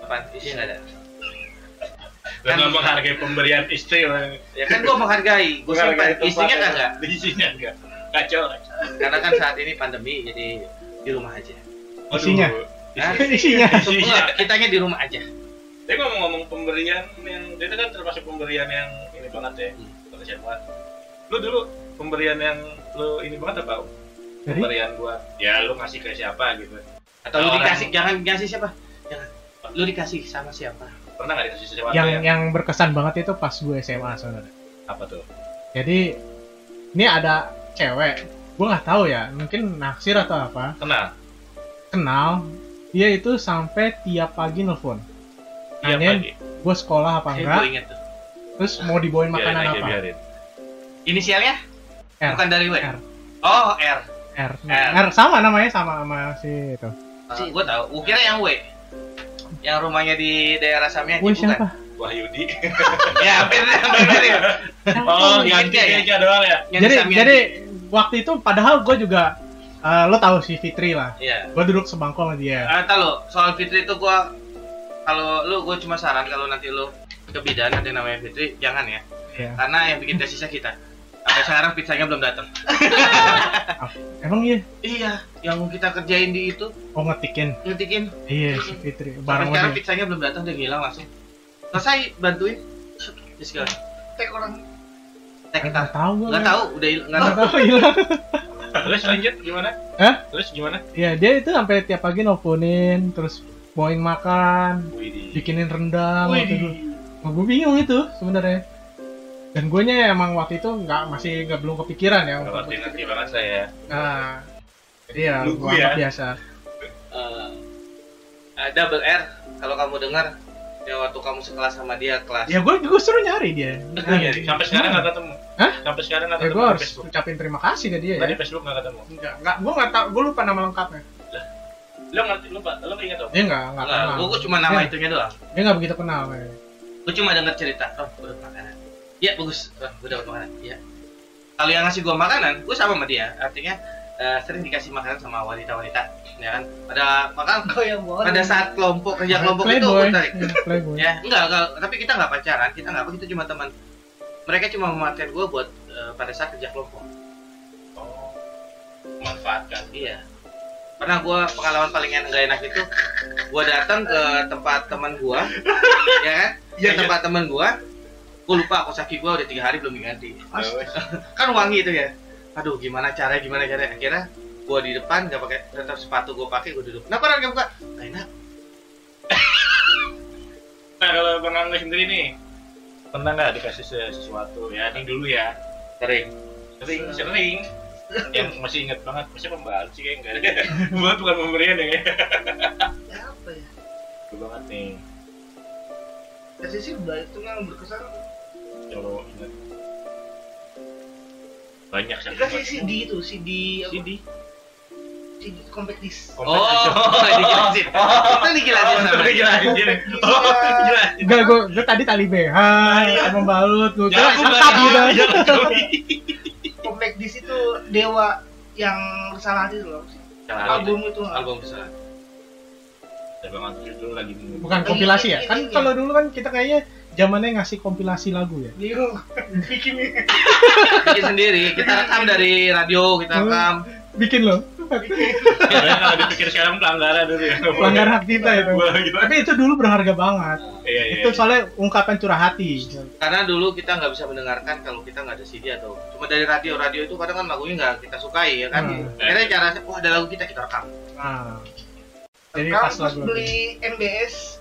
Speaker 3: Apa? Isinya nggak ada.
Speaker 4: Lo nggak menghargai pemberian istri lah.
Speaker 3: Ya kan gue menghargai, gue simpan. Isinya
Speaker 4: tempatnya.
Speaker 3: kagak.
Speaker 4: Isinya enggak. Kacau. kacau.
Speaker 3: Karena kan saat ini pandemi jadi di rumah aja.
Speaker 1: Isinya?
Speaker 3: Hah?
Speaker 1: isinya <laughs>
Speaker 4: Isinya.
Speaker 3: Enggak, kitanya di rumah aja.
Speaker 4: Tapi ngomong-ngomong pemberian yang dia itu kan termasuk pemberian yang ini banget ya.
Speaker 3: Hmm.
Speaker 4: Spesial banget. Lu dulu pemberian yang lu ini banget apa? Pemberian buat ya lu ngasih ke siapa gitu.
Speaker 3: Atau lu dikasih, jangan dikasih siapa? Jangan. Lu dikasih sama siapa?
Speaker 4: Pernah nggak dikasih sesuatu
Speaker 1: yang
Speaker 4: yang,
Speaker 1: yang berkesan banget itu pas gue SMA sebenarnya
Speaker 4: apa tuh?
Speaker 1: jadi ini ada cewek gue nggak tahu ya mungkin naksir atau apa
Speaker 4: Kenal.
Speaker 1: kenal dia itu sampai tiap pagi nelfon nanyain
Speaker 4: pagi.
Speaker 1: gue sekolah apa
Speaker 3: Saya
Speaker 1: enggak
Speaker 3: inget tuh.
Speaker 1: terus mau dibawain
Speaker 4: Biarin
Speaker 1: makanan
Speaker 4: aja,
Speaker 1: apa
Speaker 4: biarin.
Speaker 3: Inisialnya?
Speaker 1: R.
Speaker 3: Bukan dari W.
Speaker 1: R.
Speaker 3: Oh, R.
Speaker 1: R.
Speaker 3: R.
Speaker 1: R sama namanya sama sama si itu
Speaker 3: Uh, gue tahu. Gue kira yang W. Yang rumahnya di daerah Samyang
Speaker 1: Wih
Speaker 3: bukan?
Speaker 1: siapa
Speaker 4: Wahyudi. <laughs>
Speaker 3: Ya, hampir hampir
Speaker 4: oh,
Speaker 3: ingat
Speaker 4: ganti
Speaker 3: nggak ya?
Speaker 4: aja doang ya.
Speaker 3: Yang di
Speaker 1: jadi jadi waktu itu padahal gue juga eh, lo tahu si Fitri lah
Speaker 3: Iya.
Speaker 1: gue duduk sebangku sama dia
Speaker 3: Ah, tahu lo, soal Fitri itu gua kalau lu gue cuma saran kalau nanti lu ke bidan ada yang namanya Fitri jangan ya
Speaker 1: Iya.
Speaker 3: karena yang bikin tesisnya kita sampai sekarang pizzanya belum datang. <laughs>
Speaker 1: Emang iya?
Speaker 3: Iya yang kita kerjain di itu.
Speaker 1: Oh ngetikin?
Speaker 3: Ngetikin.
Speaker 1: Iya si Fitri
Speaker 3: sampai
Speaker 1: bareng
Speaker 3: sekarang pizzanya belum datang dia ngilang langsung. Selesai bantuin. Terus sekarang
Speaker 2: tek orang.
Speaker 3: Tek kita.
Speaker 1: nggak tahu gue
Speaker 3: nggak tahu udah hil- nggak
Speaker 1: nggak
Speaker 3: tahu.
Speaker 1: tahu hilang. <laughs>
Speaker 4: Terus lanjut gimana?
Speaker 1: Hah?
Speaker 4: Terus gimana?
Speaker 1: Iya dia itu sampai tiap pagi nelfonin terus bawain makan
Speaker 4: Widih.
Speaker 1: bikinin rendang dulu oh, gue bingung itu sebenarnya dan gue nya emang waktu itu nggak masih nggak belum kepikiran ya
Speaker 4: Nggak
Speaker 1: untuk
Speaker 4: ngerti-ngerti banget saya.
Speaker 1: nah jadi ya
Speaker 4: Lugu
Speaker 1: gue
Speaker 4: ya.
Speaker 1: anggap biasa
Speaker 3: Eh, eh, double R kalau kamu dengar ya waktu kamu sekelas sama dia kelas
Speaker 1: ya gue gue suruh nyari dia
Speaker 4: Iya, sampai sekarang nggak ketemu.
Speaker 1: Hah?
Speaker 4: Sampai sekarang nggak
Speaker 1: ya
Speaker 4: ketemu
Speaker 1: gue
Speaker 4: di
Speaker 1: harus
Speaker 4: Facebook.
Speaker 1: ucapin terima kasih ke dia
Speaker 4: Nggak
Speaker 1: ya
Speaker 4: di Facebook nggak ketemu.
Speaker 1: Enggak, enggak, gue nggak tahu, gue lupa nama lengkapnya.
Speaker 4: Lo ngerti, lo pak, lo ingat dong?
Speaker 1: Dia nggak, nggak
Speaker 3: gue cuma nama
Speaker 1: Iya.
Speaker 3: itunya doang
Speaker 1: Dia nggak begitu kenal. kayaknya.
Speaker 3: gue cuma denger cerita oh gue dapat makanan iya bagus. Oh, gue dapat makanan. Iya. Kalau yang ngasih gue makanan gue sama sama dia. Artinya eh, sering dikasih makanan sama wanita-wanita ya kan? Pada maka
Speaker 2: kau yang bawa
Speaker 3: pada saat kelompok kerja kelompok itu
Speaker 1: Playboy,
Speaker 3: gue tarik
Speaker 1: ya, playboy.
Speaker 3: ya enggak, enggak. Tapi kita nggak pacaran kita nggak apa kita cuma teman. Mereka cuma memanfaatkan gue buat eh, pada saat kerja kelompok.
Speaker 4: Oh, manfaatkan.
Speaker 3: iya. Pernah gue pengalaman paling en- nggak enak itu gue datang ke tempat teman gue ya kan?
Speaker 4: Iya,
Speaker 3: ke tempat teman gue gue lupa kos kaki gue udah tiga hari belum diganti <laughs> kan wangi itu ya aduh gimana caranya gimana caranya akhirnya gua di depan nggak pakai tetap sepatu gua pakai gua duduk kenapa kan buka Nggak enak <laughs>
Speaker 4: Nah kalau bang Angga sendiri nih, pernah nggak dikasih se- sesuatu? Ya ini dulu ya.
Speaker 3: sering
Speaker 4: Sering, sering. <laughs> Yang masih inget banget, masih pembalut sih kayak enggak ada. Pembalut bukan pemberian ya.
Speaker 2: Ya, apa ya
Speaker 4: Betul banget nih.
Speaker 2: kasih sih itu yang berkesan
Speaker 4: Kalau inget. Banyak sih.
Speaker 2: dikasih CD itu CD apa?
Speaker 4: CD.
Speaker 2: CD compact disc
Speaker 3: oh <laughs> <laughs> dijelasin itu dijelasin sama dia
Speaker 4: dijelasin. Oh, dijelasin.
Speaker 1: Enggak, gue, gue tadi tali BH, sama balut, gue kira
Speaker 4: kembali,
Speaker 1: gitu.
Speaker 2: disc itu dewa yang salah hati itu loh. Album itu
Speaker 3: album besar.
Speaker 1: Bukan kompilasi ya? Kan kalau dulu kan kita kayaknya zamannya ngasih kompilasi lagu ya.
Speaker 2: Bingung bikin
Speaker 3: bikin sendiri kita rekam dari radio kita rekam
Speaker 1: Bikin loh.
Speaker 4: Sebenarnya kalau dipikir sekarang pelanggaran dulu ya.
Speaker 1: Pelanggar hak kita itu.
Speaker 4: Gitu.
Speaker 1: Tapi itu dulu berharga banget.
Speaker 4: Iya, iya.
Speaker 1: Itu soalnya ungkapan curah hati.
Speaker 3: Karena dulu kita nggak bisa mendengarkan kalau kita nggak ada CD atau cuma dari radio radio itu kadang kan lagunya nggak kita sukai ya kan.
Speaker 1: Hmm.
Speaker 3: Akhirnya cara wah ada lagu kita kita rekam.
Speaker 1: Nah. Jadi pas lagu
Speaker 2: beli MBS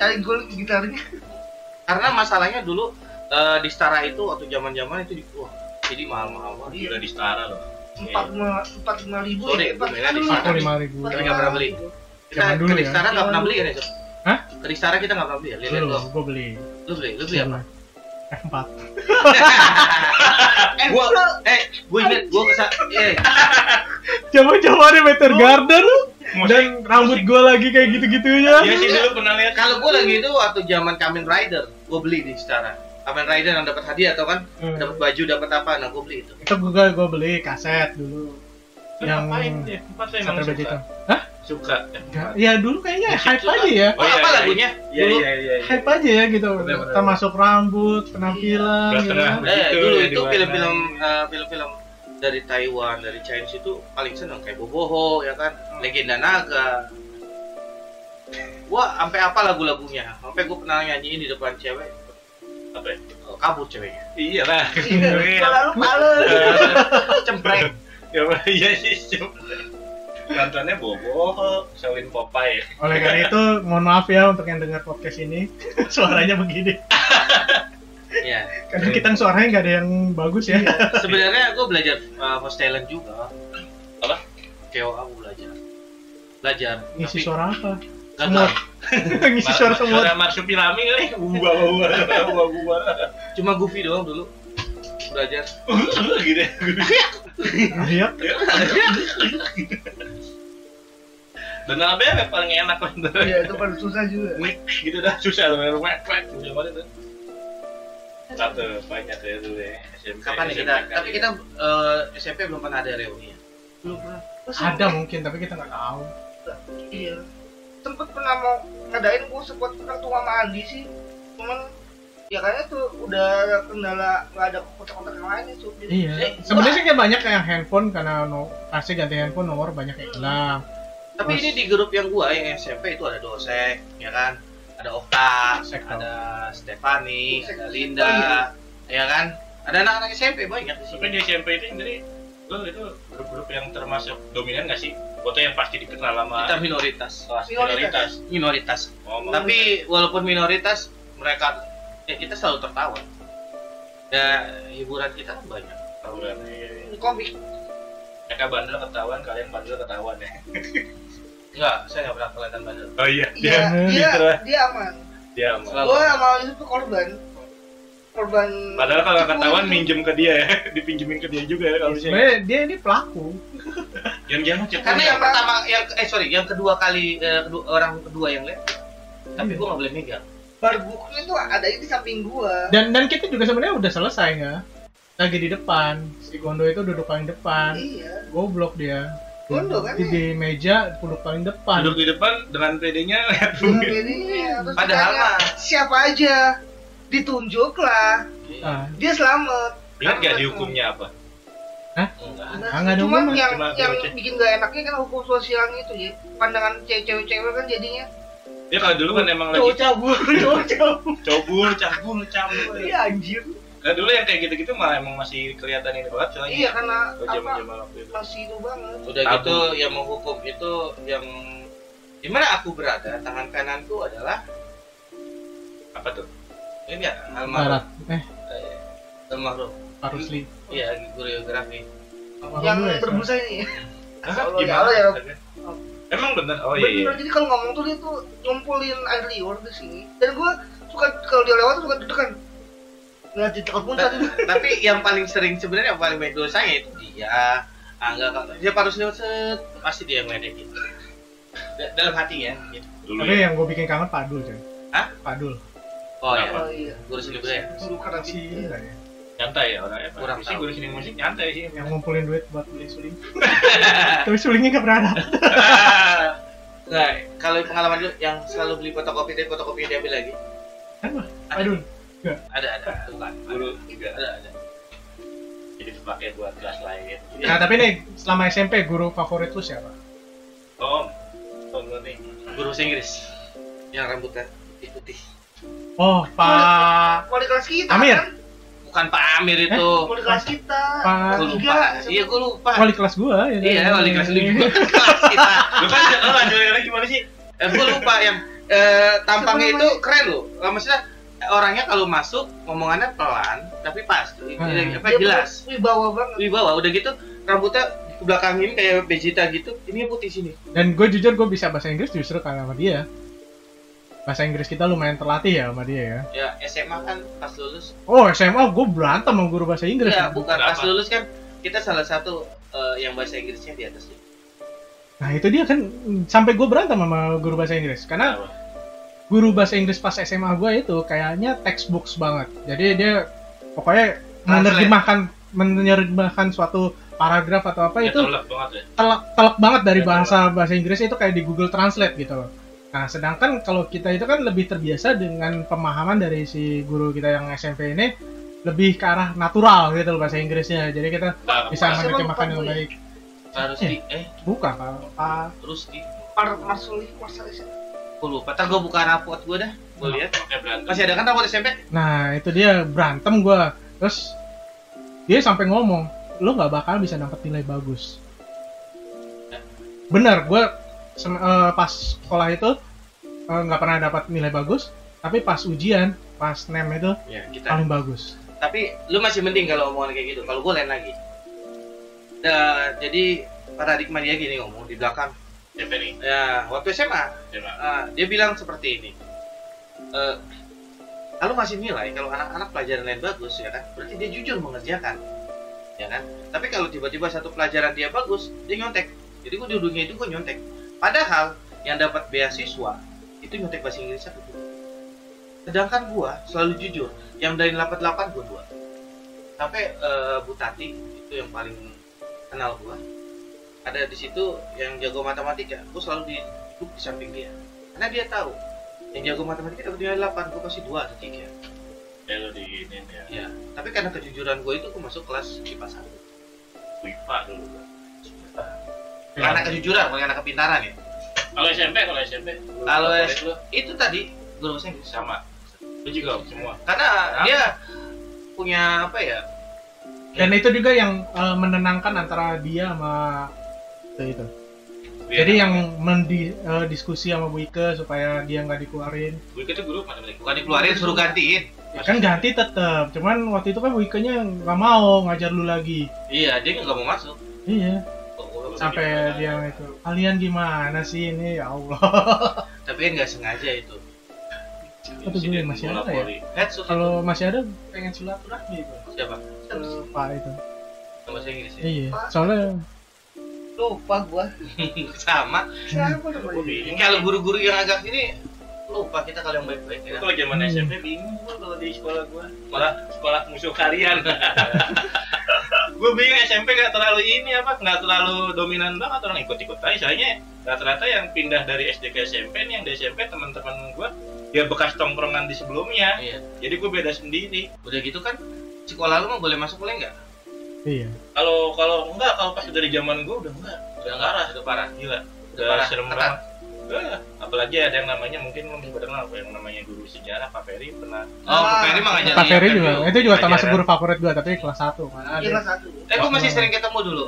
Speaker 2: cari gold gitarnya
Speaker 3: Karena masalahnya dulu eh, di Stara itu waktu zaman zaman itu di wah jadi mahal mahal banget.
Speaker 4: Gila di setara loh.
Speaker 2: empat lima empat lima ribu
Speaker 3: Sorry,
Speaker 2: ya, empat
Speaker 3: beli di.
Speaker 1: Empat lima ribu.
Speaker 3: Tapi nggak pernah beli. Kita
Speaker 1: Zaman dulu
Speaker 3: ke
Speaker 1: ya?
Speaker 3: Stara nggak pernah beli kan ya? Sob?
Speaker 1: Hah?
Speaker 3: Ke Stara kita nggak pernah beli ya? Lihat
Speaker 1: gue beli.
Speaker 3: Lu beli, lu beli apa?
Speaker 1: F4. <laughs>
Speaker 2: eh
Speaker 3: Gua eh gua inget gua ke sana eh <laughs>
Speaker 1: Coba-coba Meteor Garden dan rambut gue lagi kayak gitu-gitunya.
Speaker 4: Iya sih dulu pernah lihat.
Speaker 3: kalau gua lagi itu waktu zaman Kamen Rider gua beli di Stara. Kamen Rider yang dapat hadiah atau kan
Speaker 1: Hmm.
Speaker 3: dapat baju dapat apa nah gua beli itu.
Speaker 1: Itu gue gue beli kaset dulu.
Speaker 4: Yang
Speaker 1: Yang
Speaker 4: ngapain? Empat saya
Speaker 1: Baja itu.
Speaker 4: suka.
Speaker 1: Hah?
Speaker 4: Suka.
Speaker 1: Enggak. Ya dulu kayaknya
Speaker 4: Musik
Speaker 1: hype
Speaker 4: suka.
Speaker 1: aja ya.
Speaker 3: Oh, apa lagunya?
Speaker 4: Iya
Speaker 3: Dulu.
Speaker 4: iya iya. iya.
Speaker 1: Hype aja ya gitu.
Speaker 4: Bener, bener.
Speaker 1: Termasuk rambut, penampilan
Speaker 4: Belas
Speaker 1: gitu. kan.
Speaker 3: Eh,
Speaker 4: Begitu,
Speaker 3: dulu itu film-film eh, film-film dari Taiwan, dari Chinese itu paling seneng kayak Boboho ya kan, Legenda Naga. Wah, sampai apa lagu-lagunya? Sampai gue pernah nyanyiin di depan cewek,
Speaker 4: Apa ya?
Speaker 3: oh, kabur ceweknya.
Speaker 4: Iya lah.
Speaker 2: kalau lu males
Speaker 3: Cempreng.
Speaker 4: Ya iya sih. Nontonnya Bobo, Shaolin Popeye.
Speaker 1: Oleh karena itu, mohon maaf ya untuk yang dengar podcast ini. <laughs> Suaranya begini.
Speaker 3: Iya.
Speaker 1: Karena kita suaranya nggak ada yang bagus ya.
Speaker 3: Sebenarnya gue belajar uh, voice talent juga.
Speaker 4: Apa?
Speaker 3: Keo aku belajar. Belajar.
Speaker 1: Ngisi
Speaker 3: Tapi
Speaker 1: suara apa?
Speaker 3: gagal. <laughs>
Speaker 1: Ngisi suara semua.
Speaker 4: Suara marsupilami kali. Buba buba buba.
Speaker 3: Cuma Goofy doang dulu. Belajar.
Speaker 4: Gitu.
Speaker 1: Iya.
Speaker 4: Dan apa yang paling enak kan?
Speaker 2: iya itu paling susah juga
Speaker 4: gitu dah susah loh, memang susah banget tuh. Satu banyak ya dulu ya. SMP,
Speaker 3: Kapan nih
Speaker 4: SMP
Speaker 3: kita?
Speaker 4: kali
Speaker 3: Tapi
Speaker 4: ya.
Speaker 3: kita eh, SMP belum pernah ada reuni. ya?
Speaker 2: belum pernah
Speaker 1: Ada mungkin, tapi kita nggak tahu.
Speaker 2: iya sempet pernah mau ngadain gua sempet pernah tuh sama Andi sih cuman ya kayaknya tuh udah kendala nggak ada kontak-kontak yang lain itu jadi
Speaker 1: Iya.
Speaker 3: Eh,
Speaker 1: Sebenarnya sih kayak banyak yang handphone karena no, kasih ganti handphone nomor banyak yang hilang.
Speaker 3: Tapi
Speaker 1: Terus-
Speaker 3: ini di grup yang gua yang SMP itu ada Dosek, ya kan? Ada Okta,
Speaker 1: Dosek,
Speaker 3: ada Stefani, ada Linda, ya kan? Ada anak-anak SMP banyak di
Speaker 4: Tapi di SMP itu sendiri lo itu grup-grup yang termasuk dominan nggak sih? Foto yang pasti dikenal sama
Speaker 3: Kita minoritas.
Speaker 2: Minoritas.
Speaker 4: minoritas.
Speaker 3: Minoritas.
Speaker 4: Oh.
Speaker 3: Tapi walaupun minoritas, mereka ya kita selalu tertawa. Ya hiburan kita kan banyak.
Speaker 4: tawuran. Iya, iya.
Speaker 2: di komik
Speaker 4: Mereka bandel ketahuan, kalian bandel ketahuan ya. <laughs>
Speaker 3: Enggak, saya nggak pernah kelihatan bandel.
Speaker 4: Oh iya,
Speaker 2: dia dia
Speaker 4: gitu lah.
Speaker 2: dia aman
Speaker 4: Dia aman.
Speaker 3: Selalu.
Speaker 2: gua sama itu tuh korban korban
Speaker 4: Padahal kalau ketahuan
Speaker 2: Itu-
Speaker 4: minjem ke dia ya, <laughs> dipinjemin ke dia juga ya kalau misalnya.
Speaker 1: Dia ini pelaku. <laughs>
Speaker 4: Jangan-jangan cek
Speaker 3: Karena yang pertama, yang eh sorry, yang kedua kali eh, kedua, orang kedua yang lihat, tapi
Speaker 1: Iya.
Speaker 3: gua nggak boleh megang.
Speaker 2: Bar bukunya tuh ada di samping gua
Speaker 1: Dan dan kita juga sebenarnya udah selesai nggak? Lagi di depan. Si Gondo itu duduk paling depan.
Speaker 2: iya
Speaker 1: Goblok dia.
Speaker 2: Gondo kan
Speaker 1: Di, di meja duduk paling depan.
Speaker 4: duduk di depan dengan PD-nya <laughs>
Speaker 3: Padahal mah
Speaker 2: siapa aja ditunjuk lah
Speaker 1: Ah,
Speaker 2: dia selamat
Speaker 4: Ingat gak dihukumnya apa?
Speaker 3: enggak.
Speaker 1: Ah, nggak ada
Speaker 2: cuma
Speaker 1: hukuman.
Speaker 2: yang
Speaker 4: Cuma
Speaker 2: yang bikin gak enaknya kan hukum sosialnya itu ya pandangan cewek-cewek kan jadinya
Speaker 4: Ya kalau dulu kan emang
Speaker 2: cowok
Speaker 4: lagi
Speaker 2: cabul cowok cabul
Speaker 4: cobul, cabul, cabul.
Speaker 2: iya anjir
Speaker 4: Nah dulu yang kayak gitu-gitu malah emang masih kelihatan ini banget soalnya.
Speaker 2: iya karena
Speaker 4: Oh,
Speaker 2: apa
Speaker 4: zaman-zaman waktu itu.
Speaker 2: masih itu banget
Speaker 3: Udah
Speaker 4: Tabu.
Speaker 3: gitu yang menghukum itu yang di mana aku berada, tangan kananku adalah
Speaker 4: Apa tuh?
Speaker 3: ini ya almarhum.
Speaker 1: Eh,
Speaker 3: Eh, almarhum.
Speaker 1: Pak Rusli.
Speaker 3: Iya, koreografi.
Speaker 2: Yang
Speaker 1: dulu ya,
Speaker 2: berbusa ini
Speaker 4: Hah? Gimana?
Speaker 2: Ya.
Speaker 4: Emang bener? Oh iya. iya.
Speaker 2: bener jadi kalau ngomong tuh dia tuh ngumpulin air liur di sini dan gua suka kalau dia lewat tuh suka deg-degan nggak ditekut pun
Speaker 3: Ta-
Speaker 2: saat itu
Speaker 3: Tapi yang paling sering sebenarnya yang paling banyak dosanya itu dia. Ah, enggak, enggak. Dia harus lewat set, pasti dia yang ngeledekin. Da- Dalam hatinya gitu.
Speaker 4: Dulu
Speaker 1: Tapi
Speaker 4: ya.
Speaker 1: yang gue bikin kangen Padul, coy.
Speaker 3: Hah?
Speaker 1: Padul.
Speaker 3: Oh
Speaker 4: Kenapa?
Speaker 3: iya,
Speaker 2: oh iya
Speaker 3: guru seni budaya.
Speaker 2: guru karena
Speaker 1: Si Indra ya.
Speaker 4: Nyantai ya orangnya.
Speaker 3: Kurang
Speaker 4: Sih gue sini musik nyantai sih.
Speaker 1: Yang ngumpulin duit buat beli suling. <laughs> Tapi sulingnya nggak pernah ada. <laughs>
Speaker 3: Nah, kalau pengalaman lu yang selalu beli fotokopi tapi fotokopi dia ambil lagi.
Speaker 1: Apa? Padul.
Speaker 3: Ada, ada. Bukan.
Speaker 4: Dulu juga.
Speaker 3: Ada, ada.
Speaker 4: jadi dipakai buat kelas lain
Speaker 1: Nah tapi nih selama SMP guru favorit lu siapa?
Speaker 4: oh oh nih
Speaker 3: Guru bahasa Inggris yang rambutnya putih-putih.
Speaker 1: Oh Pak
Speaker 2: Wali kelas kita
Speaker 1: Amir.
Speaker 2: kan?
Speaker 3: Bukan Pak Amir itu.
Speaker 2: Wali kelas kita.
Speaker 1: Pak-
Speaker 2: Kelas
Speaker 3: lupa. Iya, gue lupa.
Speaker 1: wali kelas gua ya.
Speaker 3: Iya, wali kelas lu juga <laughs> kelas kita.
Speaker 4: lu kan lu lanjutin gimana sih
Speaker 3: Eh, gue lupa yang eh, tampangnya itu keren loh. Eh, Maksudnya orangnya kalau masuk ngomongannya pelan tapi pas.
Speaker 1: Hmm.
Speaker 3: Apa
Speaker 2: Dia
Speaker 3: jelas.
Speaker 2: Wibawa banget.
Speaker 3: Wibawa udah gitu rambutnya ke belakangin kayak Vegeta gitu. Ini putih sini.
Speaker 1: Dan gue jujur gue bisa bahasa Inggris justru karena sama dia. Bahasa Inggris kita lumayan terlatih ya sama dia ya.
Speaker 3: Ya SMA kan pas lulus.
Speaker 1: Oh SMA gue berantem sama guru bahasa Inggris.
Speaker 3: Iya, bukan pas lulus kan kita salah satu eh, yang bahasa Inggrisnya di atas dia.
Speaker 1: Nah itu dia kan sampai gue berantem sama guru bahasa Inggris karena
Speaker 4: Kenapa?
Speaker 1: guru bahasa Inggris pas SMA gue itu kayaknya textbooks banget. Jadi dia pokoknya menerjemahkan menerjemahkan suatu paragraf atau apa
Speaker 4: Ya,
Speaker 1: itu
Speaker 4: telak banget ya
Speaker 1: telak telak banget dari
Speaker 4: Ya,
Speaker 1: bahasa bahasa Inggris itu kayak di Google Translate gitu loh. Nah, sedangkan kalau kita itu kan lebih terbiasa dengan pemahaman dari si guru kita yang SMP ini lebih ke arah natural gitu loh bahasa Inggrisnya. Jadi kita
Speaker 4: Nah,
Speaker 1: bisa menerjemahkan
Speaker 2: Pak
Speaker 1: baik.
Speaker 4: Ruski eh
Speaker 1: Buka Pak. Pak.
Speaker 4: Ruski
Speaker 2: Par Marsuli Marsalis.
Speaker 3: Gue lupa. Ntar gue buka rapot gue dah. Gue lihat.
Speaker 4: Berantem
Speaker 3: Masih ada kan rapot SMP?
Speaker 1: Nah, itu dia berantem gua. Terus dia sampai ngomong, "Lo nggak bakal bisa dapat nilai bagus." Bener, gua sem- eh, pas sekolah itu eh, nggak pernah dapat nilai bagus, tapi pas ujian, pas nem itu
Speaker 3: Ya, kita.
Speaker 1: paling bagus.
Speaker 3: Tapi lu masih mending kalau omongan kayak gitu. Kalau gue lain lagi. Nah, jadi paradigma dia gini ngomong di belakang. Ya, waktu SMA,
Speaker 4: SMA
Speaker 3: ah, dia bilang seperti ini. Eh, kalau masih nilai, kalau anak-anak pelajaran lain bagus ya kan, berarti dia jujur mengerjakan, ya kan. Tapi kalau tiba-tiba satu pelajaran dia bagus, dia nyontek. Jadi gue duduknya itu gue nyontek. Padahal yang dapat beasiswa itu nyontek bahasa Inggris satu. Sedangkan gua selalu jujur, yang dari 88 gua dua. Sampai eh, Bu Tati itu yang paling kenal gua. Ada di situ yang jago matematika, gua selalu di duduk di samping dia. Karena dia tahu yang jago matematika dapat nilai 8, gua kasih 2 atau 3.
Speaker 4: ya lu diinin ya
Speaker 3: Ya, tapi karena kejujuran gua itu gua masuk kelas IPA 1.
Speaker 4: WIPA dulu.
Speaker 3: Karena kejujuran, bukan karena kepintaran ya.
Speaker 4: Kalau SMP kalau SMP
Speaker 3: Kalau Itu tadi guru bahasa Inggris
Speaker 4: sama lu juga semua
Speaker 3: Karena
Speaker 4: Kenapa?
Speaker 3: dia punya apa ya?
Speaker 1: Dan itu juga yang eh, menenangkan antara dia sama itu. itu.
Speaker 4: Biar
Speaker 1: Jadi yang mendiskusi sama Bu Ike supaya dia nggak dikeluarin.
Speaker 4: gue itu guru matematika
Speaker 3: Bukan dikeluarin, suruh gantiin.
Speaker 1: Ya kan ganti tetep, cuman waktu itu kan Bu Ike-nya nggak mau ngajar lu lagi.
Speaker 3: Iya, dia nggak mau masuk.
Speaker 1: Iya, sampai dia itu. Kalian gimana sih ini ya Allah. <laughs>
Speaker 3: Tapi kan nggak sengaja itu.
Speaker 1: Dulu
Speaker 4: Insiden
Speaker 1: masih ada ya? Kalau masih ada pengen silaturahmi gua.
Speaker 3: siapa?
Speaker 1: ke Pak itu.
Speaker 3: Bahasa Inggris ya?
Speaker 1: Iya, soalnya
Speaker 2: Lupa gua. <laughs>
Speaker 3: Sama.
Speaker 2: Siapa
Speaker 4: bingung.
Speaker 3: Kalau guru-guru yang agak ini lupa kita kalau yang baik-baik ya.
Speaker 4: Kalau zaman
Speaker 1: Hmm.
Speaker 4: SMP bingung gua kalau di sekolah gua. Malah sekolah musuh kalian. <laughs> gue bingung SMP nggak terlalu ini apa nggak terlalu dominan banget orang ikut-ikut aja soalnya rata-rata yang pindah dari SD ke SMP nih yang di SMP teman-teman gue dia bekas tongkrongan di sebelumnya
Speaker 3: Iya.
Speaker 4: jadi gue beda sendiri
Speaker 3: Udah gitu kan sekolah lu mau boleh masuk boleh nggak?
Speaker 1: iya.
Speaker 4: kalau kalau enggak kalau pas dari zaman gue udah enggak udah parah
Speaker 3: Udah parah.
Speaker 4: gila
Speaker 3: Udah
Speaker 4: udah
Speaker 3: parah.
Speaker 4: serem banget Eh, apalagi ada yang namanya mungkin lo juga kenal apa yang namanya guru sejarah Pak Ferry pernah
Speaker 3: Oh,
Speaker 2: Ah.
Speaker 3: Pak Ferry mah ngajarin.
Speaker 1: Pak Ferry
Speaker 3: kan
Speaker 1: juga,
Speaker 3: dulu.
Speaker 1: itu juga termasuk guru favorit gua tapi kelas 1 mana
Speaker 2: Iya
Speaker 1: ada.
Speaker 2: kelas satu.
Speaker 3: Eh, gue masih
Speaker 1: Oh.
Speaker 3: sering ketemu dulu.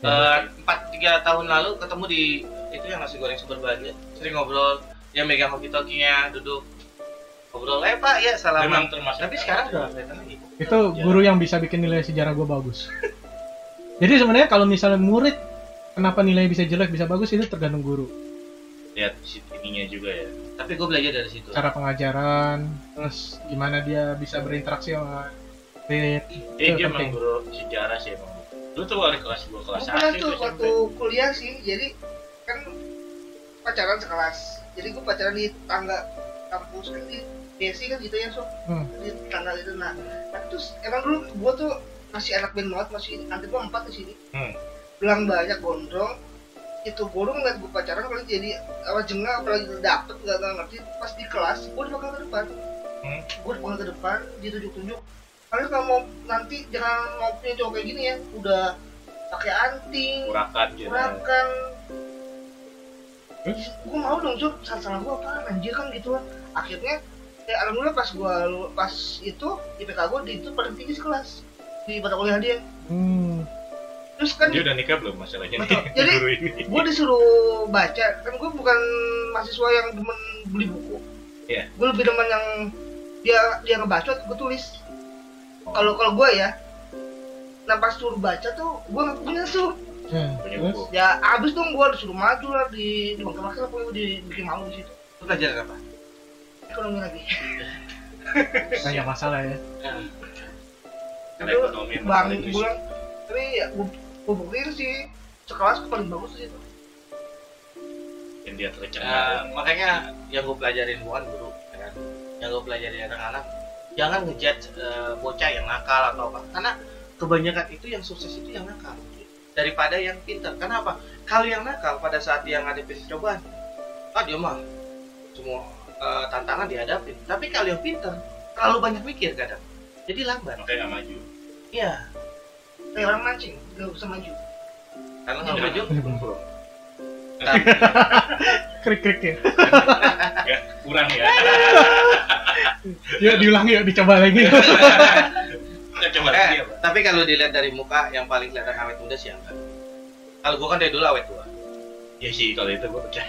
Speaker 1: Ya.
Speaker 3: Eh, Empat tiga tahun lalu ketemu di itu yang nasi goreng super bahagia. Sering ngobrol, dia megang hoki-tokinya, duduk ngobrol. Eh Pak, ya salaman.
Speaker 4: memang termasuk
Speaker 3: Tapi sekarang udah nggak kelihatan lagi.
Speaker 1: Itu guru yang bisa bikin nilai sejarah gua bagus. <laughs> Jadi sebenarnya kalau misalnya murid kenapa nilai bisa jelek bisa bagus itu tergantung guru.
Speaker 4: Lihat ininya juga ya
Speaker 3: Tapi gue belajar dari situ.
Speaker 1: Cara pengajaran, terus gimana dia bisa berinteraksi sama murid.
Speaker 4: eh
Speaker 1: Itu
Speaker 4: dia
Speaker 1: penting.
Speaker 4: emang guru sejarah sih emang lu tuh dari kelas gue kelas
Speaker 2: Gue pernah
Speaker 4: satu
Speaker 2: tuh waktu kuliah sih, jadi kan pacaran sekelas. Jadi gue pacaran di tangga kampus kan di Desi kan gitu ya sob
Speaker 1: Hmm.
Speaker 2: di tangga itu nah, nah terus emang dulu gue tuh masih anak band banget masih nanti gue empat di sini
Speaker 4: Hmm.
Speaker 2: bilang banyak gondrong itu guru ngeliat gue pacaran kalau jadi apa jengah apalagi dapet gak, gak ngerti pas di kelas gue di belakang ke depan
Speaker 4: Hmm.
Speaker 2: gue di belakang ke depan ditunjuk-tunjuk kalian kalau mau nanti jangan mau punya cowok kayak gini ya udah pakai anting
Speaker 4: Urakan gitu.
Speaker 2: urakan
Speaker 1: Terus?
Speaker 2: gue mau dong Cuk, salah salah gue apa anjir kan gitu lah akhirnya ya alhamdulillah pas gue pas itu IPK gue di itu paling tinggi sekelas di mata kuliah dia
Speaker 1: Hmm.
Speaker 2: Terus kan
Speaker 4: Dia udah nikah belum masalahnya
Speaker 2: Betul.
Speaker 4: nih? <laughs>
Speaker 2: Jadi, gue disuruh baca kan gue bukan mahasiswa yang demen beli buku
Speaker 4: Iya.
Speaker 2: gue lebih demen yang dia dia ngebacot gue tulis kalau kalau gue ya nah pas suruh baca tuh gue nggak punya
Speaker 1: Ya,
Speaker 4: Punya
Speaker 1: terus?
Speaker 4: buku.
Speaker 2: ya abis dong gue disuruh maju lah di di bangka bangka pokoknya di bikin malu di situ
Speaker 3: Lu pelajaran apa?
Speaker 2: ekonomi lagi <laughs>
Speaker 1: Banyak masalah ya.
Speaker 4: Karena
Speaker 2: itu
Speaker 4: ekonomi
Speaker 2: bang gue
Speaker 4: risiko.
Speaker 2: tapi ya gue gue buktiin sih sekelas paling bagus di situ
Speaker 4: yang dia
Speaker 3: Nah,
Speaker 4: tercengang.
Speaker 3: makanya yang gue pelajarin bukan guru, ya kan? Yang gue pelajarin anak-anak, jangan ngejudge eh, bocah yang nakal atau apa. Karena kebanyakan itu yang sukses itu yang nakal daripada yang pintar. Karena apa? Kalau yang nakal pada saat dia ngadepin cobaan, ah dia mah semua eh, tantangan dihadapin. Tapi kalau yang pintar, terlalu banyak mikir kadang. Jadi lambat.
Speaker 4: makanya nggak maju.
Speaker 3: Iya.
Speaker 2: Kayak orang mancing gak bisa maju
Speaker 3: Karena nggak maju. Tapi,
Speaker 1: Krik krik ya.
Speaker 4: Ya, kurang ya.
Speaker 1: Yuk diulang yuk dicoba lagi.
Speaker 4: Kita coba
Speaker 3: eh,
Speaker 4: lagi
Speaker 3: tapi kalau dilihat dari muka yang paling kelihatan awet muda sih angkat. Kalau gua kan dari dulu awet tua.
Speaker 4: Ya sih kalau itu gue percaya.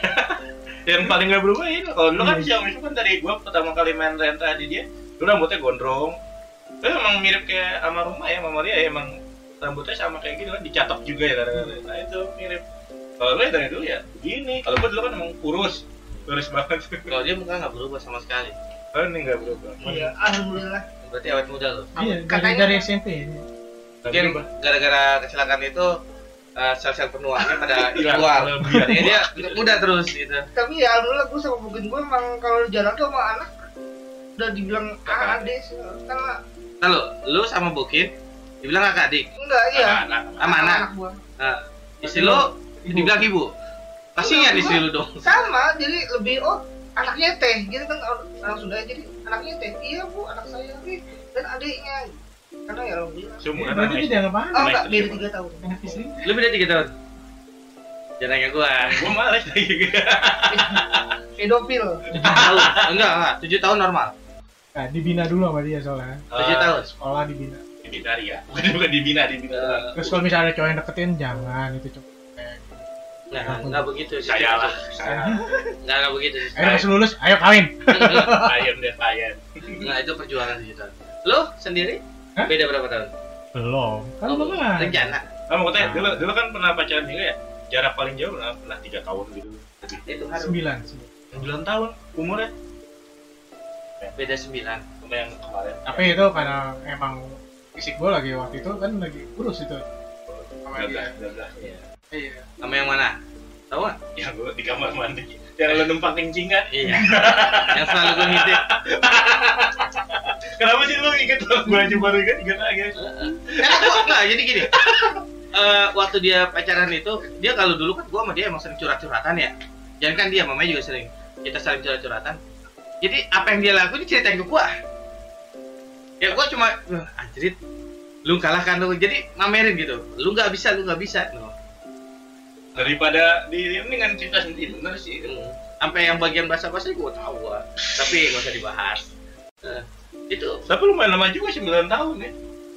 Speaker 4: yang paling nggak berubah ini kalau dulu kan
Speaker 1: Hmm.
Speaker 4: Xiaomi itu kan dari gua pertama kali main renta di dia, dulu rambutnya gondrong. Tapi emang mirip kayak sama rumah ya, sama Maria ya emang rambutnya sama kayak gitu kan dicatok juga ya kadang-kadang. Nah itu mirip. Kalau lu ya dari dulu ya begini. Kalau gua dulu kan emang kurus, kurus banget. <laughs>
Speaker 3: Kalau dia muka nggak berubah sama sekali.
Speaker 4: Oh ini nggak berubah.
Speaker 2: iya alhamdulillah
Speaker 3: Berarti awet muda loh.
Speaker 1: Iya, dari
Speaker 2: Katanya-
Speaker 1: dari SMP.
Speaker 4: Nggak
Speaker 3: Mungkin gara-gara kecelakaan itu eh, sel-sel penuaannya pada
Speaker 4: Hilang.
Speaker 3: dijual.
Speaker 4: Kelebihan.
Speaker 3: Jadi dia muda terus gitu.
Speaker 2: tapi ya alhamdulillah gue sama mungkin gue emang kalau jalan tuh sama anak udah dibilang ah ade sih karena
Speaker 3: Lalu lu sama Bukin dibilang kakak adik,
Speaker 2: enggak iya
Speaker 4: Anak-anak.
Speaker 3: sama anak.
Speaker 2: gua
Speaker 3: Nah, istri lu dibilang ibu. Kasihan istri lu dong.
Speaker 2: sama jadi lebih oh anaknya teh gitu kan orang orang Sunda jadi anaknya teh iya bu anak saya nih dan adiknya karena ya alhamdulillah
Speaker 4: Seumuran
Speaker 1: Berarti
Speaker 4: sama
Speaker 1: dia dianggap
Speaker 2: oh
Speaker 1: anak.
Speaker 4: Sama
Speaker 2: enggak beda tiga tahun
Speaker 1: Anak istri.
Speaker 3: Lu beda tiga tahun. Jangan nanya gua.
Speaker 4: Gue males kayak gitu.
Speaker 2: pedofil.
Speaker 3: Enggak, enggak. Tujuh tahun normal.
Speaker 1: Nah, dibina dulu sama dia soalnya.
Speaker 3: Tujuh tahun.
Speaker 1: Sekolah dibina.
Speaker 4: Dibina ya. Bukan bukan dibina, dibina.
Speaker 3: Eh,
Speaker 1: Terus kalau misalnya ada cowok yang deketin jangan itu cowok.
Speaker 3: Nah, enggak begitu sih.
Speaker 4: Saya lah. Saya.
Speaker 3: Enggak, <laughs> enggak begitu sih.
Speaker 1: Ayo pas lulus, ayo kawin. <laughs>
Speaker 4: Ayam deh ayam.
Speaker 3: Nah, itu perjuangan tujuh tahun. Lu sendiri?
Speaker 1: Hah?
Speaker 3: Beda berapa tahun?
Speaker 1: Belum. Kan
Speaker 3: Oh,
Speaker 1: belum kan.
Speaker 3: Rencana.
Speaker 4: Kamu mau tanya, dulu, dulu kan pernah pacaran juga ya? Jarak paling jauh pernah, pernah 3 tahun gitu.
Speaker 3: Itu harus
Speaker 1: Sembilan.
Speaker 4: 9 tahun umurnya
Speaker 3: beda sembilan.
Speaker 4: sama yang kemarin.
Speaker 1: Tapi itu karena emang fisik gue lagi waktu itu kan lagi kurus itu. Sama dia.
Speaker 4: 12, 12.
Speaker 3: Iya.
Speaker 1: Iya.
Speaker 3: Sama yang mana? Tahu nggak?
Speaker 4: Yang gue di kamar mandi. Yang lu numpang kencing kan?
Speaker 3: Iya. yang selalu gue ngintip.
Speaker 4: Kenapa sih lu inget lo? Gue aja baru inget, inget lagi.
Speaker 3: Enggak, jadi gini. Eh, waktu dia pacaran itu, dia kalau dulu kan gua sama dia emang sering curhat-curhatan ya. Jangan kan dia, mamanya juga sering. Kita saling curhat-curhatan. Jadi apa yang dia lakuin dia ceritain ke gua. Ya gua cuma "Wah, anjrit. Lu kalahkan lu. Jadi mamerin gitu. Lu nggak bisa, lu nggak bisa. No.
Speaker 4: Daripada di ini kan cerita sendiri, bener sih.
Speaker 3: Hmm. Sampai yang bagian bahasa-bahasa gua tahu gua. Tapi nggak usah dibahas. Eh, itu
Speaker 4: Tapi lumayan lama juga 9 tahun ya.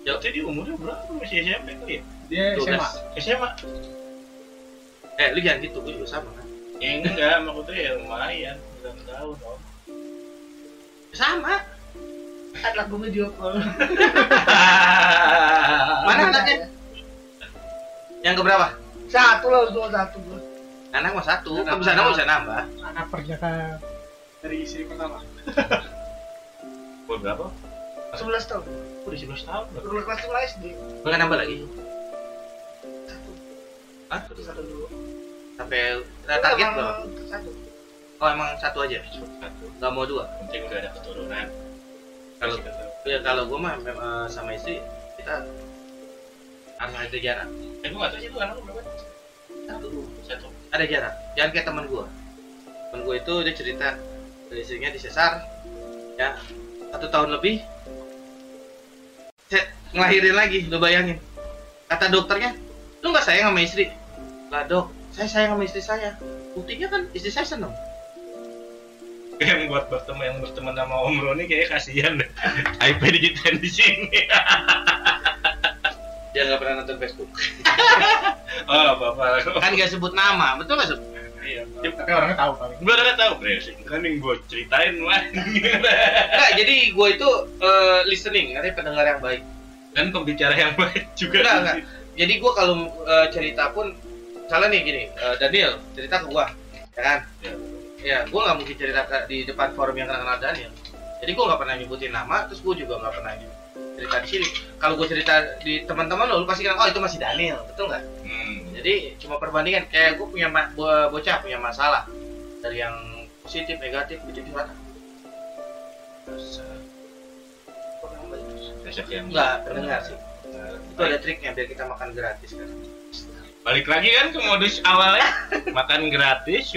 Speaker 3: Ya.
Speaker 4: Jadi umurnya berapa? Masih SMP kali ya?
Speaker 1: Dia
Speaker 3: 12.
Speaker 1: SMA.
Speaker 4: SMA?
Speaker 3: Eh, lu jangan gitu, gua juga sama kan.
Speaker 4: Ya enggak, maksudnya ya lumayan 9 tahun om.
Speaker 3: Sama.
Speaker 2: Anak gue video call
Speaker 3: Mana anaknya? Yang keberapa?
Speaker 2: satu lah cuma satu gue
Speaker 3: Anak mah satu, kan bisa nambah bisa nambah.
Speaker 1: Anak perjaka dari istri pertama. <laughs>
Speaker 4: Umur berapa?
Speaker 2: sebelas tahun
Speaker 4: Oh, di 11 tahun.
Speaker 2: udah kelas lima SD
Speaker 3: Enggak nambah lagi.
Speaker 2: satu
Speaker 3: Hah?
Speaker 2: satu satu dulu
Speaker 3: Sampai nah, target
Speaker 2: Emang
Speaker 3: berapa?
Speaker 2: satu
Speaker 3: Oh emang satu aja.
Speaker 4: Satu.
Speaker 3: Enggak mau dua.
Speaker 4: Penting udah ada keturunan.
Speaker 3: Kalau
Speaker 4: tahu.
Speaker 3: ya kalau gua mah eh, sama istri kita harus ada jarak.
Speaker 4: Eh, gue gak tau sih lu anak berapa?
Speaker 3: Satu.
Speaker 4: Satu.
Speaker 3: Ada jarak. Jangan kayak teman gua. Temen gua itu dia cerita dari istrinya disesar ya satu tahun lebih ngelahirin lagi lu bayangin kata dokternya lu nggak sayang sama istri lah dok saya sayang sama istri saya buktinya kan istri saya seneng
Speaker 4: yang buat berteman yang berteman sama Om Roni kayaknya kasihan deh. iPad digital di sini.
Speaker 3: dia nggak pernah nonton Facebook <laughs>
Speaker 4: oh, apa apa.
Speaker 3: kan gak sebut nama betul nggak sebut
Speaker 4: Iya.
Speaker 1: Tapi orangnya tahu paling.
Speaker 4: Gue udah tahu brengsek. Kan yang gue ceritain lah. <laughs>
Speaker 3: Enggak, jadi gue itu eh, listening, artinya pendengar yang baik.
Speaker 4: Dan pembicara yang baik juga.
Speaker 3: Enggak, enggak. Jadi gue kalau eh, cerita pun, misalnya nih gini, eh, Daniel cerita ke gue, ya kan?
Speaker 4: Ya.
Speaker 3: Ya, gue nggak mungkin cerita ke- di depan forum yang kenal Daniel. Jadi gue nggak pernah nyebutin nama, terus gue juga nggak pernah cerita di sini. Kalau gue cerita di teman-teman lo, lu pasti bilang, oh itu masih Daniel, betul nggak?
Speaker 4: Hmm.
Speaker 3: Jadi cuma perbandingan, kayak gue punya bo- bocah punya masalah dari yang positif, negatif, itu curhat.
Speaker 4: Besok yang
Speaker 3: Enggak, pendengar sih. Itu ada triknya biar kita makan gratis kan.
Speaker 4: Balik lagi kan ke modus awalnya makan gratis.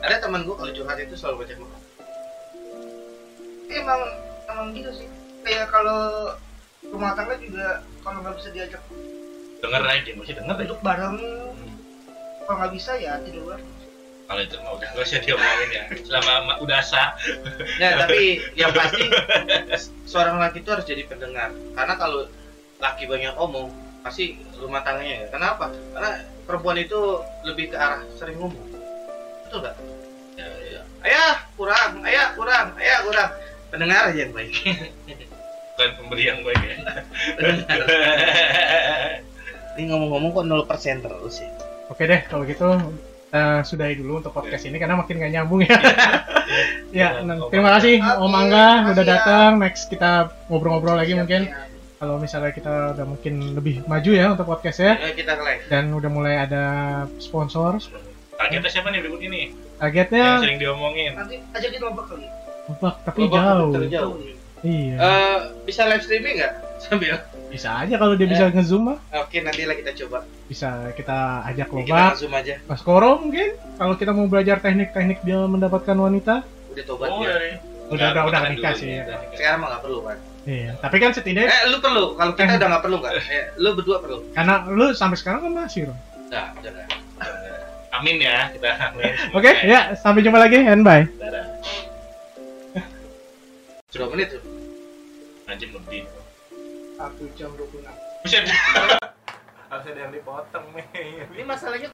Speaker 3: Ada teman gue kalau curhat itu selalu baca buku.
Speaker 2: emang emang gitu sih kayak kalau rumah tangga juga kalau nggak bisa diajak
Speaker 4: denger aja masih denger aja.
Speaker 2: duduk bareng kalau nggak bisa ya tidur bareng
Speaker 4: Kalau itu mah udah gak usah diomongin ya. Selama ma- udah sah.
Speaker 3: Ya, tapi yang pasti seorang laki itu harus jadi pendengar. Karena kalau laki banyak omong, pasti rumah tangganya ya. Kenapa? Karena perempuan itu lebih ke arah sering ngomong. Betul nggak?
Speaker 4: Ya, ya.
Speaker 3: Ayah kurang, ayah kurang, ayah kurang. Pendengar aja yang baik. <laughs>
Speaker 4: Bukan pemberi yang baik ya.
Speaker 3: Ini ngomong-ngomong kok 0% terus sih.
Speaker 1: Oke deh, kalau gitu kita sudahi dulu untuk podcast ini karena makin gak nyambung ya. ya,
Speaker 4: Ya,
Speaker 1: nah,
Speaker 4: Om
Speaker 1: terima kasih Om Angga udah
Speaker 2: ya.
Speaker 1: datang. Next kita ngobrol-ngobrol lagi
Speaker 2: Siap,
Speaker 1: mungkin. Kalau misalnya kita udah mungkin lebih maju ya untuk podcastnya
Speaker 3: Ayo kita ke live.
Speaker 1: dan udah mulai ada sponsor.
Speaker 4: Targetnya siapa nih berikut ini? Yang
Speaker 1: Targetnya
Speaker 4: sering diomongin.
Speaker 2: nanti ajakin lomba kali
Speaker 1: Lebak, tapi
Speaker 3: Lobak
Speaker 1: jauh.
Speaker 3: terjauh.
Speaker 1: Iya.
Speaker 3: Eh, bisa live streaming nggak <laughs> sambil?
Speaker 1: bisa aja kalau dia bisa nge-zoom mah.
Speaker 3: Oke, nanti lah kita coba.
Speaker 1: Bisa kita ajak
Speaker 3: Kita
Speaker 1: Lobak,
Speaker 3: zoom aja.
Speaker 1: Mas Koro mungkin kalau kita mau belajar teknik-teknik dia mendapatkan wanita.
Speaker 3: Udah tobat
Speaker 4: Oh,
Speaker 3: ya.
Speaker 1: Udah udah udah
Speaker 4: Makanan
Speaker 1: nikah sih ya.
Speaker 4: udah.
Speaker 3: Sekarang mah nggak perlu kan?
Speaker 1: Iya, tapi kan setidaknya
Speaker 3: Eh, lu perlu. Kalau kita udah nggak perlu nggak? Eh, lu berdua perlu.
Speaker 1: karena lu sampai sekarang kan masih, Ron.
Speaker 3: Nah, jangan.
Speaker 4: Amin ya, kita amin. <laughs>
Speaker 1: Oke, ya sampai jumpa lagi and bye.
Speaker 4: Dadah.
Speaker 3: Sudah menit tuh.
Speaker 4: Anjing lebih.
Speaker 2: satu jam 26
Speaker 4: Buset. Harus ada yang dipotong nih.
Speaker 3: Ini masalahnya